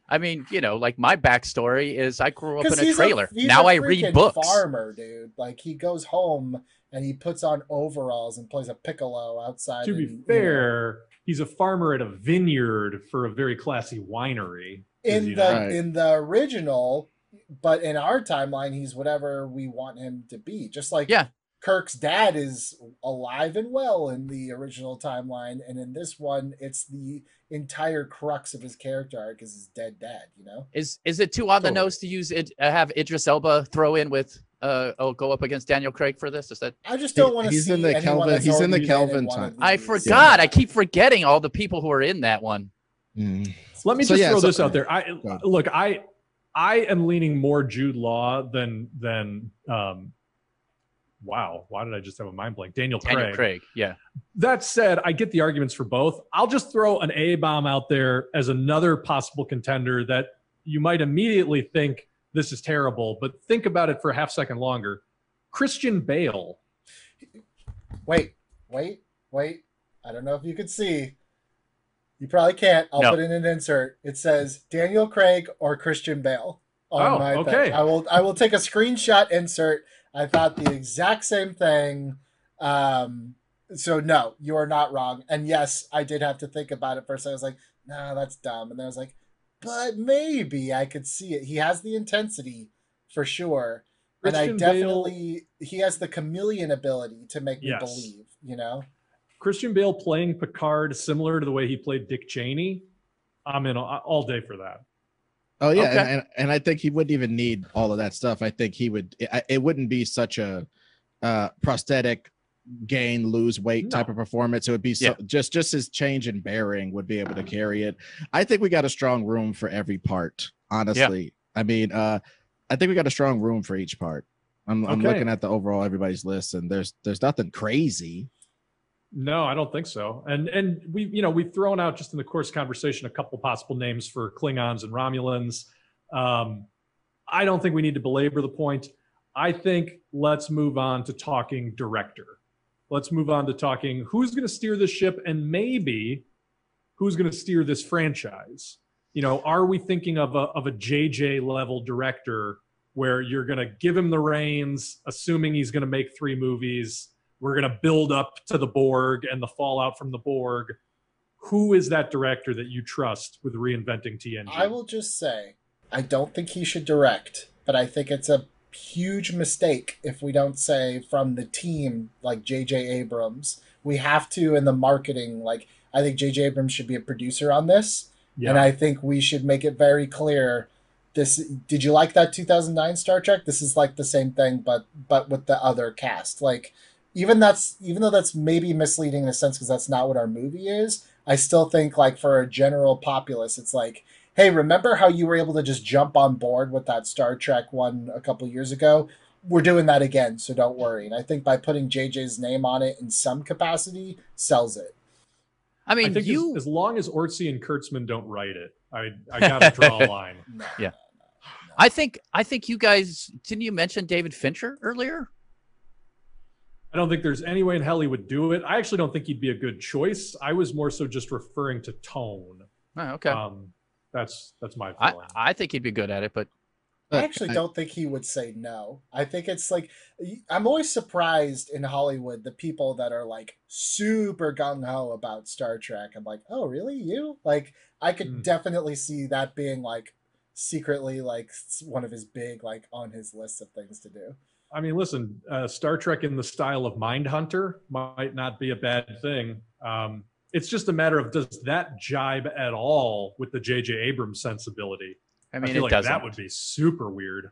I mean, you know, like my backstory is I grew up in a trailer. he's now a I read books. Farmer, dude. Like he goes home and he puts on overalls and plays a piccolo outside. To be and, you know, fair, he's a farmer at a vineyard for a very classy winery. In the. Right. in the original, but in our timeline, he's whatever we want him to be. Just like Yeah. Kirk's dad is alive and well in the original timeline, and in this one, it's the entire crux of his character arc is his dead dad. You know, Is is it too on the nose to use it? Uh, have Idris Elba throw in with uh oh go up against Daniel Craig for this? Is that I just don't want to He's see in the anyone Kelvin- he's in the already Kelvin time. I these. forgot. I keep forgetting all the people who are in that one. Mm. Let me So, just yeah, throw so- this out there. I look, I I am leaning more Jude Law than than um wow, why did I just have a mind blank? Daniel Craig. Daniel Craig. Yeah. That said, I get the arguments for both. I'll just throw an A bomb out there as another possible contender that you might immediately think this is terrible, but think about it for a half second longer. Christian Bale. Wait, wait, wait. I don't know if you can see. You probably can't. I'll No. put in an insert. It says Daniel Craig or Christian Bale. On Oh, my thing. okay. I will. I will take a screenshot insert. I thought the exact same thing. Um, so no, you are not wrong. And yes, I did have to think about it first. I was like, nah, that's dumb. And then I was like, but maybe I could see it. He has the intensity for sure. Christian and I Christian Bale- definitely he has the chameleon ability to make me Yes. believe, you know. Christian Bale playing Picard similar to the way he played Dick Cheney. I'm in all, all day for that. Oh yeah, Okay. and, and and I think he wouldn't even need all of that stuff. I think he would. It, it wouldn't be such a uh, prosthetic gain lose weight type of performance. It would be so, just just his change in bearing would be able to carry it. I think we got a strong room for every part. Honestly, I mean, uh, I think we got a strong room for each part. I'm, I'm looking at the overall everybody's list, and there's there's nothing crazy. No, I don't think so. And and we you know we've thrown out just in the course conversation a couple possible names for Klingons and Romulans. Um, I don't think we need to belabor the point. I think let's move on to talking director. Let's move on to talking who's going to steer this ship and maybe who's going to steer this franchise. You know, are we thinking of a of a JJ level director where you're going to give him the reins, assuming he's going to make three movies? We're going to build up to the Borg and the fallout from the Borg. Who is that director that you trust with reinventing TNG? I will just say, I don't think he should direct, but I think it's a huge mistake if we don't say from the team like J.J. Abrams. We have to in the marketing. Like I think J.J. Abrams should be a producer on this, yeah. and I think we should make it very clear. This did you like that 2009 Star Trek? This is like the same thing, but but with the other cast. Like even that's even though that's maybe misleading in a sense because that's not what our movie is. I still think like for a general populace, it's like, hey, remember how you were able to just jump on board with that Star Trek one a couple years ago? We're doing that again, so don't worry. And I think by putting JJ's name on it in some capacity sells it. I I mean, think you. as, as long as Orci and Kurtzman don't write it, I I gotta draw a line. No, Yeah. no, no. I think. I think you guys. Didn't you mention David Fincher earlier? I don't think there's any way in hell he would do it. I actually don't think he'd be a good choice. I was more so just referring to tone. Oh, okay. Um, that's that's my I, feeling. I think he'd be good at it, but I actually don't think he would say no. I think it's like I'm always surprised in Hollywood the people that are like super gung ho about Star Trek. I'm like, oh really, you? Like I could Hmm. definitely see that being like secretly like s- one of his big like on his list of things to do. I mean, listen, uh, Star Trek in the style of Mindhunter might not be a bad thing. Um, it's just a matter of does that jibe at all with the J.J. Abrams sensibility? I mean, feel it like doesn't. that would be super weird.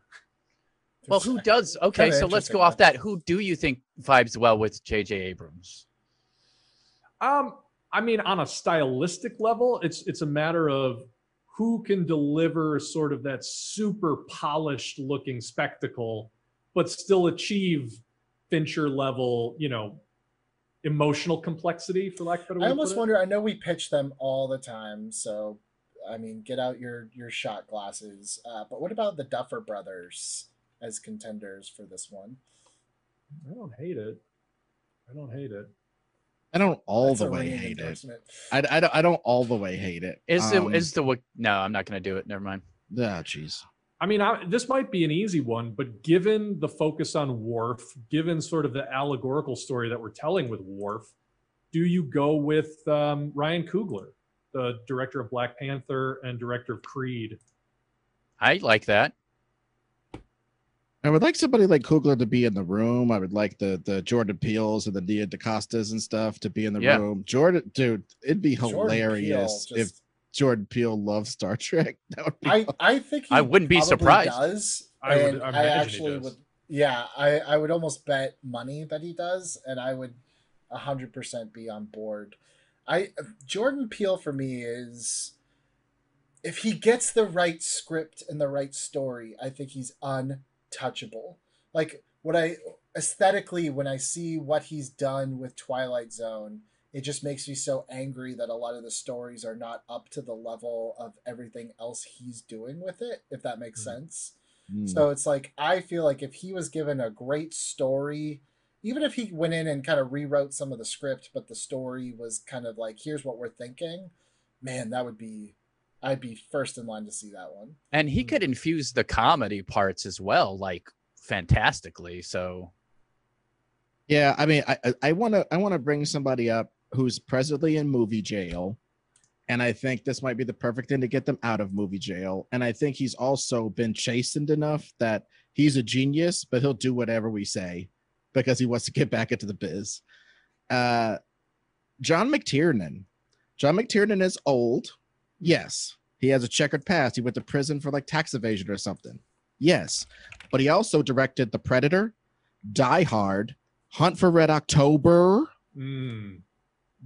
Well, who does? Okay, so let's go off that. Who do you think vibes well with J.J. Abrams? Um, I mean, on a stylistic level, it's it's a matter of who can deliver sort of that super polished looking spectacle, but still achieve Fincher level, you know, emotional complexity, for lack of a better way I almost wonder. I know we pitch them all the time, so I mean, get out your your shot glasses. Uh, but what about the Duffer Brothers as contenders for this one? I don't hate it. I don't hate it. I don't all That's the way hate it. I, I don't I don't all the way hate it. Is Um, the is the wa- no? I'm not going to do it. Never mind. ah, jeez. I mean, I, this might be an easy one, but given the focus on Worf, given sort of the allegorical story that we're telling with Worf, do you go with um, Ryan Coogler, the director of Black Panther and director of Creed? I like that. I I would like somebody like Coogler to be in the room. I would like the the Jordan Peeles and the Nia DaCostas and stuff to be in the Yeah. room. Jordan, dude, it'd be hilarious Peele if just- Jordan Peele loves Star Trek. That would be I I think he I wouldn't be surprised. Does I would and imagine I he actually does. would. Yeah, I I would almost bet money that he does, and I would hundred percent be on board. I Jordan Peele for me is if he gets the right script and the right story, I think he's untouchable. Like what I aesthetically when I see what he's done with Twilight Zone, it just makes me so angry that a lot of the stories are not up to the level of everything else he's doing with it, if that makes Mhm. sense. Mm. So it's like I feel like if he was given a great story, even if he went in and kind of rewrote some of the script, but the story was kind of like, here's what we're thinking, man, that would be I'd be first in line to see that one. And he could infuse the comedy parts as well, like fantastically. So Yeah, I mean, I I want to I want to bring somebody up who's presently in movie jail, and I think this might be the perfect thing to get them out of movie jail. And I think he's also been chastened enough that he's a genius, but he'll do whatever we say because he wants to get back into the biz. Uh, John McTiernan. John McTiernan is old. Yes, he has a checkered past. He went to prison for like tax evasion or something. Yes, but he also directed The Predator, Die Hard, Hunt for Red October. Mm.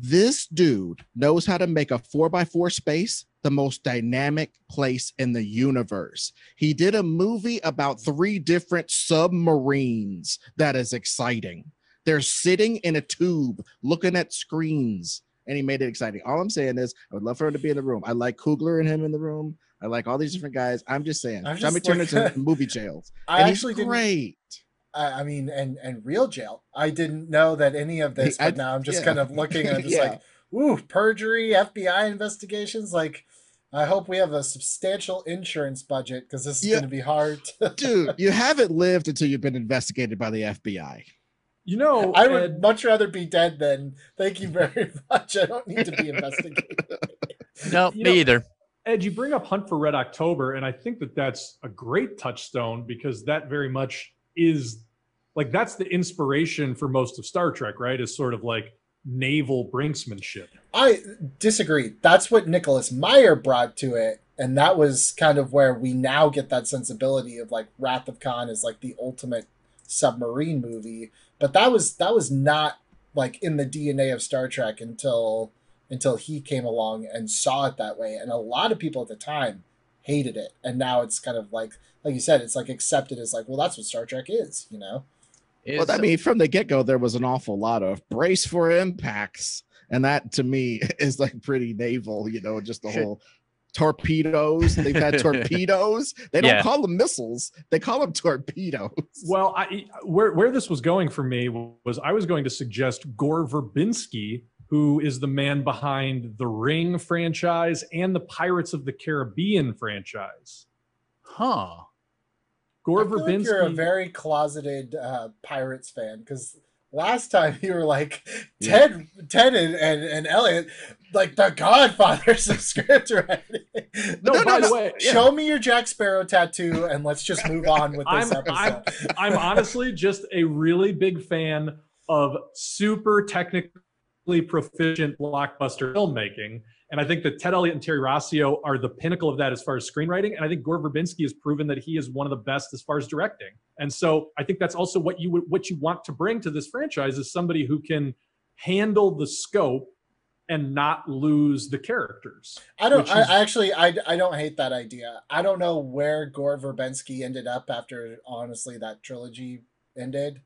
This dude knows how to make a four by four space the most dynamic place in the universe. He did a movie about three different submarines that is exciting. They're sitting in a tube looking at screens, and he made it exciting. All I'm saying is, I would love for him to be in the room. I like Coogler and him in the room. I like all these different guys. I'm just saying, I'm just McTiernan's like- in movie jails. I and actually he's didn't great. I I mean, and and real jail. I didn't know that any of this, I- but now I'm just yeah. kind of looking and I'm just Yeah. like, ooh, perjury, FBI investigations. Like, I hope we have a substantial insurance budget because this is Yeah. going to be hard. Dude, you haven't lived until you've been investigated by the FBI. You know, I would Ed, much rather be dead than thank you very much. I don't need to be investigated. no, You me know- either. Ed, you bring up Hunt for Red October, and I think that that's a great touchstone because that very much is like that's the inspiration for most of Star Trek, right? Is sort of like naval brinksmanship. I disagree. That's what Nicholas Meyer brought to it. And that was kind of where we now get that sensibility of like Wrath of Khan is like the ultimate submarine movie. But that was that was not like in the DNA of Star Trek until until he came along and saw it that way. And a lot of people at the time hated it. And now it's kind of like like you said, it's like accepted as like, well, that's what Star Trek is, you know? Well, I mean, from the get go, there was an awful lot of brace for impacts. And that to me is like pretty naval, you know, just the Should- whole torpedoes. They've had torpedoes. They don't Yeah. call them missiles, they call them torpedoes. Well, I, where where this was going for me was I was going to suggest Gore Verbinski, who is the man behind the Ring franchise and the Pirates of the Caribbean franchise. huh. Gore I feel like you're a very closeted uh, Pirates fan because last time you were like Ted, Ted and, and, and Elliott, like the Godfathers of script writing. no, No, by no, the no. way, Show me your Jack Sparrow tattoo and let's just move on with this I'm- I'm- episode. I'm honestly just a really big fan of super technically proficient blockbuster filmmaking. And I think that Ted Elliott and Terry Rossio are the pinnacle of that as far as screenwriting. And I think Gore Verbinski has proven that he is one of the best as far as directing. And so I think that's also what you would what you want to bring to this franchise is somebody who can handle the scope and not lose the characters. I don't. I, is- I actually, I, I don't hate that idea. I don't know where Gore Verbinski ended up after, honestly, that trilogy ended.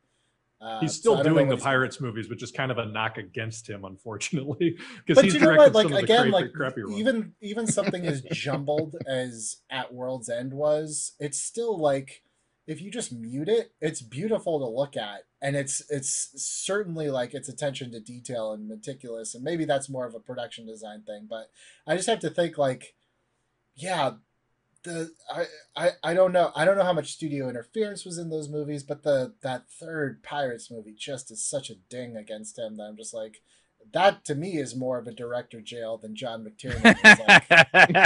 Uh, He's still I doing the Pirates movies, which is kind of a knock against him, unfortunately, because he's you know directed what? Like some of the again, crappy, like crappy ones. even even something as jumbled as At World's End was, it's still like if you just mute it, it's beautiful to look at, and it's it's certainly like its attention to detail and meticulous, and maybe that's more of a production design thing. But I just have to think like, yeah, the I, I I don't know I don't know how much studio interference was in those movies, but the that third Pirates movie just is such a ding against him that I'm just like that to me is more of a director jail than John McTiernan. It's like,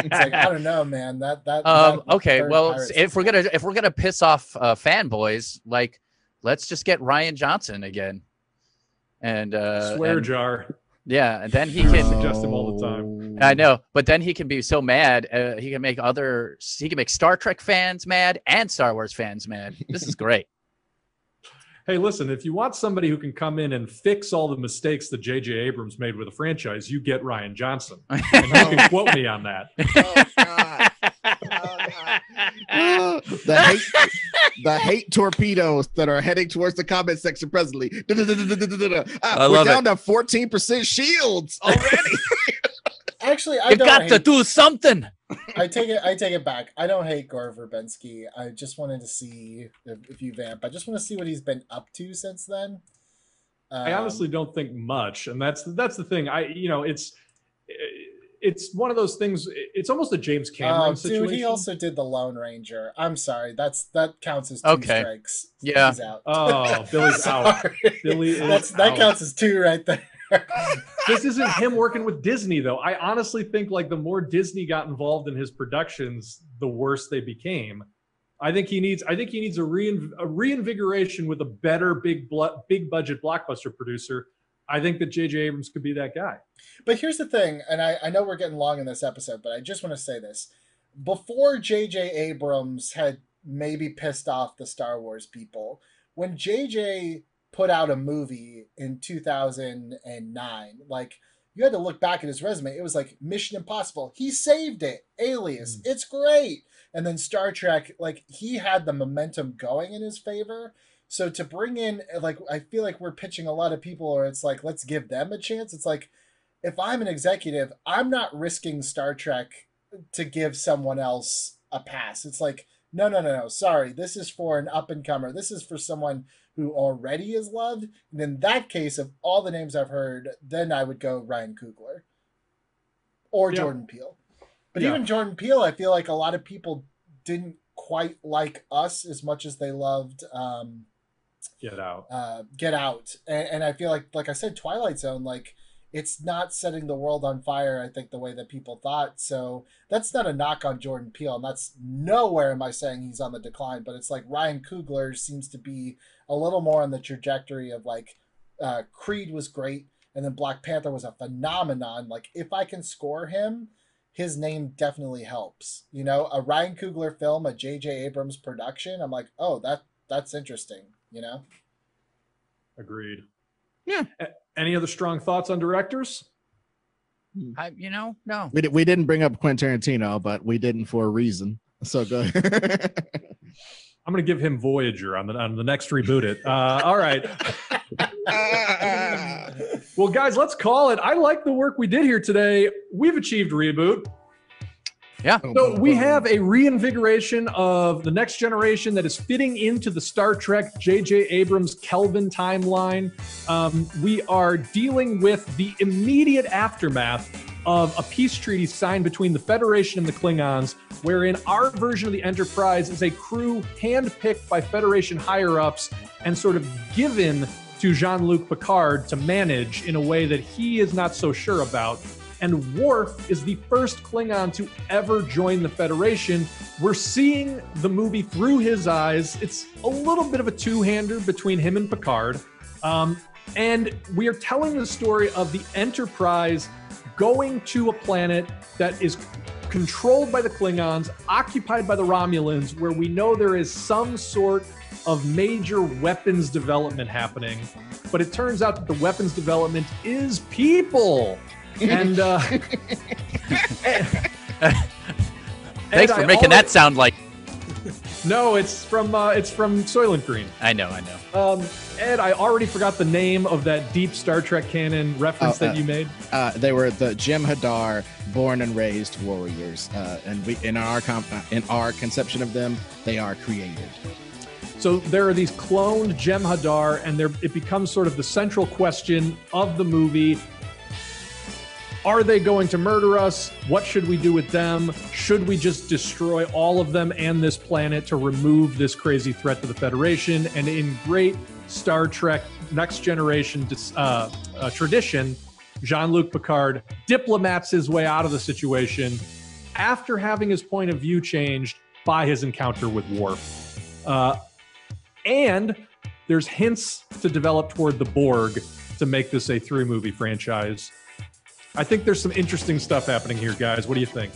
it's like, I don't know, man. That that. um, that okay, well, Pirates if we're gonna if we're gonna piss off uh, fanboys, like let's just get Rian Johnson again, and uh, Swear and- jar. Yeah, and then he I can. suggest him all the time. I know, but then he can be so mad. Uh, he can make other. He can make Star Trek fans mad and Star Wars fans mad. This is great. Hey, listen, if you want somebody who can come in and fix all the mistakes that J.J. Abrams made with a franchise, you get Rian Johnson. And you can quote me on that. Oh, God. God. Ah, the hate, the hate torpedoes that are heading towards the comment section presently. Ah, I we're love down to fourteen percent shields already. Actually, I you don't got hate, to do something. I take it. I take it back. I don't hate Gore Verbinski. I just wanted to see if, if you vamp. I just want to see what he's been up to since then. I Um, honestly don't think much, and that's that's the thing. I you know it's it's one of those things. It's almost a James Cameron Oh, situation. dude, he also did the Lone Ranger. I'm sorry. That's that counts as two Okay. strikes. Yeah. He's out. Oh, Billy's out. Billy is That's that out. counts as two right there. this isn't him working with Disney though. I honestly think like the more Disney got involved in his productions, the worse they became. I think he needs I think he needs a, rein, a reinvigoration with a better big blo- big budget blockbuster producer. I think that J.J. Abrams could be that guy. But here's the thing, and I, I know we're getting long in this episode, but I just want to say this. Before J.J. Abrams had maybe pissed off the Star Wars people, when J.J. put out a movie in 2009, like, you had to look back at his resume. It was like Mission Impossible. He saved it. Alias. Mm. It's great. And then Star Trek, like, he had the momentum going in his favor. So to bring in, like, I feel like we're pitching a lot of people, or it's like, let's give them a chance. It's like, if I'm an executive, I'm not risking Star Trek to give someone else a pass. It's like, no, no, no, no. Sorry, this is for an up and comer. This is for someone who already is loved. And in that case, of all the names I've heard, then I would go Ryan Coogler or Yeah. Jordan Peele. But Yeah. even Jordan Peele, I feel like a lot of people didn't quite like us as much as they loved um, Get out. uh, Get Out, and, and I feel like, like I said, Twilight Zone, like it's not setting the world on fire. I think the way that people thought. So that's not a knock on Jordan Peele, and that's nowhere am I saying he's on the decline. But it's like Ryan Coogler seems to be a little more on the trajectory of like uh, Creed was great, and then Black Panther was a phenomenon. Like if I can score him. His name definitely helps. You know, a Ryan Coogler film, a J.J. Abrams production. I'm like, oh, that that's interesting. You know. Agreed. Yeah. A- any other strong thoughts on directors? I, you know, no. we, di- we didn't bring up Quentin Tarantino, but we didn't for a reason. So go ahead. I'm going to give him Voyager on the on the next reboot it. Uh, all right. Well, guys, let's call it. I like the work we did here today. We've achieved reboot. So we have a reinvigoration of the next generation that is fitting into the Star Trek J.J. Abrams Kelvin timeline. Um, we are dealing with the immediate aftermath of a peace treaty signed between the Federation and the Klingons, wherein our version of the Enterprise is a crew handpicked by Federation higher ups and sort of given to Jean Luc Picard to manage in a way that he is not so sure about and Worf is the first Klingon to ever join the Federation. We're seeing the movie through his eyes. It's a little bit of a two-hander between him and Picard, um, and we are telling the story of the Enterprise going to a planet that is controlled by the Klingons, occupied by the Romulans, where we know there is some sort of major weapons development happening. But it turns out that the weapons development is people. And uh, Thanks for making that sound like. No, it's from uh, it's from Soylent Green. I know, I know. Um, Ed, I already forgot the name of that deep Star Trek canon reference Oh, that uh, you made. uh, they were the Jem'Hadar born and raised warriors, uh, and we in our comp- uh, in our conception of them, they are created. So there are these cloned Jem'Hadar, and there it becomes sort of the central question of the movie. Are they going to murder us? What should we do with them? Should we just destroy all of them and this planet to remove this crazy threat to the Federation? And in great Star Trek Next Generation uh, uh, tradition, Jean Luc Picard diplomats his way out of the situation after having his point of view changed by his encounter with Worf. Uh, and there's hints to develop toward the Borg to make this a three movie franchise. I think there's some interesting stuff happening here, guys. What do you think?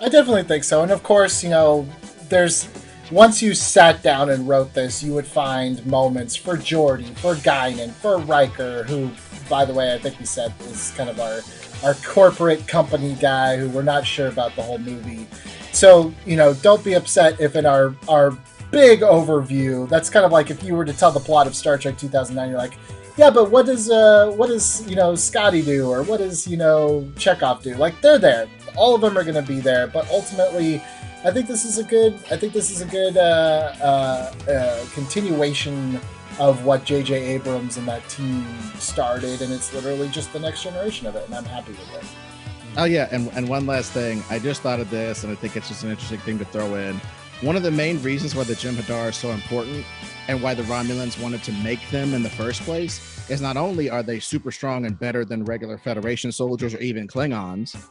I definitely think so. And of course, you know, there's once you sat down and wrote this, you would find moments for Geordi, for Guinan, for Riker, who, by the way, I think we said is kind of our our corporate company guy who we're not sure about the whole movie. So, you know, don't be upset if in our our big overview, that's kind of like if you were to tell the plot of Star Trek 2009, you're like, yeah, but what does uh what does, you know, Scotty do or what does, you know, Chekov do? Like they're there. All of them are going to be there, but ultimately I think this is a good I think this is a good uh, uh, uh, continuation of what J.J. Abrams and that team started, and it's literally just the next generation of it, and I'm happy with it. Oh yeah, and and one last thing, I just thought of this, and I think it's just an interesting thing to throw in. One of the main reasons why the Jem'Hadar are so important, and why the Romulans wanted to make them in the first place, is not only are they super strong and better than regular Federation soldiers or even Klingons,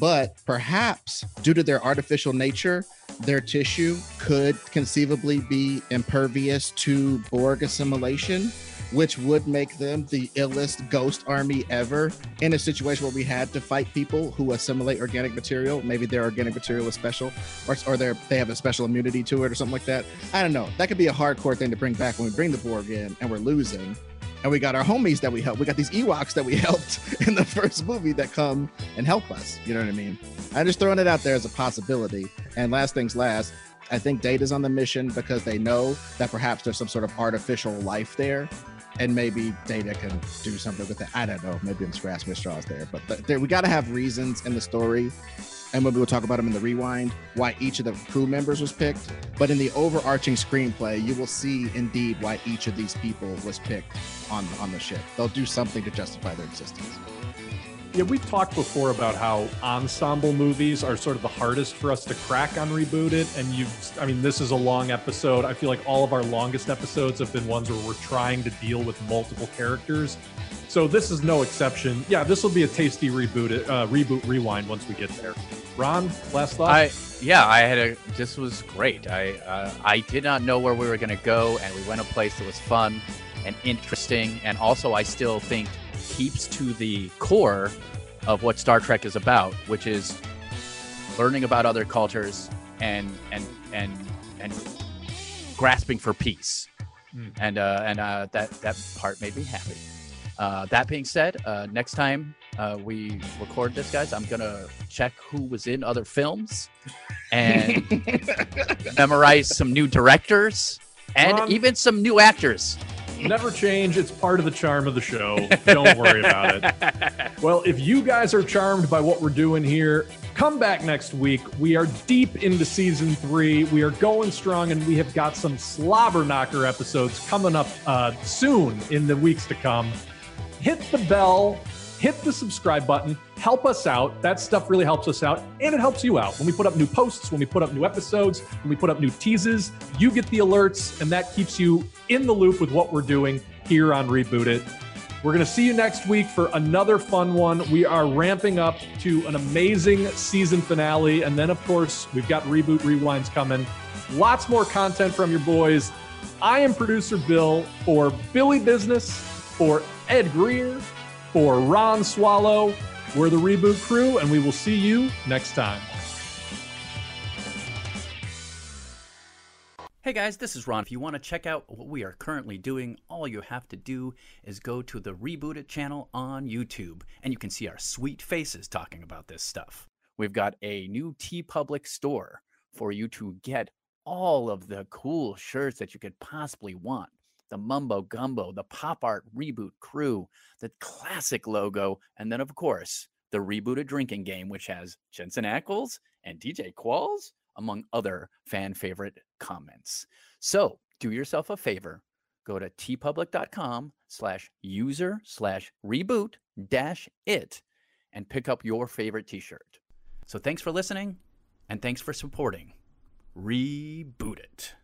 but perhaps due to their artificial nature, their tissue could conceivably be impervious to Borg assimilation, which would make them the illest ghost army ever in a situation where we had to fight people who assimilate organic material. Maybe their organic material is special, or, or they they have a special immunity to it, or something like that. I don't know. That could be a hardcore thing to bring back when we bring the Borg in and we're losing and we got our homies that we helped. We got these Ewoks that we helped in the first movie that come and help us. You know what I mean? I'm just throwing it out there as a possibility. And last things last, I think Data's on the mission because they know that perhaps there's some sort of artificial life there. And maybe Data can do something with it. I don't know. Maybe I'm scratching my straws there. But th- there, we got to have reasons in the story and maybe we'll talk about them in the rewind why each of the crew members was picked but in the overarching screenplay you will see indeed why each of these people was picked on on the ship they'll do something to justify their existence yeah, we've talked before about how ensemble movies are sort of the hardest for us to crack on Reboot It. And you've, I mean, this is a long episode. I feel like all of our longest episodes have been ones where we're trying to deal with multiple characters. So this is no exception. Yeah, this will be a tasty reboot, uh, reboot rewind once we get there. Ron, last thought. I yeah, I had a. This was great. I uh, I did not know where we were gonna go, and we went a place that was fun and interesting, and also I still think keeps to the core of what Star Trek is about, which is learning about other cultures and and and and grasping for peace. Mm. And uh, and uh, that that part made me happy. Uh, that being said, uh, next time uh, we record this, guys, I'm gonna check who was in other films and memorize some new directors and um, even some new actors. Never change. It's part of the charm of the show. Don't worry about it. Well, if you guys are charmed by what we're doing here, come back next week. We are deep into season three. We are going strong, and we have got some slobber knocker episodes coming up uh, soon in the weeks to come hit the bell, hit the subscribe button, help us out. That stuff really helps us out, and it helps you out. When we put up new posts, when we put up new episodes, when we put up new teases, you get the alerts, and that keeps you in the loop with what we're doing here on Reboot It. We're going to see you next week for another fun one. We are ramping up to an amazing season finale. And then, of course, we've got Reboot Rewinds coming. Lots more content from your boys. I am producer Bill for Billy Business, for Ed Greer, for Ron Swallow. We're the Reboot Crew, and we will see you next time. Hey guys, this is Ron. If you want to check out what we are currently doing, all you have to do is go to the Reboot It channel on YouTube, and you can see our sweet faces talking about this stuff. We've got a new TeePublic store for you to get all of the cool shirts that you could possibly want the Mumbo Gumbo, the Pop Art Reboot crew, the classic logo, and then, of course, the rebooted drinking game, which has Jensen Ackles and DJ Qualls, among other fan favorite comments. So do yourself a favor. Go to teepublic.com slash user slash reboot dash it and pick up your favorite t-shirt. So thanks for listening and thanks for supporting Reboot It.